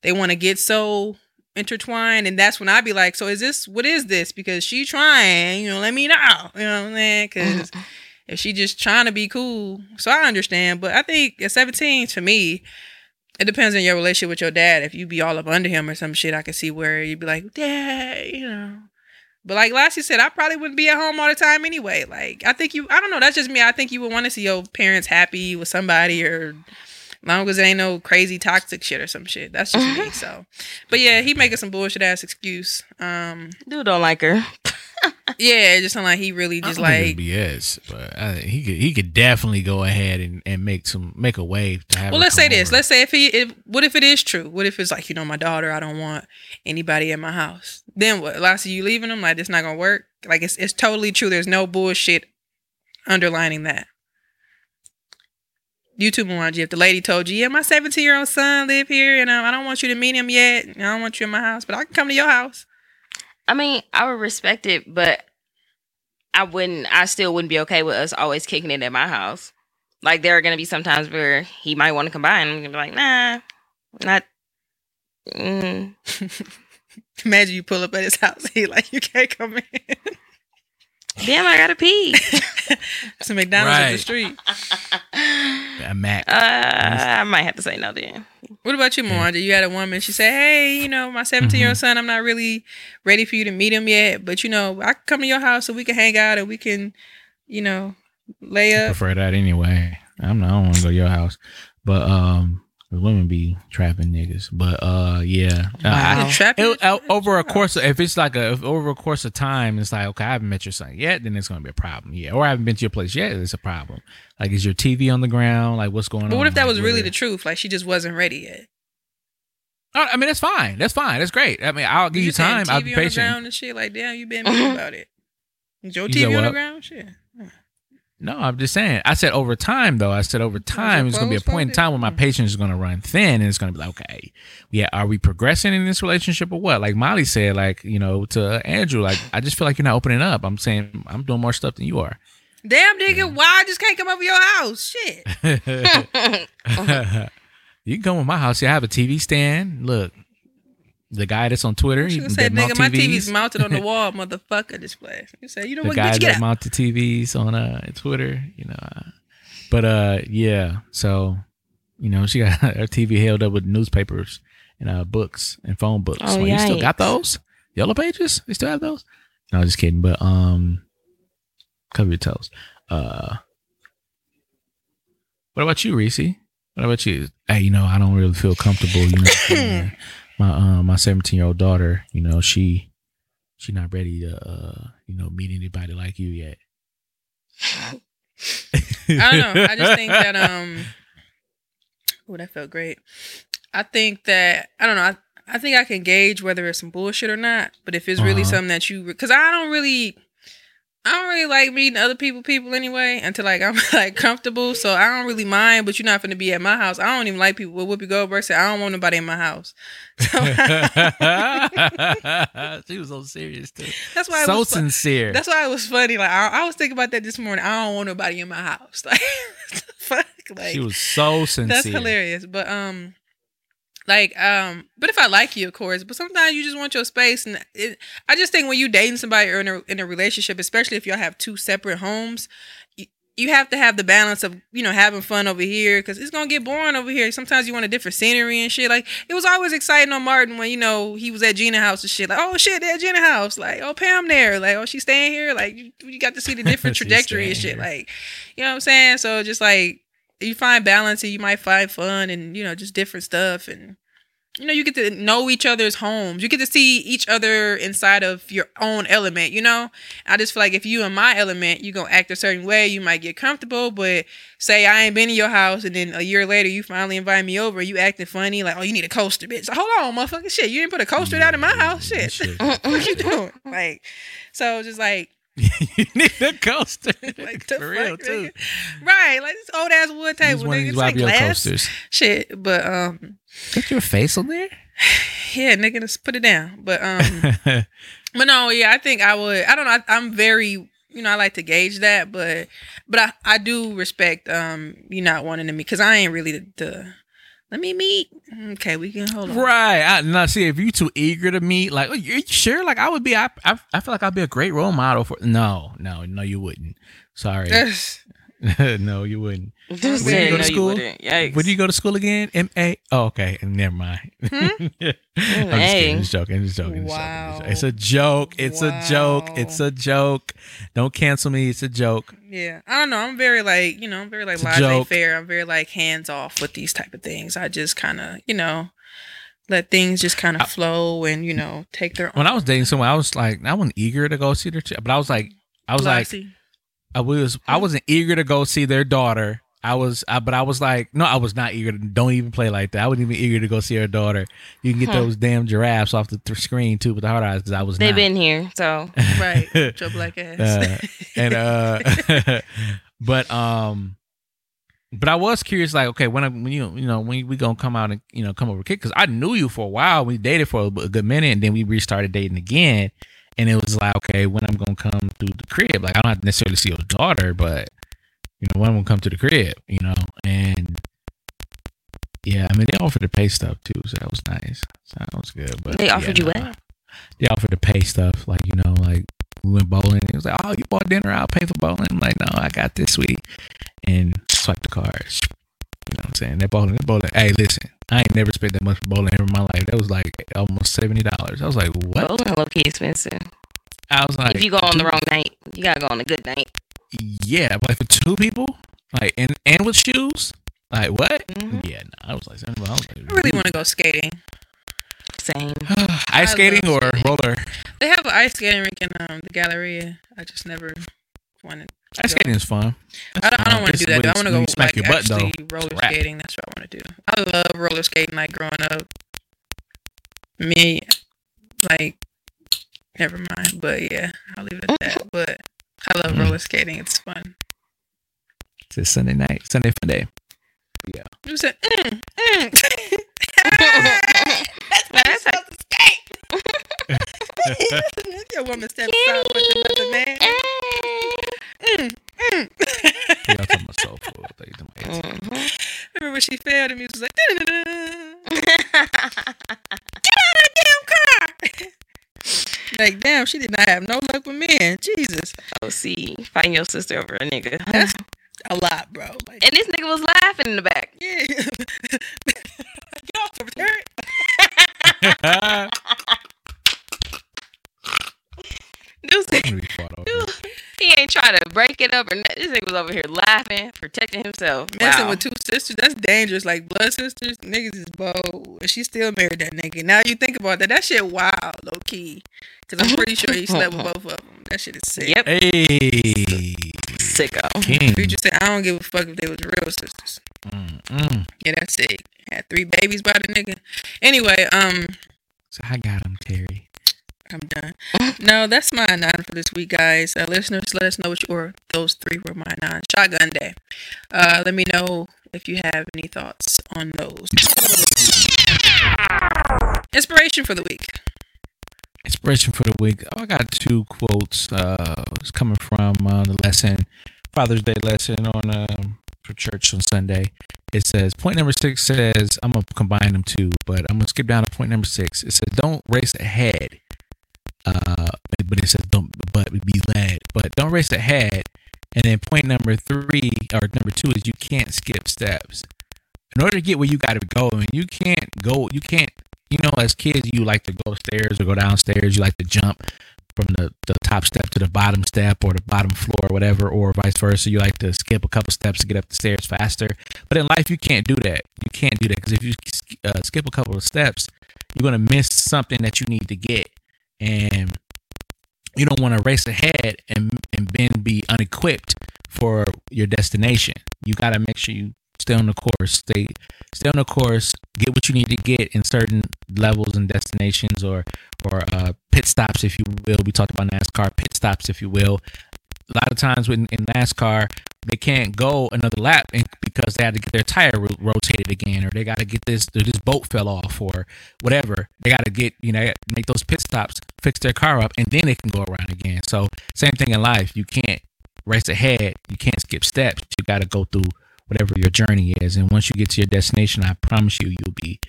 they want to get so intertwined, and that's when I be like, so is this what is this? Because she trying, you know, let me know, you know what I'm saying? Because [laughs] if she just trying to be cool, so I understand. But I think at 17, to me, it depends on your relationship with your dad. If you be all up under him or some shit, I can see where you'd be like, Dad, you know. But like Lassie said, I probably wouldn't be at home all the time anyway. Like I think you, I don't know. That's just me. I think you would want to see your parents happy with somebody, or long as it ain't no crazy toxic shit or some shit. That's just me. [laughs] So, but yeah, he making some bullshit ass excuse. Um, Dude don't like her. Yeah, it just sound like he really just like. BS, but I, he could he could definitely go ahead and, and make some make a way to have. Well, let's say come this. Let's say if he, if, what if it is true? What if it's like, you know, my daughter, I don't want anybody in my house. Then what? Lassie, you leaving them? Like, it's not gonna work. Like, it's it's totally true. There's no bullshit underlining that. You too, Mwanje. If the lady told you, yeah, my 17 year old son live here, and um, I don't want you to meet him yet. I don't want you in my house, but I can come to your house. I mean, I would respect it, but I wouldn't. I still wouldn't be okay with us always kicking it at my house. Like there are gonna be some times where he might want to come by, and I'm gonna be like, nah, not. Mm. [laughs] Imagine you pull up at his house. [laughs] He like, you can't come in. Damn, I gotta pee. [laughs] Some McDonald's up the street. a Mac. Uh, I might have to say no then. What about you, Mwanje? You had a woman. She said, "Hey, you know, my 17 year old son. I'm not really ready for you to meet him yet, but you know, I can come to your house so we can hang out and we can, you know, lay up." I up." prefer that anyway. I'm not. I don't want to go to your house, but um, women be trapping niggas. But uh, yeah. Uh, I- Wow. Trap it- it? uh, over a course, of, if it's like a if over a course of time, it's like okay, I haven't met your son yet, then it's gonna be a problem. Yeah, or I haven't been to your place yet, it's a problem. Like, is your TV on the ground? Like, what's going on? But what if that Like, was really where- the truth? Like she just wasn't ready yet. Oh, I mean, that's fine. That's fine. That's great. I mean, I'll give you saying time. I'll TV be on the patient. ground and shit. Like, damn, you been [laughs] about it. Is your You said TV on the ground? Shit. No, I'm just saying. I said over time, though. I said over time, it's going to be a point in time when my patience is going to run thin, and it's going to be like, okay, yeah, are we progressing in this relationship or what? Like Molly said, like you know, to Andrew, like I just feel like you're not opening up. I'm saying I'm doing more stuff than you are. Damn, nigga, why I just can't come over your house? Shit. [laughs] [laughs] you can come to my house. Yeah, I have a TV stand. Look, the guy that's on Twitter, She he would can say, get mount nigga, my TVs. TV's mounted on the [laughs] wall, motherfucker. Display. You say, you know the what? guy Bitch, get that out. mount TVs on uh Twitter, you know. Uh, but uh yeah, so you know she got [laughs] her TV held up with newspapers and uh books and phone books. Oh, Like, you still got those yellow pages? You still have those? No, just kidding. But um, cover your toes. Uh, what about you, Reese? What about you? Hey, you know I don't really feel comfortable. You know, [coughs] my um my seventeen year old daughter. You know she she not ready to uh you know meet anybody like you yet. [laughs] I don't know. I just think that um Oh, that felt great. I think that I don't know. I, I think I can gauge whether it's some bullshit or not. But if it's really Uh-huh. something that you, because I don't really, I don't really like meeting other people, people anyway, until like [laughs] I'm like comfortable. So I don't really mind. But you're not gonna be at my house. I don't even like people. What Whoopi Goldberg said, I don't want nobody in my house. So [laughs] she was so serious too. that's why So sincere. That's why it was funny. Like I, I was thinking about that this morning. I don't want nobody in my house. [laughs] Like, fuck? Like she was so sincere. That's hilarious. But um like um but if I like you of course, but sometimes you just want your space and it, I just think when you dating somebody or in a in a relationship, especially if y'all have two separate homes, you, you have to have the balance of, you know, having fun over here cuz it's going to get boring over here. Sometimes you want a different scenery and shit. Like it was always exciting on Martin when, you know, he was at Gina house and shit. Like, "Oh shit, they're at Gina house." Like, "Oh, Pam there." Like, "Oh, she's staying here." Like you, you got to see the different [laughs] trajectory and shit. here. Like, you know what I'm saying? So just like you find balance and you might find fun and you know just different stuff and you know, you get to know each other's homes. You get to see each other inside of your own element, you know? I just feel like if you in my element, you going to act a certain way. You might get comfortable, but say I ain't been in your house and then a year later you finally invite me over, you acting funny, like, oh, you need a coaster, bitch. Hold on, motherfucker. Shit, you didn't put a coaster out in my house. Shit. Shit. [laughs] what you [laughs] doing? Like, so just like, [laughs] you need a coaster. [laughs] like the For real, too. nigga? Right, like this old ass wood table, one of nigga. these It's like glass coasters. shit. But um, Put your face on there? [sighs] yeah, nigga, just put it down. But um, [laughs] but no, yeah, I think I would. I don't know. I, I'm very, you know, I like to gauge that, but but I I do respect um you not wanting to meet because I ain't really the, the. Let me meet. Okay, we can hold on. Right. I, now, see, if you too eager to meet, like, oh, you sure? Like, I would be. I, I, I feel like I'd be a great role model for. No, no, no, you wouldn't. Sorry, [laughs] no, you wouldn't. Just Where you go to no, school? wouldn't. Would you go to school again? M A. Oh, okay. Never mind. Hmm? [laughs] I'm just mm, kidding. Hey. Just joking. Just joking. just joking, Wow. It's a joke. It's a joke. It's a joke. Don't cancel me. It's a joke. Yeah, I don't know. I'm very like you know, I'm very like It's a laissez joke. faire. I'm very like hands off with these type of things. I just kind of you know let things just kind of flow and you know take their When. I was dating someone, I was like, I wasn't eager to go see their, ch- but I was like, I was like, Lassie. I was I wasn't eager to go see their daughter. I was, I, but I was like, no, I was not eager. To, don't even play like that. I wasn't even eager to go see her daughter. You can get Huh. those damn giraffes off the th- screen too with the hard eyes because I was. They've not. been here, so [laughs] right, your black ass. Uh, and uh, [laughs] but um, but I was curious, like, okay, when I, when you you know when we gonna come out and you know come over kick because I knew you for a while. We dated for a, a good minute, and then we restarted dating again. And it was like, okay, when I'm gonna come to the crib? Like, I don't have to necessarily see your daughter, but you know, when I'm gonna come to the crib, you know, and yeah, I mean, they offered to pay stuff too, so that was nice. So that was good. But they yeah, offered you nah. what? They offered to pay stuff, like you know, like we went bowling. It was like, oh, you bought dinner, I'll pay for bowling. I'm like, no, I got this week, and swipe the cards. You know what I'm saying? That bowling, that bowling. Hey, listen, I ain't never spent that much for bowling ever in my life. That was like almost seventy dollars. I was like, what? Bowling low key expensive. I was like, if you go on the wrong night, you gotta go on a good night. yeah, but like for two people, like and and with shoes, like what? Mhm. Yeah, no, I was like, I was like, I really want to go skating. Same. [sighs] ice I skating or skating. roller. They have an ice skating rink in um, the Galleria. I just never wanted. Ice skating is fun. I don't, I don't want to do that. I want to go When smack like your butt, though, roller it's skating. That's what I want to do. I love roller skating. Like growing up, me, like, never mind. But yeah, I'll leave it at that. But I love Mm. roller skating. It's fun. It's a Sunday night, Sunday fun day. Yeah. You said, mm, mm. [laughs] That's Now, how you're that's like- supposed to skate. Your woman stepped aside with another man. Mm, mm. Yeah, I'm talking about soul food. I you were talking about Mhm. Remember when she fell, the music was like, [laughs] get out of the damn car. [laughs] like, damn, she did not have no luck with men. Jesus. oh, see, fighting your sister over a nigga. That's a lot, bro. Like, and this nigga was laughing in the back. [laughs] yeah. get off the dirt. I'm This he ain't trying to break it up or nothing. This nigga was over here laughing, protecting himself. Messing Wow. with two sisters, that's dangerous. Like blood sisters, niggas is bold. And she still married that nigga. Now you think about that, that shit wild, low key. Cause I'm pretty sure he slept with both of them. That shit is sick. Yep, Hey, sicko. King. Future said, I don't give a fuck if they was real sisters. Mm, mm. Yeah, that's sick. Had three babies by the nigga. Anyway, um, So I got him, Terry. I'm done. no, that's my nine for this week, guys. Uh, listeners, let us know you or those three were my nine. Shotgun day. Uh, let me know if you have any thoughts on those. Inspiration for the week. Inspiration for the week. Oh, I got two quotes. Uh, it's coming from uh, the lesson, Father's Day lesson on um, for church on Sunday. It says point number six says I'm gonna combine them two, but I'm gonna skip down to point number six. It says don't race ahead. Uh, but it says don't but be led. But don't race ahead. And then point number three or number two is you can't skip steps. In order to get where you got to go, I mean, you can't go. You can't you know, as kids, you like to go stairs or go downstairs. You like to jump. from the, the top step to the bottom step or the bottom floor or whatever, or vice versa. You like to skip a couple steps to get up the stairs faster. But in life, you can't do that. You can't do that because if you uh, skip a couple of steps, you're going to miss something that you need to get. And you don't want to race ahead and, and then be unequipped for your destination. You got to make sure you stay on the course, stay stay on the course, get what you need to get in certain levels and destinations or or uh, pit stops, if you will. We talked about NASCAR pit stops, if you will. A lot of times when in NASCAR, they can't go another lap because they had to get their tire rotated again, or they got to get this this boat fell off, or whatever. They got to get you know make those pit stops, fix their car up, and then they can go around again. So same thing in life. You can't race ahead. You can't skip steps. You got to go through whatever your journey is, and once you get to your destination, I promise you, you'll be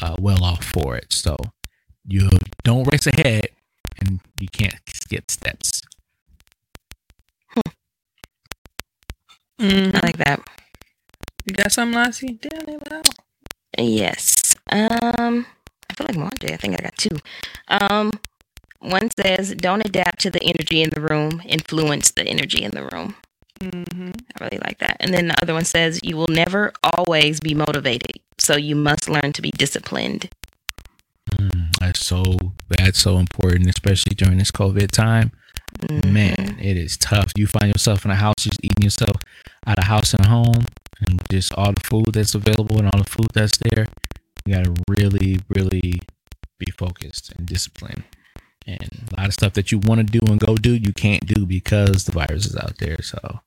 uh, well off for it. So you don't race ahead, and you can't skip steps. Mm, I like that. you got something, Lassie? Damn it, wow. Yes. Um, I feel like Monday. I think I got two. Um, one says, "Don't adapt to the energy in the room. Influence the energy in the room." Mm-hmm. I really like that. And then the other one says, "You will never always be motivated, so you must learn to be disciplined." Mm, that's so that's so important, especially during this COVID time. Mhm. Man, it is tough. You find yourself in a house, just eating yourself out of house and home, and just all the food that's available and all the food that's there. You gotta really, really be focused and disciplined. And a lot of stuff that you want to do and go do, you can't do because the virus is out there. So, I'm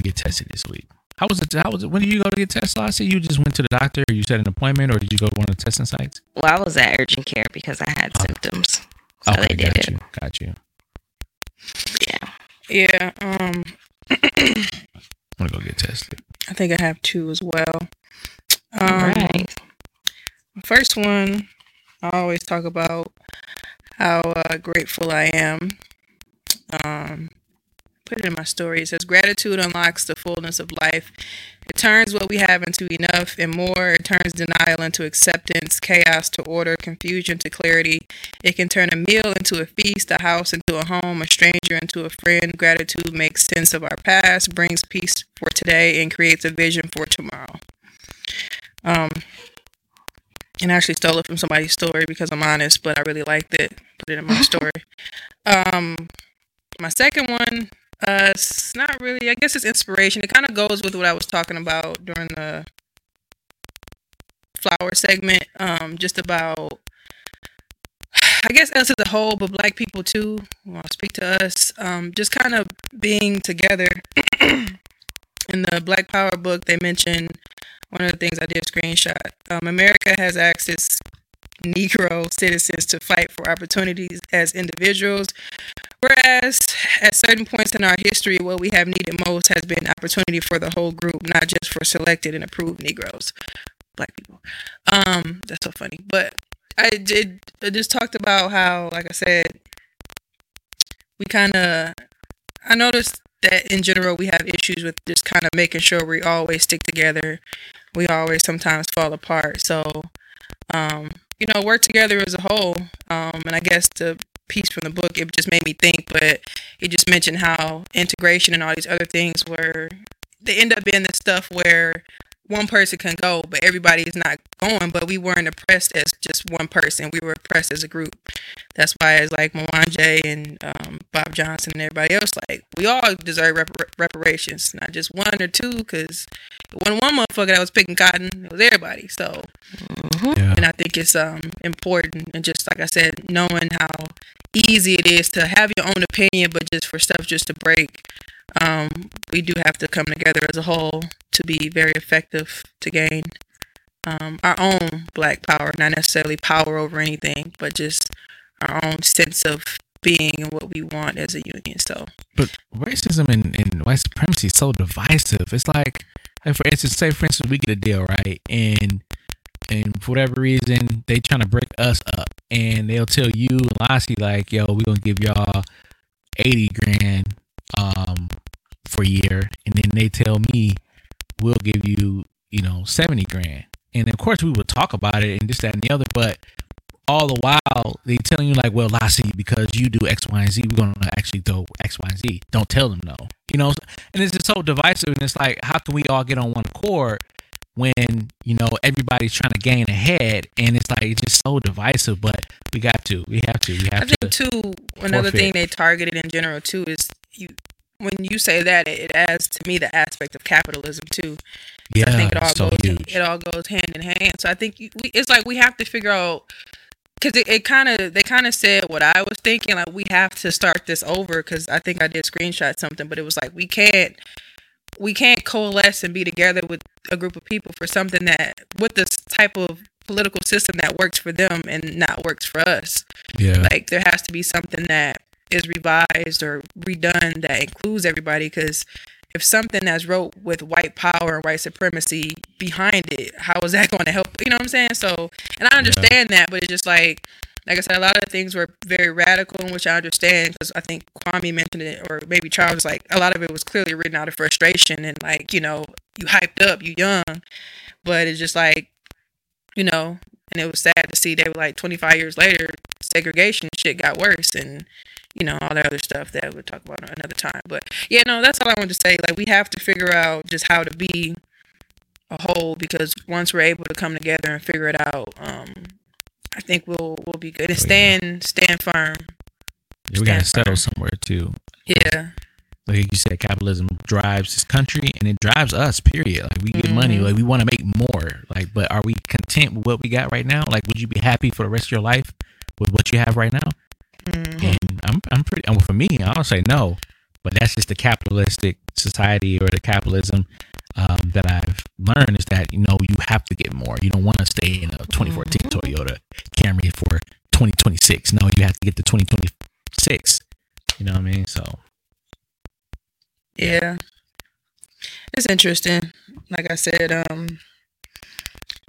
gonna get tested this week. How was it? How was it? When did you go to get tested? I see you just went to the doctor, or you set an appointment, or did you go to one of the testing sites? Well, I was at urgent care because I had Oh. symptoms, so okay, got it. you, got you. Yeah. Yeah. Um, [clears throat] I'm gonna go get tested. I think I have two as well. All Um, right. First one, I always talk about how uh, grateful I am. Um, put it in my story. It says, Gratitude unlocks the fullness of life. It turns what we have into enough and more. It turns denial into acceptance, chaos to order, confusion to clarity. It can turn a meal into a feast, a house into a home, a stranger into a friend. Gratitude makes sense of our past, brings peace for today, and creates a vision for tomorrow. Um, and I actually stole it from somebody's story because I'm honest, but I really liked it. Put it in my [laughs] story. Um, my second one, uh, it's not really. I guess it's inspiration. It kind of goes with what I was talking about during the flower segment. Um, just about, I guess us as a whole, but Black people too. Well, speak to us. Um, just kind of being together. [clears throat] in the Black Power book, they mention one of the things I did screenshot. Um, America has its Negro citizens to fight for opportunities as individuals, whereas at certain points in our history, what we have needed most has been opportunity for the whole group, not just for selected and approved Negroes, Black people. Um, that's so funny. But I did. I just talked about how, like I said, we kind of. I noticed that in general we have issues with just kind of making sure we always stick together. We always sometimes fall apart. So, um, you know, work together as a whole. Um, and I guess the piece from the book it just made me think, but it just mentioned how integration and all these other things were they end up being the stuff where one person can go, but everybody is not going. But we weren't oppressed as just one person. We were oppressed as a group. That's why it's like Mwanje and um, Bob Johnson and everybody else. Like we all deserve repar- reparations, not just one or two. Because it wasn't one motherfucker that was picking cotton. It was everybody. So, Yeah. and I think it's um important. And just like I said, knowing how easy it is to have your own opinion, but just for stuff just to break. Um, we do have to come together as a whole to be very effective to gain um, our own black power, not necessarily power over anything, but just our own sense of being and what we want as a union. So, But racism and, and white supremacy is so divisive. It's like, like for instance, say for instance, we get a deal right, and and for whatever reason they trying to break us up, and they'll tell you and Lassie like, "Yo, we gonna give y'all eighty grand um for a year," and then they tell me we'll give you you know seventy grand, and of course we would talk about it and this that and the other, but all the while they telling you like, well, see because you do X, Y, and Z, we're gonna actually throw X, Y, and Z. Don't tell them no. You know, and it's just so divisive and it's like, how can we all get on one accord when, you know, everybody's trying to gain ahead and it's like it's just so divisive, but we got to. We have to. We have I think to too. Another thing they targeted in general too is you. When you say that, it adds to me the aspect of capitalism too. yeah, I think it all so goes huge. it all goes hand in hand. So I think you- we, it's like we have to figure out because it, it kind of they kind of said what I was thinking. Like we have to start this over because I think I did screenshot something, but it was like we can't we can't coalesce and be together with a group of people for something that with this type of political system that works for them and not works for us. Yeah. like there has to be something that is revised or redone that includes everybody because if something that's wrote with white power and white supremacy behind it how is that [laughs] going to help? You know what i'm saying? So and i understand that but it's just like like i said a lot of things were very radical in which i understand because i think kwame mentioned it or maybe charles like a lot of it was clearly written out of frustration and like you know you hyped up you young but it's just like you know and it was sad to see they were like 25 years later segregation shit got worse and you know all that other stuff that we'll talk about another time. But yeah no that's all i wanted to say. Like we have to figure out just how to be a whole because once we're able to come together and figure it out um i think we'll we'll be good and Oh, yeah. stand stand firm we gotta settle firm. somewhere too. yeah like you said, capitalism drives this country and it drives us. Period. Like we get money, Mhm. like we want to make more. Like, but are we content with what we got right now? Like, would you be happy for the rest of your life with what you have right now? Mhm. And I'm, I'm pretty. And for me, I'll say no. But that's just the capitalistic society or the capitalism um, that I've learned is that you know you have to get more. You don't want to stay in a 2014 Toyota Camry for 2026. No, you have to get the 2026. You know what I mean? So Yeah. It's interesting. Like I said, um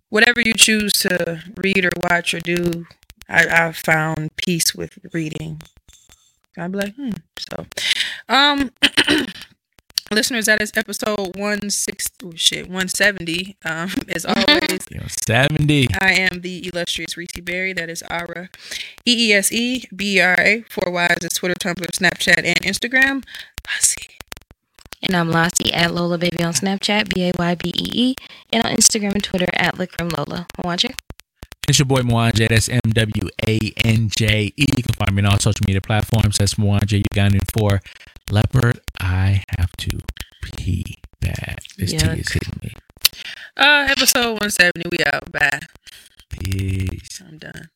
whatever you choose to read or watch or do, I, I've found peace with reading. I'd be like, hmm. So um [clears throat] listeners, that is episode one six oh shit, one seventy. Um [laughs] as always you [laughs] know, 70. I am the illustrious Reese Berry. That is Ara. E E S E B E R A. Four Ys is Twitter, Tumblr, Snapchat, and Instagram. Lassie. And I'm Lassie at Lola Baby on Snapchat, B A Y B E E, and on Instagram and Twitter at Lick from Lola. Watch it. It's your boy Mwanje. That's M W A N J E. You can find me on all social media platforms. That's Mwanje Ugandan for Leopard. I have to pee bad. This tea is hitting me. Uh, episode 170. We out. Bye. Peace. I'm done.